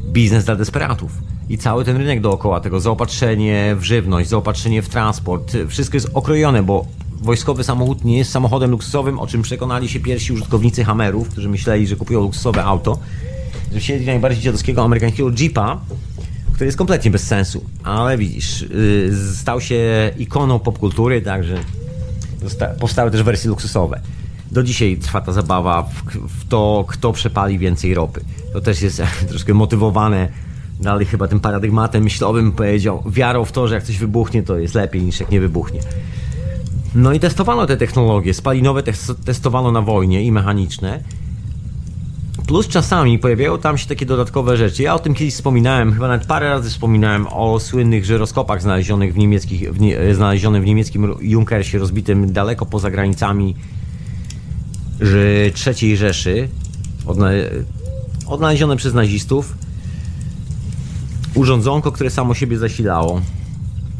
Biznes dla desperatów. I cały ten rynek dookoła tego, zaopatrzenie w żywność, zaopatrzenie w transport, wszystko jest okrojone, bo wojskowy samochód nie jest samochodem luksusowym, o czym przekonali się pierwsi użytkownicy Hammerów, którzy myśleli, że kupują luksusowe auto że wsiedli najbardziej dziadowskiego amerykańskiego Jeepa, który jest kompletnie bez sensu. Ale widzisz, yy, stał się ikoną popkultury, także powstały też wersje luksusowe. Do dzisiaj trwa ta zabawa w, to, kto przepali więcej ropy. To też jest troszkę motywowane dalej chyba tym paradygmatem myślowym powiedział, wiarą w to, że jak coś wybuchnie, to jest lepiej niż jak nie wybuchnie. No i testowano te technologie, spalinowe testowano na wojnie i mechaniczne Plus czasami pojawiają tam się takie dodatkowe rzeczy. Ja o tym kiedyś wspominałem, chyba nawet parę razy wspominałem o słynnych żyroskopach znalezionych w, niemieckich, w nie, znalezionym w niemieckim Junkersie, rozbitym daleko poza granicami III Rzeszy, odna odnalezione przez nazistów. Urządzonko, które samo siebie zasilało.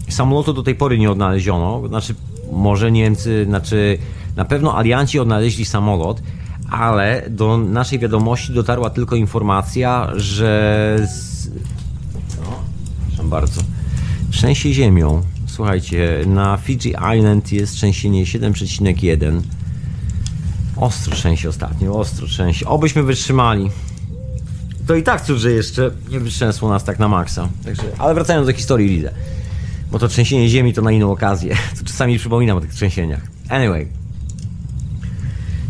Samolotu do tej pory nie odnaleziono, znaczy może Niemcy, znaczy na pewno alianci odnaleźli samolot, ale do naszej wiadomości dotarła tylko informacja, że. Z... No, proszę bardzo. Trzęsie ziemią. Słuchajcie, na Fiji Island jest trzęsienie 7,1. Ostro trzęsie ostatnio, ostro trzęsie. Obyśmy wytrzymali. To i tak cud, że jeszcze nie wytrzęsło nas tak na maksa. Także, ale wracając do historii Lidze. Bo to trzęsienie ziemi to na inną okazję. To czasami przypominam o tych trzęsieniach. Anyway,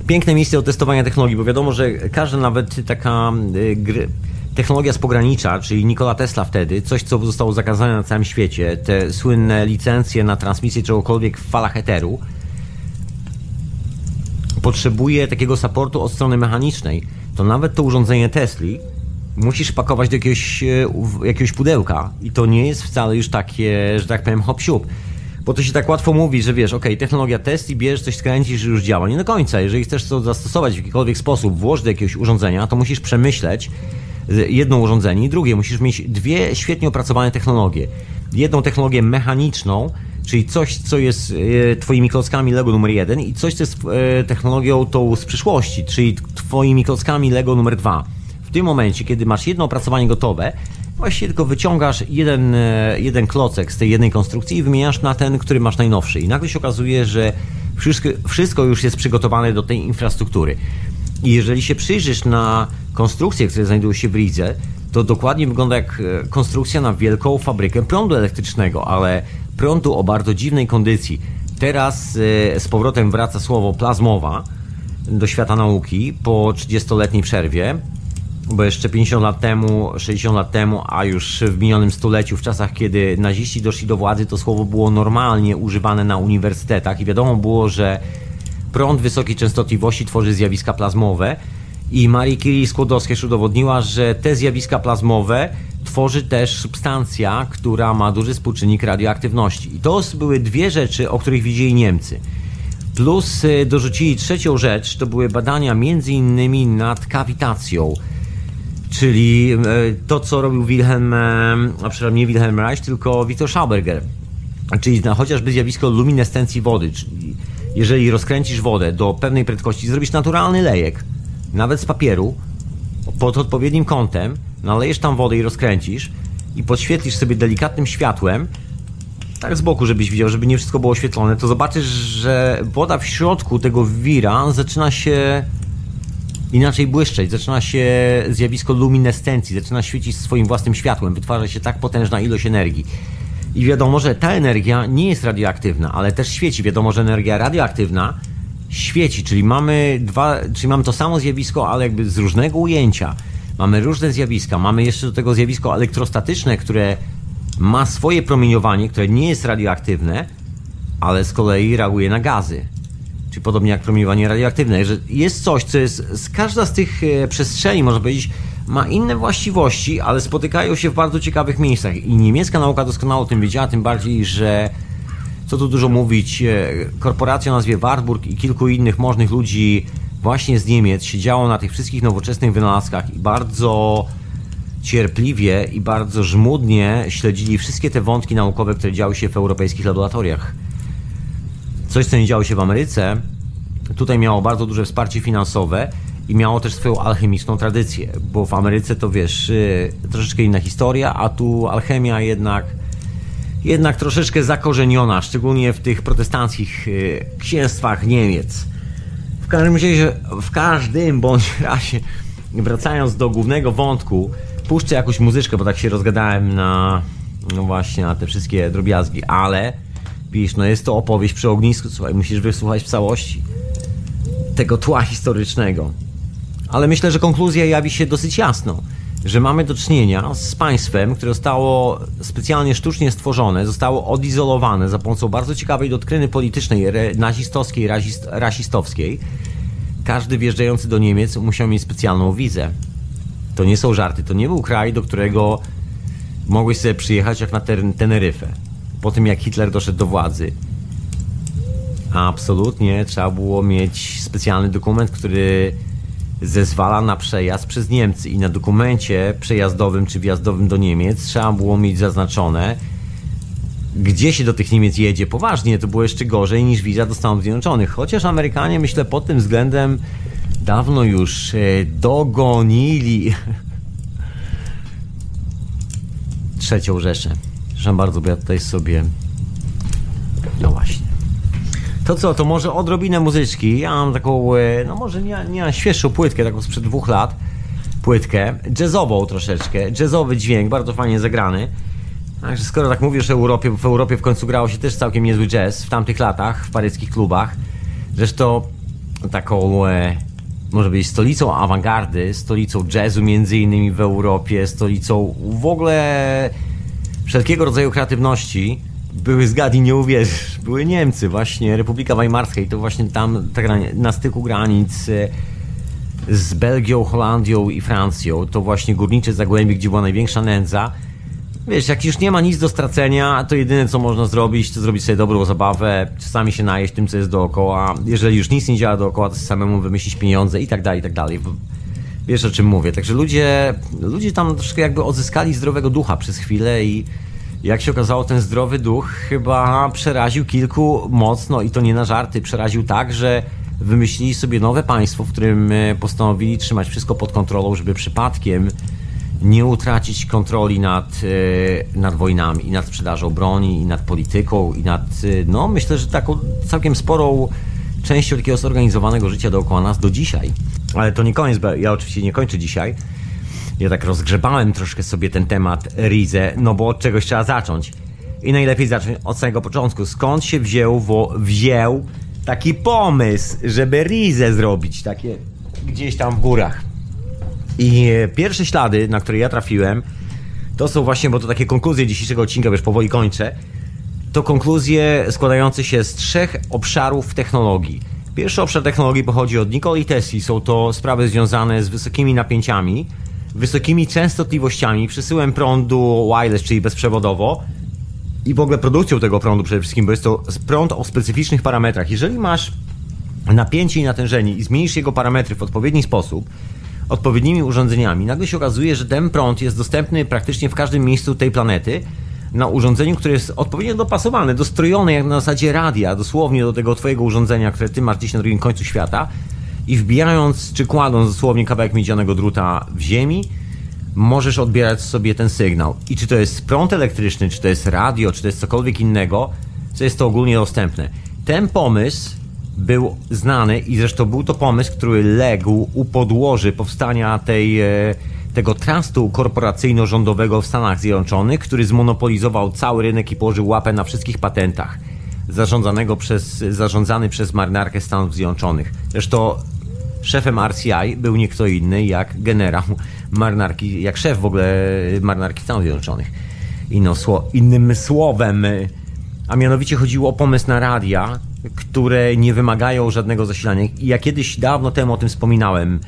piękne miejsce do testowania technologii, bo wiadomo, że każda nawet taka y, gry, technologia z pogranicza, czyli Nikola Tesla wtedy, coś co zostało zakazane na całym świecie, te słynne licencje na transmisję czegokolwiek w falach eteru, potrzebuje takiego supportu od strony mechanicznej. To nawet to urządzenie Tesli musisz pakować do jakiegoś, y, jakiegoś pudełka i to nie jest wcale już takie, że tak powiem, hop siup bo to się tak łatwo mówi, że wiesz, ok, technologia test i bierzesz coś skręcisz i już działa. Nie do końca. Jeżeli chcesz to zastosować w jakikolwiek sposób, włożyć do jakiegoś urządzenia, to musisz przemyśleć jedno urządzenie i drugie. Musisz mieć dwie świetnie opracowane technologie. Jedną technologię mechaniczną, czyli coś, co jest e, twoimi klockami Lego numer jeden i coś, co jest e, technologią tą z przyszłości, czyli twoimi klockami Lego numer dwa. W tym momencie, kiedy masz jedno opracowanie gotowe, Właściwie tylko wyciągasz jeden, e, jeden klocek z tej jednej konstrukcji i wymieniasz na ten, który masz najnowszy. I nagle się okazuje, że wszystko, wszystko już jest przygotowane do tej infrastruktury. I jeżeli się przyjrzysz na konstrukcje, które znajdują się w Ridze, to dokładnie wygląda jak e, konstrukcja na wielką fabrykę prądu elektrycznego, ale prądu o bardzo dziwnej kondycji. Teraz e, z powrotem wraca słowo plazmowa do świata nauki po 30-letniej przerwie bo jeszcze 50 lat temu, 60 lat temu, a już w minionym stuleciu, w czasach kiedy naziści doszli do władzy, to słowo było normalnie używane na uniwersytetach i wiadomo było, że prąd wysokiej częstotliwości tworzy zjawiska plazmowe i Marie Curie Skłodowska już udowodniła, że te zjawiska plazmowe tworzy też substancja, która ma duży współczynnik radioaktywności. I to były dwie rzeczy, o których widzieli Niemcy. Plus y, dorzucili trzecią rzecz, to były badania między innymi nad kawitacją Czyli e, to, co robił Wilhelm, e, a przynajmniej nie Wilhelm Reich, tylko Viktor Schauberger. Czyli chociażby zjawisko luminescencji wody. Czyli jeżeli rozkręcisz wodę do pewnej prędkości, zrobisz naturalny lejek, nawet z papieru, pod odpowiednim kątem, nalejesz tam wodę i rozkręcisz i podświetlisz sobie delikatnym światłem, tak z boku, żebyś widział, żeby nie wszystko było oświetlone, to zobaczysz, że woda w środku tego wira zaczyna się inaczej błyszczeć, zaczyna się zjawisko luminescencji, zaczyna świecić swoim własnym światłem, wytwarza się tak potężna ilość energii. I wiadomo, że ta energia nie jest radioaktywna, ale też świeci. Wiadomo, że energia radioaktywna świeci, czyli mamy dwa, czyli mamy to samo zjawisko, ale jakby z różnego ujęcia. Mamy różne zjawiska. Mamy jeszcze do tego zjawisko elektrostatyczne, które ma swoje promieniowanie, które nie jest radioaktywne, ale z kolei reaguje na gazy czyli podobnie jak promieniowanie radioaktywne, że jest coś, co jest, z każda z tych e, przestrzeni, można powiedzieć, ma inne właściwości, ale spotykają się w bardzo ciekawych miejscach. I niemiecka nauka doskonale o tym wiedziała, tym bardziej, że co tu dużo mówić, e, korporacja o nazwie Warburg i kilku innych możnych ludzi właśnie z Niemiec siedziało na tych wszystkich nowoczesnych wynalazkach i bardzo cierpliwie i bardzo żmudnie śledzili wszystkie te wątki naukowe, które działy się w europejskich laboratoriach. Coś, co nie działo się w Ameryce, tutaj miało bardzo duże wsparcie finansowe i miało też swoją alchemiczną tradycję, bo w Ameryce to wiesz, y, troszeczkę inna historia, a tu alchemia jednak jednak troszeczkę zakorzeniona, szczególnie w tych protestanckich y, księstwach Niemiec. W każdym razie, w każdym bądź razie, wracając do głównego wątku, puszczę jakąś muzyczkę, bo tak się rozgadałem na, no właśnie, na te wszystkie drobiazgi, ale Widzisz, no jest to opowieść przy ognisku, słuchaj, musisz wysłuchać w całości tego tła historycznego. Ale myślę, że konkluzja jawi się dosyć jasno, że mamy do czynienia z państwem, które zostało specjalnie sztucznie stworzone, zostało odizolowane za pomocą bardzo ciekawej doktryny politycznej, nazistowskiej, rasistowskiej, każdy wjeżdżający do Niemiec musiał mieć specjalną wizę. To nie są żarty, to nie był kraj, do którego mogłeś sobie przyjechać jak na Teneryfę. Po tym jak Hitler doszedł do władzy. Absolutnie trzeba było mieć specjalny dokument, który zezwala na przejazd przez Niemcy i na dokumencie przejazdowym czy wjazdowym do Niemiec trzeba było mieć zaznaczone, gdzie się do tych Niemiec jedzie. Poważnie, to było jeszcze gorzej niż wiza do Stanów Zjednoczonych. Chociaż Amerykanie, myślę, pod tym względem dawno już e, dogonili trzecią Rzeszę. Przepraszam bardzo, bo ja tutaj sobie... No właśnie. To co, to może odrobinę muzyczki. Ja mam taką, e, no może nie, nie świeższą płytkę, taką sprzed dwóch lat. Płytkę, jazzową troszeczkę, jazzowy dźwięk, bardzo fajnie zagrany. Także skoro tak mówisz o Europie, w Europie w końcu grało się też całkiem niezły jazz w tamtych latach, w paryskich klubach. Zresztą taką, e, może być stolicą awangardy, stolicą jazzu między innymi w Europie, stolicą w ogóle wszelkiego rodzaju kreatywności były zgadni, nie uwierzysz, były Niemcy, właśnie Republika Weimarska i to właśnie tam tak na styku granic e, z Belgią, Holandią i Francją, to właśnie górnicze zagłębie, gdzie była największa nędza. Wiesz, jak już nie ma nic do stracenia, to jedyne co można zrobić, to zrobić sobie dobrą zabawę, czasami się najeść tym, co jest dookoła. Jeżeli już nic nie działa dookoła, to samemu wymyślić pieniądze i tak dalej, i tak dalej. Wiesz o czym mówię. Także ludzie, ludzie tam troszkę jakby odzyskali zdrowego ducha przez chwilę i jak się okazało, ten zdrowy duch chyba przeraził kilku mocno i to nie na żarty. Przeraził tak, że wymyślili sobie nowe państwo, w którym e, postanowili trzymać wszystko pod kontrolą, żeby przypadkiem nie utracić kontroli nad, e, nad wojnami i nad sprzedażą broni i nad polityką i nad, e, no myślę, że taką całkiem sporą częścią takiego zorganizowanego życia dookoła nas do dzisiaj. Ale to nie koniec, bo ja oczywiście nie kończę dzisiaj ja tak rozgrzebałem troszkę sobie ten temat Rize, no bo od czegoś trzeba zacząć. I najlepiej zacząć od samego początku. Skąd się wziął, wo, wziął taki pomysł, żeby Rize zrobić, takie gdzieś tam w górach. I pierwsze ślady, na które ja trafiłem, to są właśnie, bo to takie konkluzje dzisiejszego odcinka, wiesz, powoli kończę. To konkluzje składające się z trzech obszarów technologii. Pierwszy obszar technologii pochodzi od Nikoli Tesli. Są to sprawy związane z wysokimi napięciami, wysokimi częstotliwościami, przesyłem prądu wireless, czyli bezprzewodowo i w ogóle produkcją tego prądu przede wszystkim, bo jest to prąd o specyficznych parametrach. Jeżeli masz napięcie i natężenie i zmienisz jego parametry w odpowiedni sposób, odpowiednimi urządzeniami, nagle się okazuje, że ten prąd jest dostępny praktycznie w każdym miejscu tej planety na urządzeniu, które jest odpowiednio dopasowane, dostrojone jak na zasadzie radia, dosłownie do tego twojego urządzenia, które ty masz gdzieś na drugim końcu świata i wbijając czy kładąc dosłownie kawałek miedzianego druta w ziemi, możesz odbierać sobie ten sygnał. I czy to jest prąd elektryczny, czy to jest radio, czy to jest cokolwiek innego, co jest to ogólnie dostępne. Ten pomysł był znany i zresztą był to pomysł, który legł u podłoży powstania tej, e, tego trustu korporacyjno-rządowego w Stanach Zjednoczonych, który zmonopolizował cały rynek i położył łapę na wszystkich patentach zarządzanego przez, zarządzany przez marynarkę Stanów Zjednoczonych. Zresztą szefem RCI był nie kto inny jak generał marynarki, jak szef w ogóle marynarki Stanów Zjednoczonych. Innym słowem, a mianowicie chodziło o pomysł na radia, które nie wymagają żadnego zasilania. I ja kiedyś dawno temu o tym wspominałem.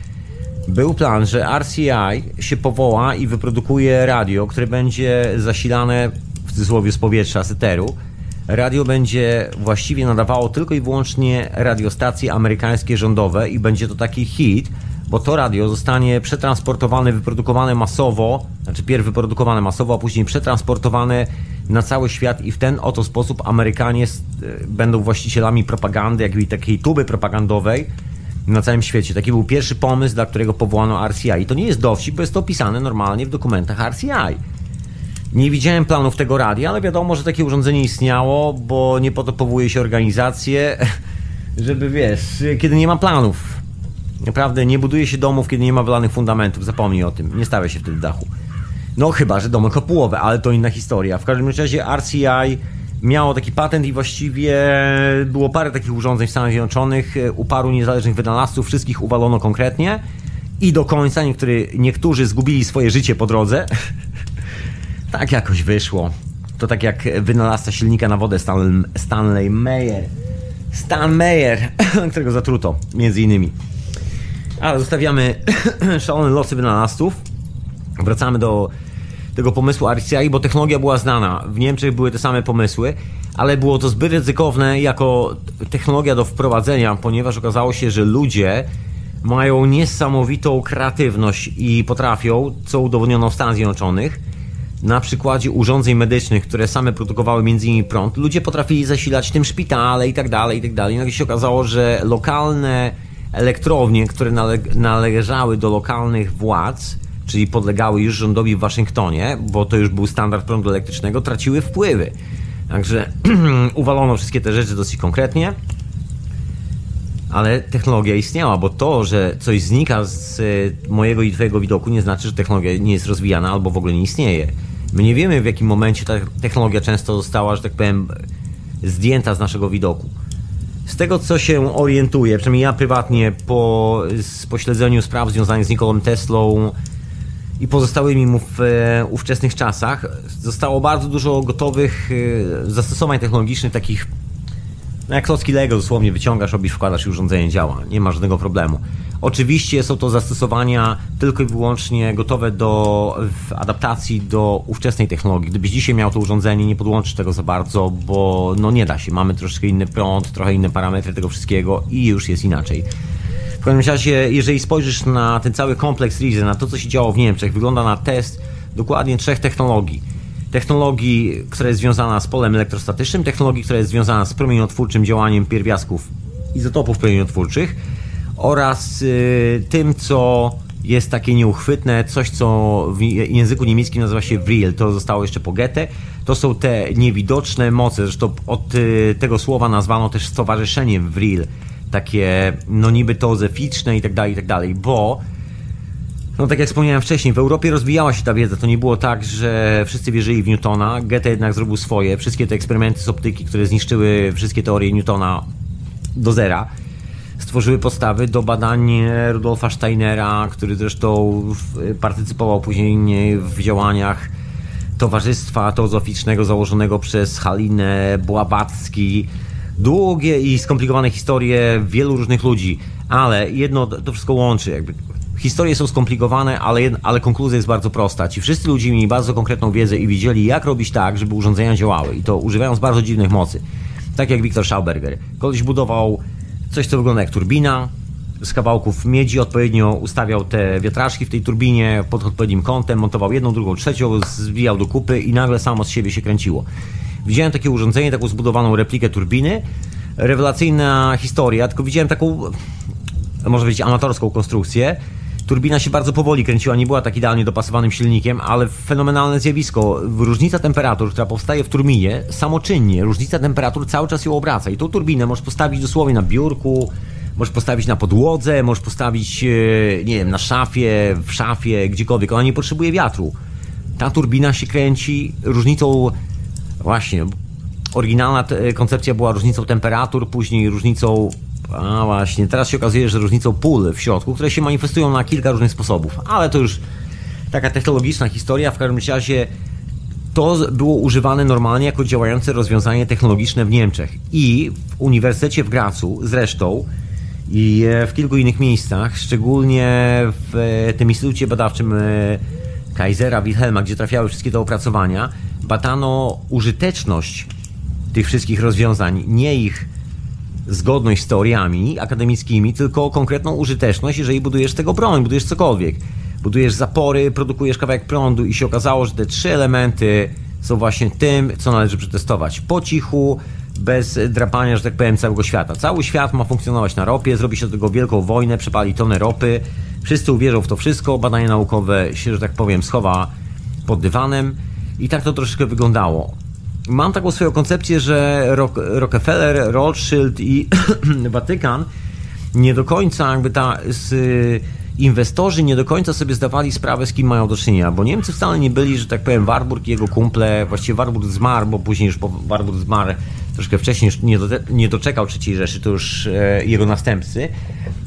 Był plan, że RCI się powoła i wyprodukuje radio, które będzie zasilane w cudzysłowie z powietrza, z eteru, radio będzie właściwie nadawało tylko i wyłącznie radiostacje amerykańskie rządowe i będzie to taki hit, bo to radio zostanie przetransportowane, wyprodukowane masowo, znaczy pierw wyprodukowane masowo, a później przetransportowane na cały świat i w ten oto sposób Amerykanie e, będą właścicielami propagandy, jak i takiej tuby propagandowej na całym świecie. Taki był pierwszy pomysł, dla którego powołano RCI. I to nie jest dowcip, bo jest to opisane normalnie w dokumentach RCI. Nie widziałem planów tego radia, ale wiadomo, że takie urządzenie istniało, bo nie po to powołuje się organizację, żeby wiesz, kiedy nie ma planów. Naprawdę nie buduje się domów, kiedy nie ma wylanych fundamentów. Zapomnij o tym. Nie stawia się wtedy dachu. No chyba, że domy kopułowe, ale to inna historia. W każdym razie RCI miało taki patent i właściwie było parę takich urządzeń w Stanach Zjednoczonych. U paru niezależnych wynalazców wszystkich uwalono konkretnie i do końca. Niektóry, niektórzy zgubili swoje życie po drodze. Tak jakoś wyszło. To tak jak wynalazca silnika na wodę Stan Stanley Meyer. Stan Meyer, którego zatruto, między innymi. Ale zostawiamy szalone losy wynalazców. Wracamy do tego pomysłu RCI, bo technologia była znana. W Niemczech były te same pomysły, ale było to zbyt ryzykowne jako technologia do wprowadzenia, ponieważ okazało się, że ludzie mają niesamowitą kreatywność i potrafią, co udowodniono w Stanach Zjednoczonych, na przykładzie urządzeń medycznych, które same produkowały innymi prąd, ludzie potrafili zasilać tym szpitale i tak dalej, i tak dalej. Nagle się okazało, że lokalne elektrownie, które nale należały do lokalnych władz, czyli podlegały już rządowi w Waszyngtonie, bo to już był standard prądu elektrycznego, traciły wpływy. Także uwalono wszystkie te rzeczy dosyć konkretnie, ale technologia istniała, bo to, że coś znika z e, mojego i Twojego widoku, nie znaczy, że technologia nie jest rozwijana albo w ogóle nie istnieje. My nie wiemy, w jakim momencie ta technologia często została, że tak powiem, zdjęta z naszego widoku. Z tego, co się orientuję, przynajmniej ja prywatnie po pośledzeniu spraw związanych z Nikolą Teslą, i pozostałymi mu w e, ówczesnych czasach. Zostało bardzo dużo gotowych e, zastosowań technologicznych, takich no jak klocki Lego, dosłownie wyciągasz, robisz, wkładasz i urządzenie działa. Nie ma żadnego problemu. Oczywiście są to zastosowania tylko i wyłącznie gotowe do adaptacji do ówczesnej technologii. Gdybyś dzisiaj miał to urządzenie, nie podłączysz tego za bardzo, bo no nie da się. Mamy troszkę inny prąd, trochę inne parametry tego wszystkiego i już jest inaczej każdym razie, jeżeli spojrzysz na ten cały kompleks Rizy, na to, co się działo w Niemczech, wygląda na test dokładnie trzech technologii. Technologii, która jest związana z polem elektrostatycznym, technologii, która jest związana z promieniotwórczym działaniem pierwiastków izotopów promieniotwórczych oraz yy, tym, co jest takie nieuchwytne, coś co w języku niemieckim nazywa się Vril, to zostało jeszcze po Goethe. To są te niewidoczne moce, zresztą od yy, tego słowa nazwano też stowarzyszeniem Vril takie, no niby teozeficzne i tak dalej, i tak dalej, bo no tak jak wspomniałem wcześniej, w Europie rozwijała się ta wiedza. To nie było tak, że wszyscy wierzyli w Newtona. Goethe jednak zrobił swoje. Wszystkie te eksperymenty z optyki, które zniszczyły wszystkie teorie Newtona do zera, stworzyły podstawy do badań Rudolfa Steinera, który zresztą partycypował później w działaniach Towarzystwa Teozoficznego założonego przez Halinę Błabacki, długie i skomplikowane historie wielu różnych ludzi, ale jedno to wszystko łączy. Jakby. Historie są skomplikowane, ale, ale konkluzja jest bardzo prosta. Ci wszyscy ludzie mieli bardzo konkretną wiedzę i wiedzieli, jak robić tak, żeby urządzenia działały. I to używając bardzo dziwnych mocy. Tak jak Viktor Schauberger. Koleś budował coś, co wygląda jak turbina, z kawałków miedzi, odpowiednio ustawiał te wiatraczki w tej turbinie pod odpowiednim kątem, montował jedną, drugą, trzecią, zwijał do kupy i nagle samo z siebie się kręciło. Widziałem takie urządzenie, taką zbudowaną replikę turbiny. Rewelacyjna historia, tylko widziałem taką, może być amatorską konstrukcję. Turbina się bardzo powoli kręciła, nie była tak idealnie dopasowanym silnikiem, ale fenomenalne zjawisko. Różnica temperatur, która powstaje w turbinie, samoczynnie, różnica temperatur cały czas ją obraca. I tą turbinę możesz postawić dosłownie na biurku, możesz postawić na podłodze, możesz postawić, e, nie wiem, na szafie, w szafie, gdziekolwiek. Ona nie potrzebuje wiatru. Ta turbina się kręci różnicą Właśnie. Oryginalna koncepcja była różnicą temperatur, później różnicą. A właśnie, teraz się okazuje, że różnicą pól w środku, które się manifestują na kilka różnych sposobów, ale to już taka technologiczna historia. W każdym razie to było używane normalnie jako działające rozwiązanie technologiczne w Niemczech i w Uniwersytecie w Gracu zresztą i w kilku innych miejscach, szczególnie w tym instytucie badawczym e, Kaisera Wilhelma, gdzie trafiały wszystkie te opracowania, badano użyteczność tych wszystkich rozwiązań, nie ich zgodność z teoriami akademickimi, tylko konkretną użyteczność, jeżeli budujesz tego broń, budujesz cokolwiek. Budujesz zapory, produkujesz kawałek prądu i się okazało, że te trzy elementy są właśnie tym, co należy przetestować. Po cichu, bez drapania, że tak powiem, całego świata. Cały świat ma funkcjonować na ropie, zrobi się do tego wielką wojnę, przepali tonę ropy, wszyscy uwierzą w to wszystko, badanie naukowe się, że tak powiem, schowa pod dywanem i tak to troszeczkę wyglądało. Mam taką swoją koncepcję, że Rockefeller, Rothschild i Watykan nie do końca jakby ta z, inwestorzy nie do końca sobie zdawali sprawę, z kim mają do czynienia, bo Niemcy wcale nie byli, że tak powiem, Warburg i jego kumple, właściwie Warburg zmarł, bo później już Warburg zmarł troszkę wcześniej, nie, do, nie doczekał III Rzeszy, to już e, jego następcy.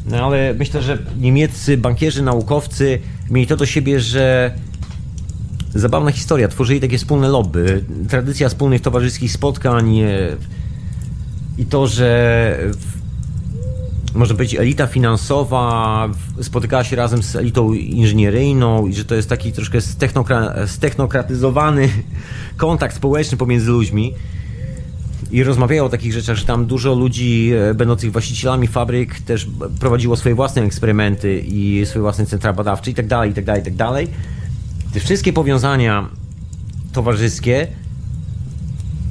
No ale myślę, że niemieccy bankierzy, naukowcy mieli to do siebie, że zabawna historia. Tworzyli takie wspólne lobby. Tradycja wspólnych towarzyskich spotkań i to, że może być elita finansowa spotykała się razem z elitą inżynieryjną i że to jest taki troszkę stechnokra- stechnokratyzowany kontakt społeczny pomiędzy ludźmi i rozmawiają o takich rzeczach, że tam dużo ludzi e, będących właścicielami fabryk też prowadziło swoje własne eksperymenty i swoje własne centra badawcze i tak dalej, i tak dalej, i tak dalej. Te wszystkie powiązania towarzyskie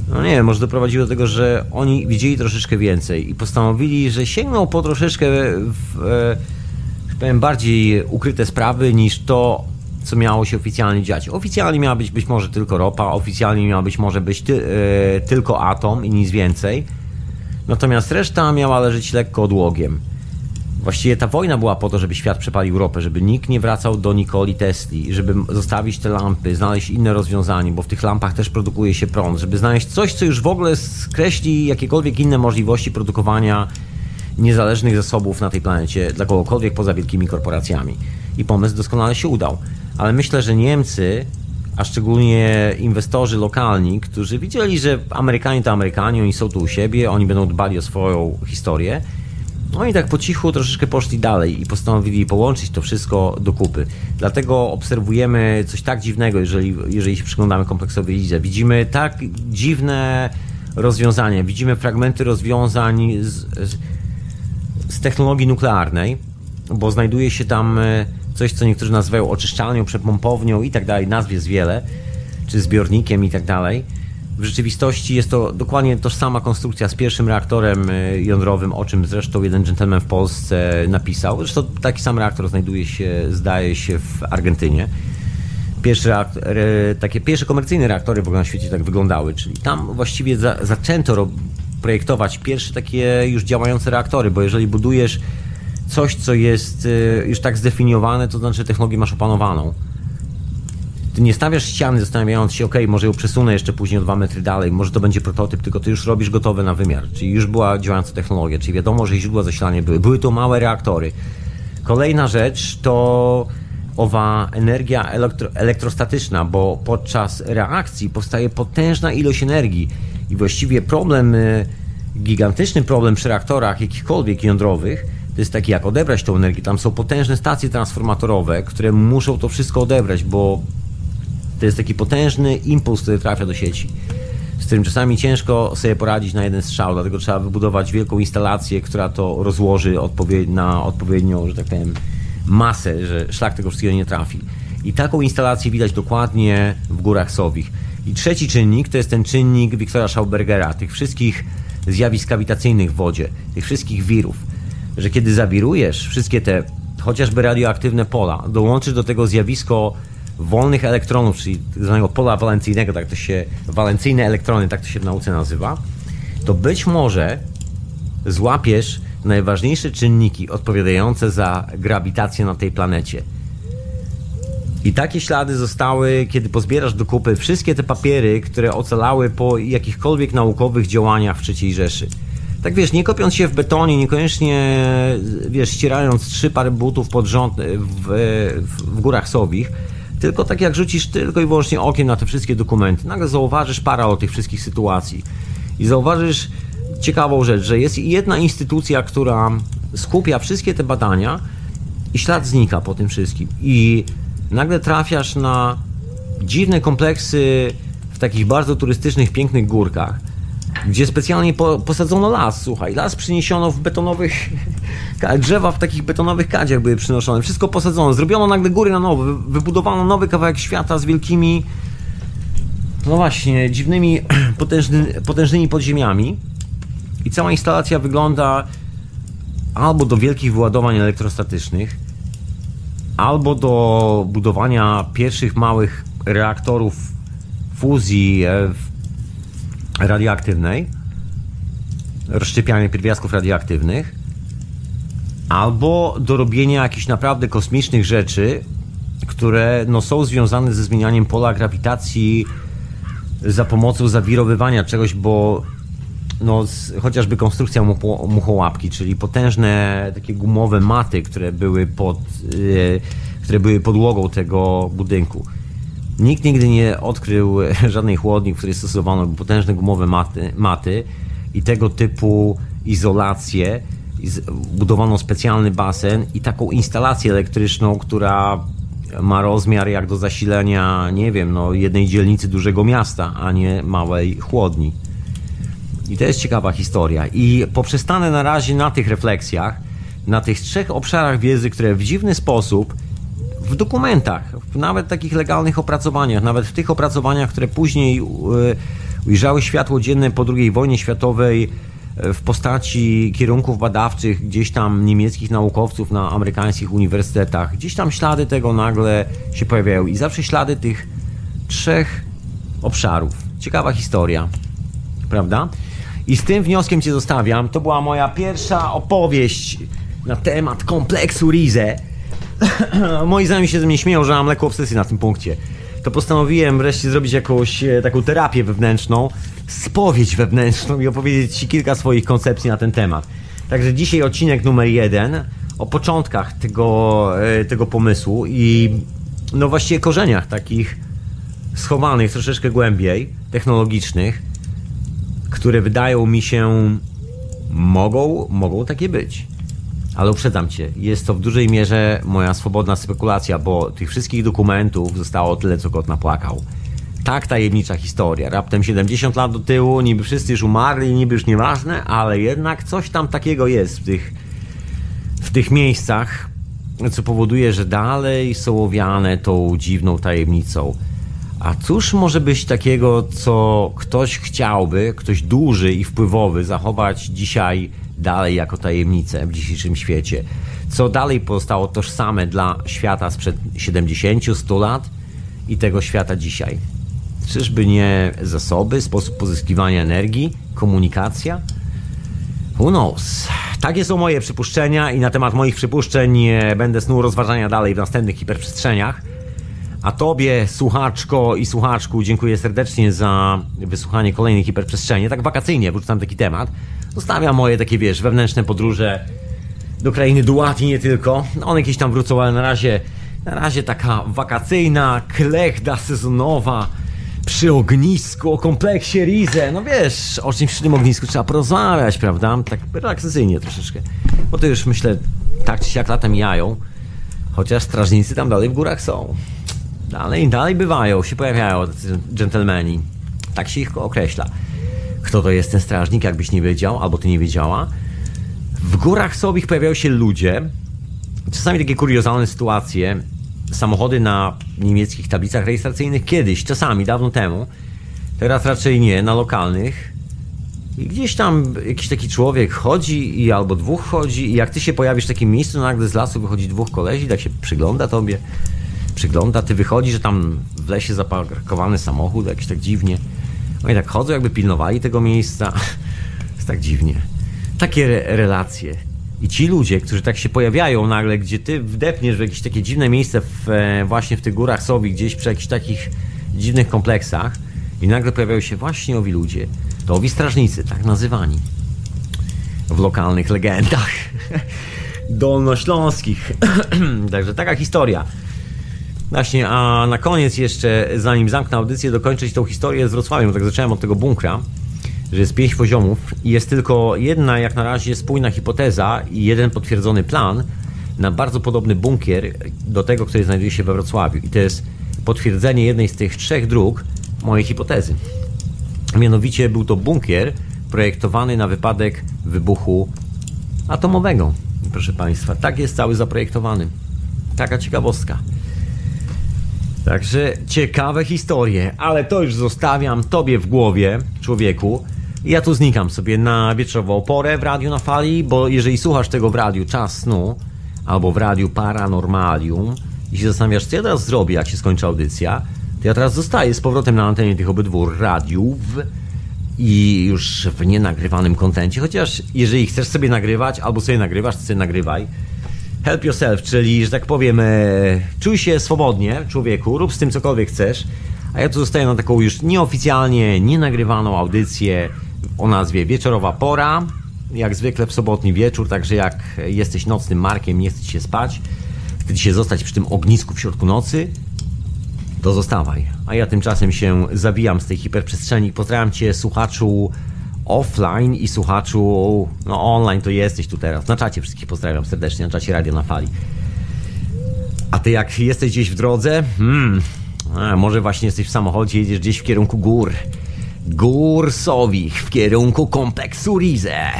no nie wiem, może doprowadziło do tego, że oni widzieli troszeczkę więcej i postanowili, że sięgną po troszeczkę w, e, powiem, bardziej ukryte sprawy niż to, co miało się oficjalnie dziać. Oficjalnie miała być być może tylko ropa, oficjalnie miała być może być ty, e, tylko atom i nic więcej. Natomiast reszta miała leżeć lekko odłogiem. Właściwie ta wojna była po to, żeby świat przepalił ropę, żeby nikt nie wracał do Nikoli Tesli, żeby zostawić te lampy, znaleźć inne rozwiązanie, bo w tych lampach też produkuje się prąd, żeby znaleźć coś, co już w ogóle skreśli jakiekolwiek inne możliwości produkowania niezależnych zasobów na tej planecie dla kogokolwiek poza wielkimi korporacjami. I pomysł doskonale się udał. Ale myślę, że Niemcy, a szczególnie inwestorzy lokalni, którzy widzieli, że Amerykanie to Amerykanie, oni są tu u siebie, oni będą dbali o swoją historię, no i tak po cichu troszeczkę poszli dalej i postanowili połączyć to wszystko do kupy. Dlatego obserwujemy coś tak dziwnego, jeżeli, jeżeli się przyglądamy kompleksowej lidze. Widzimy tak dziwne rozwiązania, widzimy fragmenty rozwiązań z, z, z technologii nuklearnej, bo znajduje się tam e, coś, co niektórzy nazywają oczyszczalnią, przepompownią i tak dalej, nazw jest wiele, czy zbiornikiem i tak dalej. W rzeczywistości jest to dokładnie tożsama konstrukcja z pierwszym reaktorem e, jądrowym, o czym zresztą jeden gentleman w Polsce napisał. Zresztą taki sam reaktor znajduje się, zdaje się, w Argentynie. Pierwszy reaktor, re, takie pierwsze komercyjne reaktory w ogóle na świecie tak wyglądały, czyli tam właściwie za, zaczęto ro, projektować pierwsze takie już działające reaktory, bo jeżeli budujesz coś, co jest e, już tak zdefiniowane, to znaczy technologię masz opanowaną. Ty nie stawiasz ściany zastanawiając się, ok, może ją przesunę jeszcze później o dwa metry dalej, może to będzie prototyp, tylko ty już robisz gotowe na wymiar, czyli już była działająca technologia, czyli wiadomo, że źródła zasilania były. Były to małe reaktory. Kolejna rzecz to owa energia elektro, elektrostatyczna, bo podczas reakcji powstaje potężna ilość energii i właściwie problem, y, gigantyczny problem przy reaktorach jakichkolwiek jądrowych to jest taki, jak odebrać tą energię. Tam są potężne stacje transformatorowe, które muszą to wszystko odebrać, bo to jest taki potężny impuls, który trafia do sieci, z którym czasami ciężko sobie poradzić na jeden strzał, dlatego trzeba wybudować wielką instalację, która to rozłoży na odpowiednią, że tak powiem, masę, że szlak tego wszystkiego nie trafi. I taką instalację widać dokładnie w górach Sowich. I trzeci czynnik to jest ten czynnik Wiktora Schaubergera, tych wszystkich zjawisk kawitacyjnych w wodzie, tych wszystkich wirów, że kiedy zawirujesz wszystkie te chociażby radioaktywne pola, dołączysz do tego zjawisko wolnych elektronów, czyli tak zwanego pola walencyjnego, tak to się, walencyjne elektrony, tak to się w nauce nazywa, to być może złapiesz najważniejsze czynniki odpowiadające za grawitację na tej planecie. I takie ślady zostały, kiedy pozbierasz do kupy wszystkie te papiery, które ocalały po jakichkolwiek naukowych działaniach w III Rzeszy. Tak wiesz, nie kopiąc się w betonie, niekoniecznie wiesz, ścierając trzy pary butów pod rząd w, w, w górach Sowich, tylko tak jak rzucisz tylko i wyłącznie okiem na te wszystkie dokumenty, nagle zauważysz parę o tych wszystkich sytuacji i zauważysz ciekawą rzecz, że jest jedna instytucja, która skupia wszystkie te badania i ślad znika po tym wszystkim. I nagle trafiasz na dziwne kompleksy w takich bardzo turystycznych, pięknych górkach, gdzie specjalnie po, posadzono las, słuchaj, las przyniesiono w betonowych, drzewa w takich betonowych kadziach były przynoszone, wszystko posadzono, zrobiono nagle góry na nowo, wy- wybudowano nowy kawałek świata z wielkimi, no właśnie, dziwnymi, potężny, potężnymi podziemiami. I cała instalacja wygląda albo do wielkich wyładowań elektrostatycznych, albo do budowania pierwszych małych reaktorów fuzji e, w- radioaktywnej, rozszczepiania pierwiastków radioaktywnych, albo do robienia jakichś naprawdę kosmicznych rzeczy, które no, są związane ze zmienianiem pola grawitacji za pomocą zawirowywania czegoś, bo no, chociażby konstrukcja mucho, muchołapki, czyli potężne takie gumowe maty, które były pod, yy, które były podłogą tego budynku. Nikt nigdy nie odkrył żadnej chłodni, w której stosowano potężne gumowe maty, maty i tego typu izolacje, budowano specjalny basen i taką instalację elektryczną, która ma rozmiar jak do zasilania, nie wiem, no, jednej dzielnicy dużego miasta, a nie małej chłodni. I to jest ciekawa historia. I poprzestanę na razie na tych refleksjach, na tych trzech obszarach wiedzy, które w dziwny sposób w dokumentach, w nawet takich legalnych opracowaniach, nawet w tych opracowaniach, które później e, ujrzały światło dzienne po II wojnie światowej e, w postaci kierunków badawczych gdzieś tam niemieckich naukowców na amerykańskich uniwersytetach, gdzieś tam ślady tego nagle się pojawiają i zawsze ślady tych trzech obszarów. Ciekawa historia, prawda? I z tym wnioskiem Cię zostawiam. To była moja pierwsza opowieść na temat kompleksu Rize. Moi znajomi się ze mnie śmieją, że mam lekką obsesję na tym punkcie. To postanowiłem wreszcie zrobić jakąś e, taką terapię wewnętrzną, spowiedź wewnętrzną i opowiedzieć Ci kilka swoich koncepcji na ten temat. Także dzisiaj odcinek numer jeden o początkach tego, e, tego pomysłu i no właściwie korzeniach takich schowanych troszeczkę głębiej, technologicznych, które wydają mi się mogą, mogą takie być. Ale uprzedzam cię, jest to w dużej mierze moja swobodna spekulacja, bo tych wszystkich dokumentów zostało tyle, co kot napłakał. Tak tajemnicza historia. Raptem 70 lat do tyłu, niby wszyscy już umarli, niby już nieważne, ale jednak coś tam takiego jest w tych, w tych miejscach, co powoduje, że dalej są owiane tą dziwną tajemnicą. A cóż może być takiego, co ktoś chciałby, ktoś duży i wpływowy, zachować dzisiaj dalej jako tajemnicę w dzisiejszym świecie? Co dalej pozostało tożsame dla świata sprzed 70-100 lat i tego świata dzisiaj? Czyżby nie zasoby, sposób pozyskiwania energii, komunikacja? Who knows? Takie są moje przypuszczenia i na temat moich przypuszczeń e, będę snuł rozważania dalej w następnych hiperprzestrzeniach. A Tobie, słuchaczko i słuchaczku, dziękuję serdecznie za wysłuchanie kolejnej hiperprzestrzeni. Tak wakacyjnie wrzucam taki temat. Zostawiam moje takie, wiesz, wewnętrzne podróże do krainy Duati nie tylko. One jakieś tam wrócą, ale na razie, na razie taka wakacyjna, klechda sezonowa przy ognisku, o kompleksie Rize. No wiesz, o czymś przy tym ognisku trzeba porozmawiać, prawda? Tak relaksacyjnie troszeczkę. Bo to już myślę, tak czy siak lata mijają. Chociaż strażnicy tam dalej w górach są. Dalej, dalej bywają, się pojawiają dżentelmeni. Tak się ich określa. Kto to jest ten strażnik, jakbyś nie wiedział, albo ty nie wiedziała. W górach sobie pojawiają się ludzie. Czasami takie kuriozalne sytuacje. Samochody na niemieckich tablicach rejestracyjnych kiedyś, czasami, dawno temu. Teraz raczej nie, na lokalnych. I gdzieś tam jakiś taki człowiek chodzi i albo dwóch chodzi i jak ty się pojawisz w takim miejscu, nagle z lasu wychodzi dwóch kolesi, tak się przygląda tobie, przygląda, ty wychodzi, że tam w lesie zaparkowany samochód, jakiś tak dziwnie. Oni tak chodzą, jakby pilnowali tego miejsca. Jest tak dziwnie. Takie re relacje. I ci ludzie, którzy tak się pojawiają nagle, gdzie ty wdepniesz w jakieś takie dziwne miejsce w, e, właśnie w tych górach sobie, gdzieś przy jakichś takich dziwnych kompleksach i nagle pojawiają się właśnie owi ludzie. To owi strażnicy, tak nazywani. W lokalnych legendach. Dolnośląskich. Także taka historia. Właśnie, a na koniec jeszcze, zanim zamknę audycję, dokończyć tą historię z Wrocławiem, bo tak zacząłem od tego bunkra, że jest pięć poziomów i jest tylko jedna jak na razie spójna hipoteza i jeden potwierdzony plan na bardzo podobny bunkier do tego, który znajduje się we Wrocławiu. I to jest potwierdzenie jednej z tych trzech dróg mojej hipotezy. Mianowicie był to bunkier projektowany na wypadek wybuchu atomowego. Proszę Państwa, tak jest cały zaprojektowany. Taka ciekawostka. Także ciekawe historie, ale to już zostawiam tobie w głowie, człowieku. Ja tu znikam sobie na wieczorową porę w radiu na fali, bo jeżeli słuchasz tego w radiu czas snu, albo w radiu Paranormalium i się zastanawiasz, co ja teraz zrobię, jak się skończy audycja, to ja teraz zostaję z powrotem na antenie tych obydwu radiów i już w nienagrywanym kontencie, chociaż jeżeli chcesz sobie nagrywać, albo sobie nagrywasz, to sobie nagrywaj. Help yourself, czyli, że tak powiem, e, czuj się swobodnie, człowieku, rób z tym cokolwiek chcesz, a ja tu zostaję na taką już nieoficjalnie, nienagrywaną audycję o nazwie Wieczorowa Pora, jak zwykle w sobotni wieczór, także jak jesteś nocnym markiem, nie chce ci się spać, chce ci się zostać przy tym ognisku w środku nocy, to zostawaj. A ja tymczasem się zawijam z tej hiperprzestrzeni. Pozdrawiam Cię, słuchaczu, offline i słuchaczu, no online to jesteś tu teraz. Na czacie wszystkich pozdrawiam serdecznie, na czacie Radio na Fali. A ty jak jesteś gdzieś w drodze, hmm, a, może właśnie jesteś w samochodzie, jedziesz gdzieś w kierunku gór. Gór w kierunku kompleksu Rize.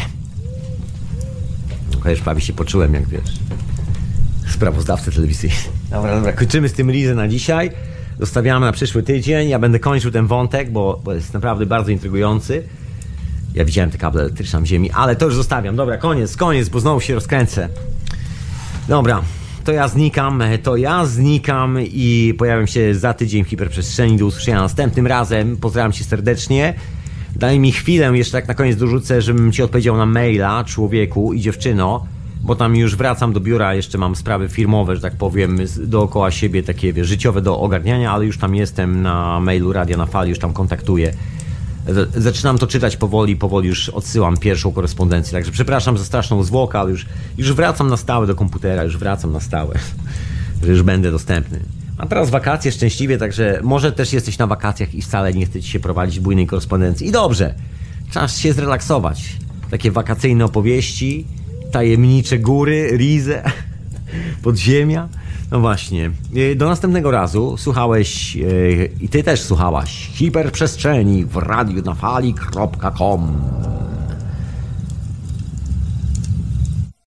No, już prawie się poczułem, jak wiesz, sprawozdawcę telewizyjny. Dobra, dobra, kończymy z tym Rize na dzisiaj. Zostawiamy na przyszły tydzień. Ja będę kończył ten wątek, bo, bo jest naprawdę bardzo intrygujący. Ja widziałem te kable elektryczne w ziemi, ale to już zostawiam. Dobra, koniec, koniec, bo znowu się rozkręcę. Dobra, to ja znikam, to ja znikam i pojawiam się za tydzień w hiperprzestrzeni. Do usłyszenia następnym razem. Pozdrawiam cię serdecznie. Daj mi chwilę, jeszcze tak na koniec dorzucę, żebym ci odpowiedział na maila, człowieku i dziewczyno, bo tam już wracam do biura, jeszcze mam sprawy firmowe, że tak powiem, dookoła siebie, takie wiesz, życiowe do ogarniania, ale już tam jestem na mailu Radia na Fali, już tam kontaktuję. Zaczynam to czytać powoli, powoli już odsyłam pierwszą korespondencję, także przepraszam za straszną zwłokę, ale już, już wracam na stałe do komputera, już wracam na stałe, że już będę dostępny. A teraz wakacje szczęśliwie, także może też jesteś na wakacjach i wcale nie chce ci się prowadzić bujnej korespondencji. I dobrze, czas się zrelaksować. Takie wakacyjne opowieści, tajemnicze góry, rize, podziemia. No właśnie. Do następnego razu słuchałeś i ty też słuchałaś hiperprzestrzeni w radiu na fali.com.